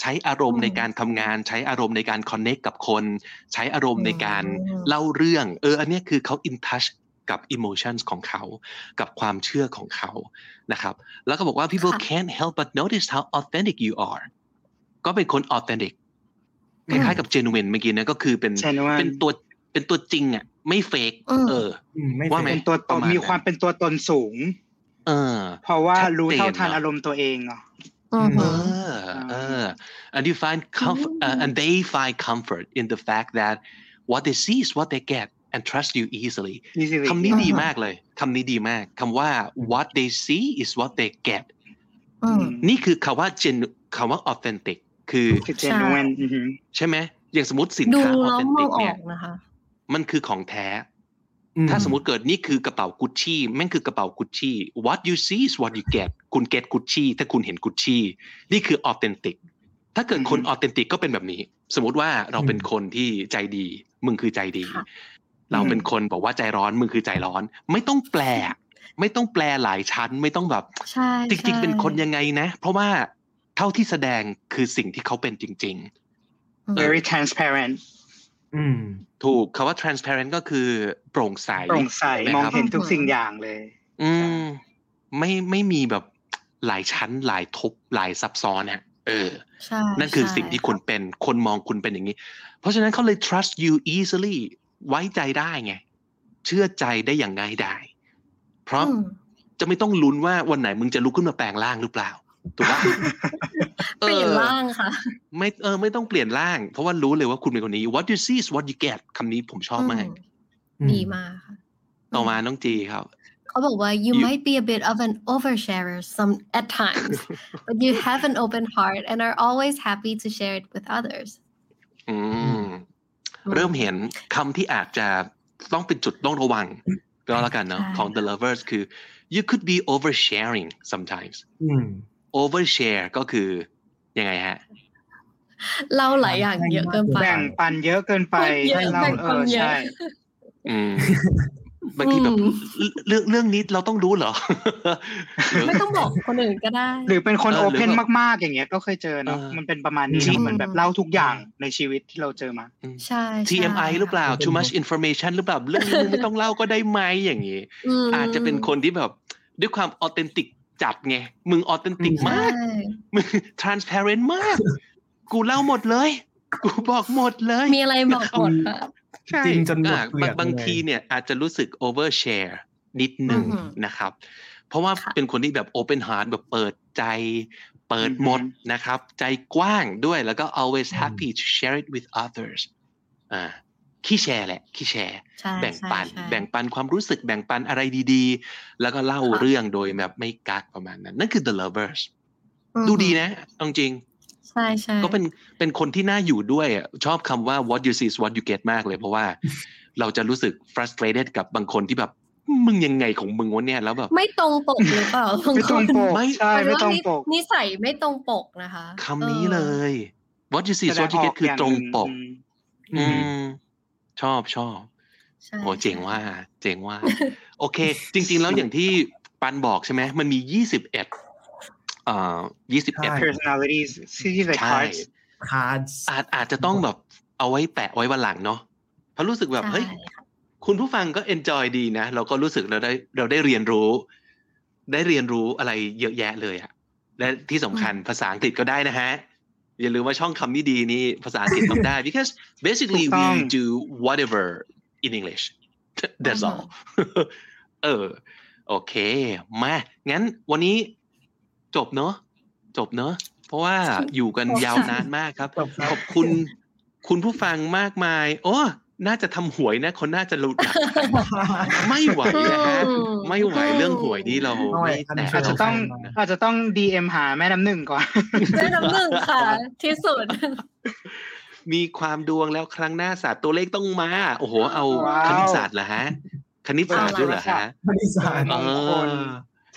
ใช้อารมณ์อืมในการทำงาน ใช้อารมณ์ในการ connect กับคน ใช้อารมณ์ในการอืมเล่าเรื่อง เออ อันเนี้ยคือเขา in touch กับ emotions ของเขา กับความเชื่อของเขานะครับ แล้วก็บอกว่า people ค่ะ can't help but notice how authentic you are ก็เป็นคน authentic คอืมล้ายๆกับ genuine เมื่อกี้เนะก็คือเป็น Genuine เป็นตัวเป็นตัวจริงอะไม่เฟกอืมเอออืมไม่ว่าไหมเป็เป็นนตัวตประนมาณมีนั้นความเป็นตัวตนสูง เออ เพราะว่าชัดรู้เท่าเจนทันเนอะอารมณ์ตัวเองเนาะอือเอหืออเออ and you find comfort uh, and they find comfort in the fact that what they see is what they get and trust you easily นี่สิคำนี้อืมดีมากเลยคำนี้ดีมากคำว่า what they see is what they get อืมนี่คือคำว่า gen คำว่า authentic คือคือเจนเวนอือหือใช่ไหมอย่างสมมติสินดูค้าแล้วมอง authentic อเนี่อยกนะคะมันคือของแท้ ถ้าสมมติเกิดนี่คือกระเป๋ากุชชี่แม่งคือกระเป๋ากุชชี่ what you see is what you get คุณ get กุชชี่ถ้าคุณเห็นกุชชี่นี่คือ authentic ถ้าเกิดคนอืม authentic ก็เป็นแบบนี้ สมมติว่าเราเป็นคนที่ใจดี มึงคือใจดีค่ะเราเป็นคนบอกว่าใจร้อนมึงคือใจร้อน ไม่ต้องแปล ไม่ต้องแปลหลายชั้น ไม่ต้องแบบใช่จริงใช่ๆเป็นคนยังไงนะ เพราะว่า เท่าที่แสดงคือสิ่งที่เขาเป็นจริงอืม very transparent อืมๆถูกคาว่า transparent ก็คือโปร่งใสโปร่งใสไหมองครับเห็นทุกสิ่งอย่างเลย อืม ไม่ไม่มีแบบหลายชั้นหลายทบหลายซับซ้อนเนี่ยเออใช่นั่นคือใช่สิ่งที่คุณเป็น คนมองคุณเป็นอย่างนี้ เพราะฉะนั้นเขาเลย trust you easily ไว้ใจได้ไง เชื่อใจได้อย่างง่ายดาย เพราะอืมจะไม่ต้องลุ้นว่าวันไหนมึงจะลุกขึ้นมาแปลงร่างหรือเปล่า ถูกปะเปลี่ยนร่างค่ะ ไม่เออไม่ต้องเปลี่ยนร่าง เพราะว่ารู้เลยว่าคุณเป็นคนนี้ what you see is what you get คำนี้ผมชอบมากอืมดีมากค่ะ ต่อมาน้องจีครับเขาบอกว่า you You- might be a bit of an oversharer some at times but you have an open heart and are always happy to share it with others อืมเริ่มเห็นคำที่อาจจะต้องเป็นจุดต้องระวัง ก็แล้วกันเนาะใช่ของ the lovers คือ you could be oversharing sometimes อืม overshare ก็คือยังไงฮะเล่าหลายอย่างเยอะเกินไปแบ่งปันเยอะเกินไปพูดเยอะให้เราแบ่งเอปันอเยอะใช่อืมบางทีแบบอืมเรื่องเรื่องนี้เราต้องรู้เหรอหรือไม่ต้องบอกคนอื่นก็ได้ หรือเป็นคนเออโอหรือเพนแบบมากๆอย่างเงี้ย ก็เคยเจอเนาะเออมันเป็นประมาณนี้จริเนาะงเหมือนแบบเล่าทุกอย่างในชีวิตที่เราเจอมาใช่ใช่ TMI หรือเปล่า too much information หรือเปล่าเรื่องนี้มึงไม่ต้องเล่าก็ได้ไหมอย่างนี้มอาจจะเป็นคนที่แบบด้วยความออเทนติก จัดไง มึงออเทนติกใช่มาก มึง transparent มาก กูเล่าหมดเลย กูบอกหมดเลย มีอะไรบอกหมดค่ะใช่จริงจนหมดอะเปลือกบางบางเลยทีเนี่ยอาจจะรู้สึก overshare นิดหนึ่งอือหือนะครับ เพราะว่าค่ะเป็นคนที่แบบ open heart แบบเปิดใจ เปิดอือหือหมดนะครับ ใจกว้างด้วยแล้วก็ always อืม happy to share it with others อ่า ขี้แชร์แหละขี้แชร์ใช่แบ่งปันใช่ใช่แบ่งปันความรู้สึกแบ่งปันอะไรดีๆ แล้วก็เล่าค่ะเรื่องโดยแบบไม่กักประมาณนั้น นั่นคือ the lovers อืมดูดีนะเอาจริงใช่ใช่ก็เป็นเป็นคนที่น่าอยู่ด้วยอะชอบคำว่า what you see is what you get มากเลยเพราะว่าเราจะรู้สึก frustrated กับบางคนที่แบบมึงยังไงของมึงวะเนี่ยแล้วแบบไม่ตรงปกหรือเปล่าบาไม่ตรงคนปกไม่ใช่ไม่ตรงปกนิสัยไม่ตรงปกนะคะคำนี้ออเลย what you see is แสด what ง you ออ get กคืออย่างตรงหนึ่ปก อืมอืม ชอบชอบใช่โอ้เจ๋งใช่ว่า เจ๋งว่า โอเค จริง ๆ แล้วอย่างที่ปันบอกใช่ไหมมันมียี่สิบเอ็ดเอ่อยี่สิบใช่เอ็ด personalities ที่ like ใช่ cards cards อาจอาจจะต้องแบบเอาไว้แปะไว้วันหลังเนาะเพราะรู้สึกแบบใช่เฮ้ยค่ะคุณผู้ฟังก็ enjoy ดีนะ เราก็รู้สึกเราได้เราได้เรียนรู้ ได้เรียนรู้อะไรเยอะแยะเลยอะและที่สำคัญภาษาอังกฤษก็ได้นะฮะ อย่าลืมว่าช่องคำนี้ดีนี่ภาษาอังกฤษต้องได้ because basically ถูกต้ we อง do whatever in English that's อือ all ฮึเออโอเค มา งั้นวันนี้จบเนอะจบเนอะเพราะว่าอยู่กันยาวนานมากครับจบครับขอบคุณคุณผู้ฟังมากมาย โอ้ น่าจะทำหวยนะคนน่าจะรู้จักกันไม่ไหวนะฮะอืมไม่ไหวเรื่องหวยนี่เราไม่ไหวไม่อันแตะนี้อาจจะต้องนะอาจจะต้อง DM หาแม่น้ำหนึ่งก่อนแม่น้ำหนึ่งค่ะ ที่สุด มีความดวงแล้วครั้งหน้าศาสตร์ตัวเลขต้องมา โอ้โห เอาว้าวคณิตศาสตร์เหรอฮะ คณิตศาสตร์ด้วยเหรอฮะบริษัทเอมงคลอ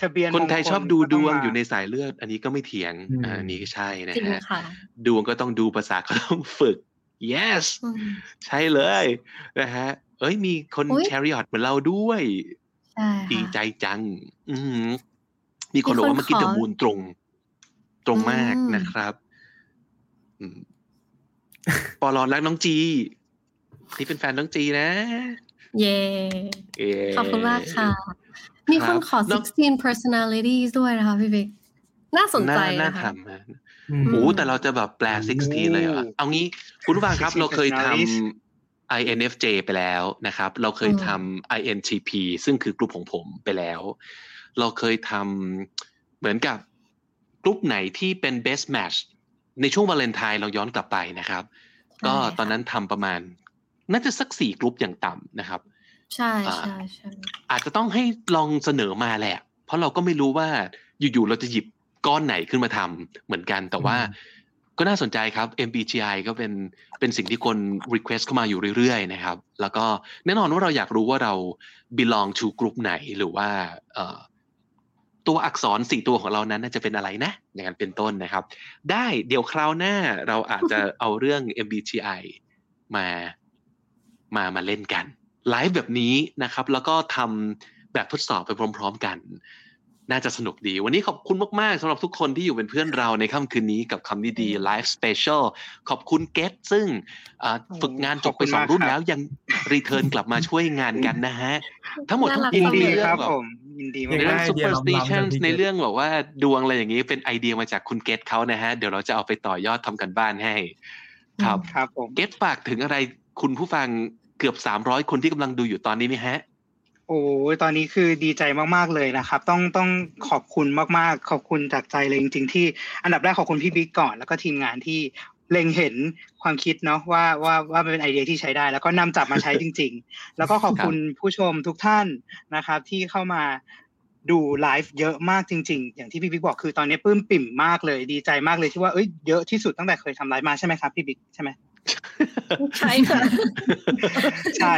ทะเบียนคนไทยมงลชอบดูดวงก็ต้มาอยู่ในสายเลือด อันนี้ก็ไม่เถียงอืมอ่าอันนี้ก็ใช่นะจริงฮะค่ะดวงก็ต้องดูภาษาก็ต้องฝึก yes อืมใช่เลยนะฮะเอ้ยมีคนอุ๊ยแชริออตเหมือนเราด้วยใช่ดีค่ะใจจัง อือหือมีคนมีบอกคนว่าเมื่อกี้ขอเดอะมูนตรง ตรงมากอืมนะครับอืมปอลอนรักน้องจี นี่เป็นแฟนน้องจีนะ เย่เย้ขอบคุณมากค่ะ มีคนขอรับ16 personalities ด้วยนะคะพี่บิ๊กน่าสนใจน่าน่านะคะทำนะอืม โอ้แต่เราจะแบบแปล 16 เลยเหรอเอางี้คุณผู้ฟังครับเราเคยทำ INFJ ไปแล้วนะครับ เราเคยทำ INTP ซึ่งคือกลุ่มของผมไปแล้ว เราเคยทำเหมือนกับกลุ่มไหนที่เป็น best match ในช่วงวาเลนไทน์เราย้อนกลับไปนะครับ ก็ตอนนั้นทำประมาณ น่าจะสักสี่กลุ่มอย่างต่ำนะครับ ใช่ใช่ใช่อาจจะต้องให้ลองเสนอมาแหละ เพราะเราก็ไม่รู้ว่าอยู่ๆเราจะหยิบ ก้อนไหนขึ้นมาทำเหมือนกันแต่ว่าอืมก็น่าสนใจครับ MBTI ก็เป็นเป็นสิ่งที่คน request เข้ามาอยู่เรื่อยๆนะครับ แล้วก็แน่นอนว่าเราอยากรู้ว่าเรา belong to กลุ่มไหนหรือว่าเอ่อตัวอักษรสี่ตัวของเรานั้นน่าจะเป็นอะไรนะ อย่างนั้นเป็นต้นนะครับ ได้เดี๋ยวคราวหน้าเราอาจจะเอาเรื่อง MBTI มามามาเล่นกันไลฟ์แบบนี้นะครับ แล้วก็ทำแบบทดสอบไปพร้อม ๆ กัน น่าจะสนุกดี วันนี้ขอบคุณมาก ๆสำหรับทุกคนที่อยู่เป็นเพื่อนเราในค่ำคืนนี้กับคำนี้ดีไลฟ์สเปเชียลขอบคุณเกตซึ่งอ่าฝึกงานจบไปขอบคุณสองมากรุ่นครับแล้วยังรีเทิร์นกลับมาช่วยงานกันนะฮะ ทั้งหมดทั้งปยินวงดีในเรื่คอรังบแบบผมยินดีในมากเรื่องได้ superstition ไอเดียล้ำๆกันพี่เกตในเรื่องแบบว่าดวงอะไรอย่างนี้เป็นไอเดียมาจากคุณเกตเขานะฮะ เดี๋ยวเราจะเอาไปต่อยอดทำกันบ้านให้ ครับๆครับผมเกตฝากถึงอะไรคุณผู้ฟังเกือบ300คนที่กำลังดูอยู่ตอนนี้ไหมฮะ โอ้ยตอนนี้คือดีใจมากๆเลยนะครับ ต้องต้องขอบคุณมากๆ ขอบคุณจากใจเลยจริงๆที่อันดับแรกขอบคุณพี่บิ๊กก่อน แล้วก็ทีมงานที่เล็งเห็นความคิดเนาะว่าว่าว่ามันเป็นไอเดียที่ใช้ได้ แล้วก็นำจับมาใช้จริง ๆ แล้วก็ขอบคุณผู้ชมทุกท่านนะครับ ที่เข้ามาดูไลฟ์เยอะมากจริง ๆ อย่างที่พี่บิ๊กบอกคือตอนนี้ปลื้มปิ่มมากเลย ดีใจมากเลยที่ว่าเอ้ยเยอะที่สุดตั้งแต่เคยทำไลฟ์มาใช่ไหมครับพี่บิ๊กใช่ไหม ใช่ค่ะใช่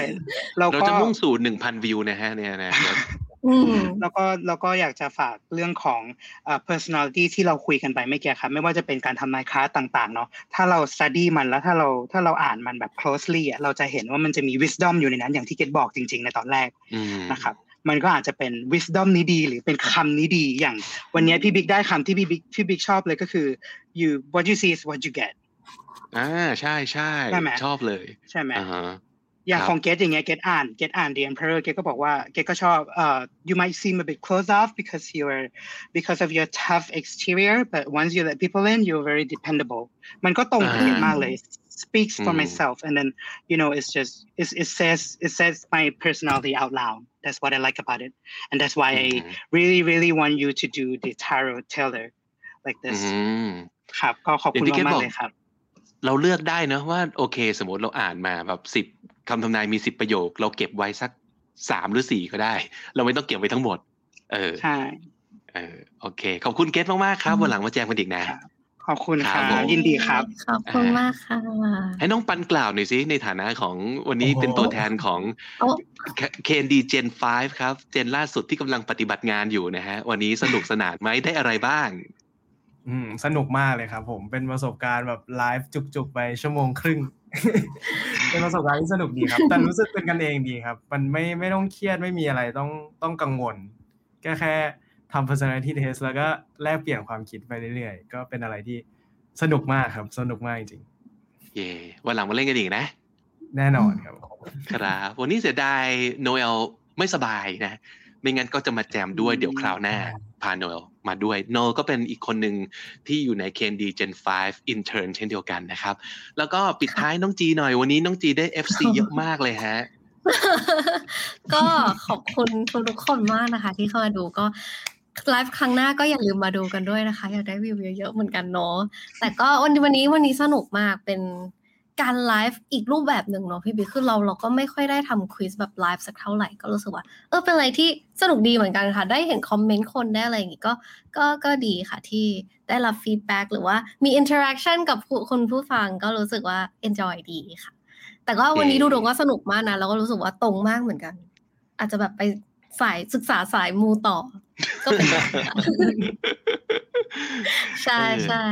เราเราก็จะมุ่งสู่1,000วิวนะฮะเนี่ยนะเดี๋ยวอืมแล้วก็แล้วก็อยากจะฝากเรื่องของเอ่อ personality ที่เราคุยกันไปไม่อกี่ครับไม่ว่าจะเป็นการทำนายคลาสต่างๆเนาะถ้าเรา study มันแล้วถ้าเราถ้าเราอ่านมันแบบ closely อะเราจะเห็นว่ามันจะมี wisdom อยู่ในนั้นอย่างที่เกดบอกจริง ๆ ในตอนแรกอืมนะครับมันก็อาจจะเป็น wisdom นี้ดี หรือเป็นคำนี้ดีอย่าง วันนี้พี่บิ๊กได้คำที่พี่บิ๊กพี่บิ๊กชอบเลยก็คือ you what you see is what you get อ่าใช่ใช่ใช่ไหมชอบเลย ใช่ไหมอ่าฮะอย่างครับของเกตอย่างเงี้ยเกตอ่านเกตอ่าน The Emperor เกตก็บอกว่าเกตก็ชอบเอ่อ you might seem a bit closed off because you're because of your tough exterior but once you let people in you're very dependable มันก็ตรงกับเกตมากเลย speaks for อืม myself and then you know it's just it's, it says it says my personality out loud that's what I like about it and that's why อื I ม really really want you to do the tarot teller like อื this มครับก็ขอบคุณอย่างที่เกรทมากบอกๆเลยครับ เราเลือกได้นะว่าโอเค สมมติเราอ่านมาแบบสิบคำทำนายมีสิบประโยค เราเก็บไว้สักสามหรือสี่ก็ได้ เราไม่ต้องเก็บไว้ทั้งหมด เออใช่เออโอเค ขอบคุณเกตมากๆครับอืมวันหลังมาแจมกันอีกนะครับขอบคุณคครัรับบผมยินดีครับขอบคุณมากค่ะให้น้องปันกล่าวหน่อยสิในฐานะของวันนี้โอ้โหเป็นตัวแทนของโอ้ KND Gen 5ครับ เจนล่าสุดที่กำลังปฏิบัติงานอยู่นะฮะ วันนี้สนุกสนานไหมได้อะไรบ้าง อืมสนุกมากเลยครับ ผมเป็นประสบการณ์แบบไลฟ์จุกๆไปชั่วโมงครึ่ง เป็นประสบการณ์ที่สนุกดีครับ แต่รู้สึกเป็นกันเองดีครับ มันไม่ไม่ต้องเครียดไม่มีอะไรต้องต้องกังวลแค่แค่ทำ personality test แล้วก็แลกเปลี่ยนความคิดไปเรื่อยๆ ก็เป็นอะไรที่สนุกมากครับ สนุกมากจริงเย่วันหลังมาเล่นกันอีกนะๆแน่นอนครับ ครับวันนี้เสียดายโนเอลไม่สบายนะ ไม่งั้นก็จะมาแจมด้วยเดี๋ยวคราวหน้าพาโนเอล มาด้วยโนก็เป็นอีกคนหนึ่งที่อยู่ใน KND Gen 5 Intern เช่นเดียวกันนะครับ แล้วก็ปิดท้ายน้องจีหน่อยวันนี้น้องจีได้ FC เยอะมากเลยฮะก็ขอบคุณทุกๆคนมากนะคะ ที่เข้ามาดูก็ไลฟ์ครั้งหน้าก็อย่าลืมมาดูกันด้วยนะคะ อยากได้วิวเยอะๆเหมือนกันเนาะแต่ก็วันวันนี้วันนี้สนุกมากเป็น การไลฟ์อีกรูปแบบหนึ่งเนาะพี่บิ๊กคือเราเราก็ไม่ค่อยได้ทำ quiz แบบไลฟ์สักเท่าไหร่ก็รู้สึกว่า เออเป็นอะไรที่สนุกดีเหมือนกันค่ะ ได้เห็นคอมเมนต์คนได้อะไรอย่างงี้ก็ก็ก็ดีค่ะที่ได้รับ feedback หรือว่ามี interaction กับผู้คนผู้ฟังก็รู้สึกว่า enjoy ดีค่ะ แต่ก็วันนี้เย้ดูดูก็สนุกมากนะแล้วก็รู้สึกว่าตรงมากเหมือนกัน อาจจะแบบไปสายศึกษาสายมูต่อ ก็เป็นได้ค่ะใช่ใช่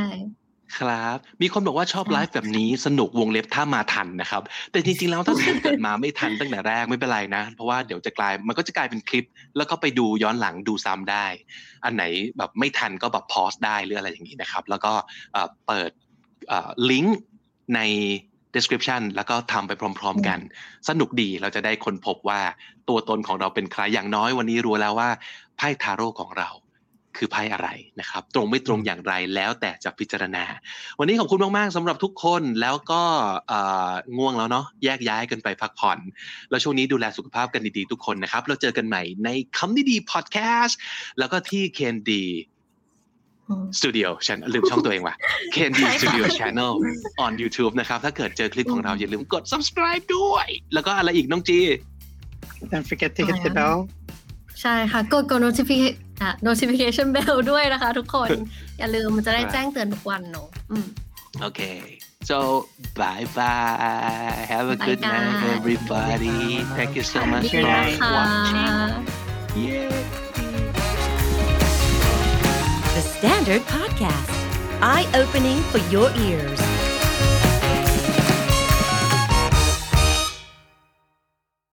ครับ มีคนบอกว่าชอบไลฟ์แบบนี้สนุกวงเล็บถ้ามาทันนะครับ แต่จริงๆแล้วถ้าสมมติเกิดมาไม่ทันตั้งแต่แรกไม่เป็นไรนะ เพราะว่าเดี๋ยวจะกลายมันก็จะกลายเป็นคลิป แล้วก็ไปดูย้อนหลังดูซ้ำได้ อันไหนแบบไม่ทันก็แบบพอสได้หรืออะไรอย่างนี้นะครับ แล้วก็เอ่อเปิดลิงก์ใน description แล้วก็ทำไปพร้อม ๆ กัน สนุกดีเราจะได้ค้นพบว่าตัวตนของเราเป็นใครอย่างน้อยวันนี้รู้แล้วว่าไพ่ทาโร่ของเรา คือไพ่อะไรนะครับ ตรงไม่ตรงอย่างไรแล้วแต่จะพิจารณา วันนี้ขอบคุณมาก ๆสำหรับทุกคนแล้วก็เอ่อง่วงแล้วเนาะแยกย้ายกันไปพักผ่อน แล้วช่วงนี้ดูแลสุขภาพกันดี ๆ ทุกคนนะครับ เราเจอกันใหม่ในคำดีๆพอดแคสต์แล้วก็ที่ Candy อืม Studio ฉันลืมช่องตัวเองว่ะ Candy ใช่ค่ะ Studio Channel on YouTube นะครับ ถ้าเกิดเจอคลิปของเราอย่าลืมกด subscribe ด้วย แล้วก็อะไรอีกน้องจี don't forget to hit the bell ใช่ค่ะ กดกด notification อะ notification bell ด้วยนะคะทุกคน อย่าลืมมันจะได้แจ้งเตือนทุกวันเนาะอืม Okay. So bye bye. Have a Bye, good night, guys. everybody. Thank you so much ดี Good for night. ค่ะ watching. Yeah. The Standard Podcast, eye opening for your ears.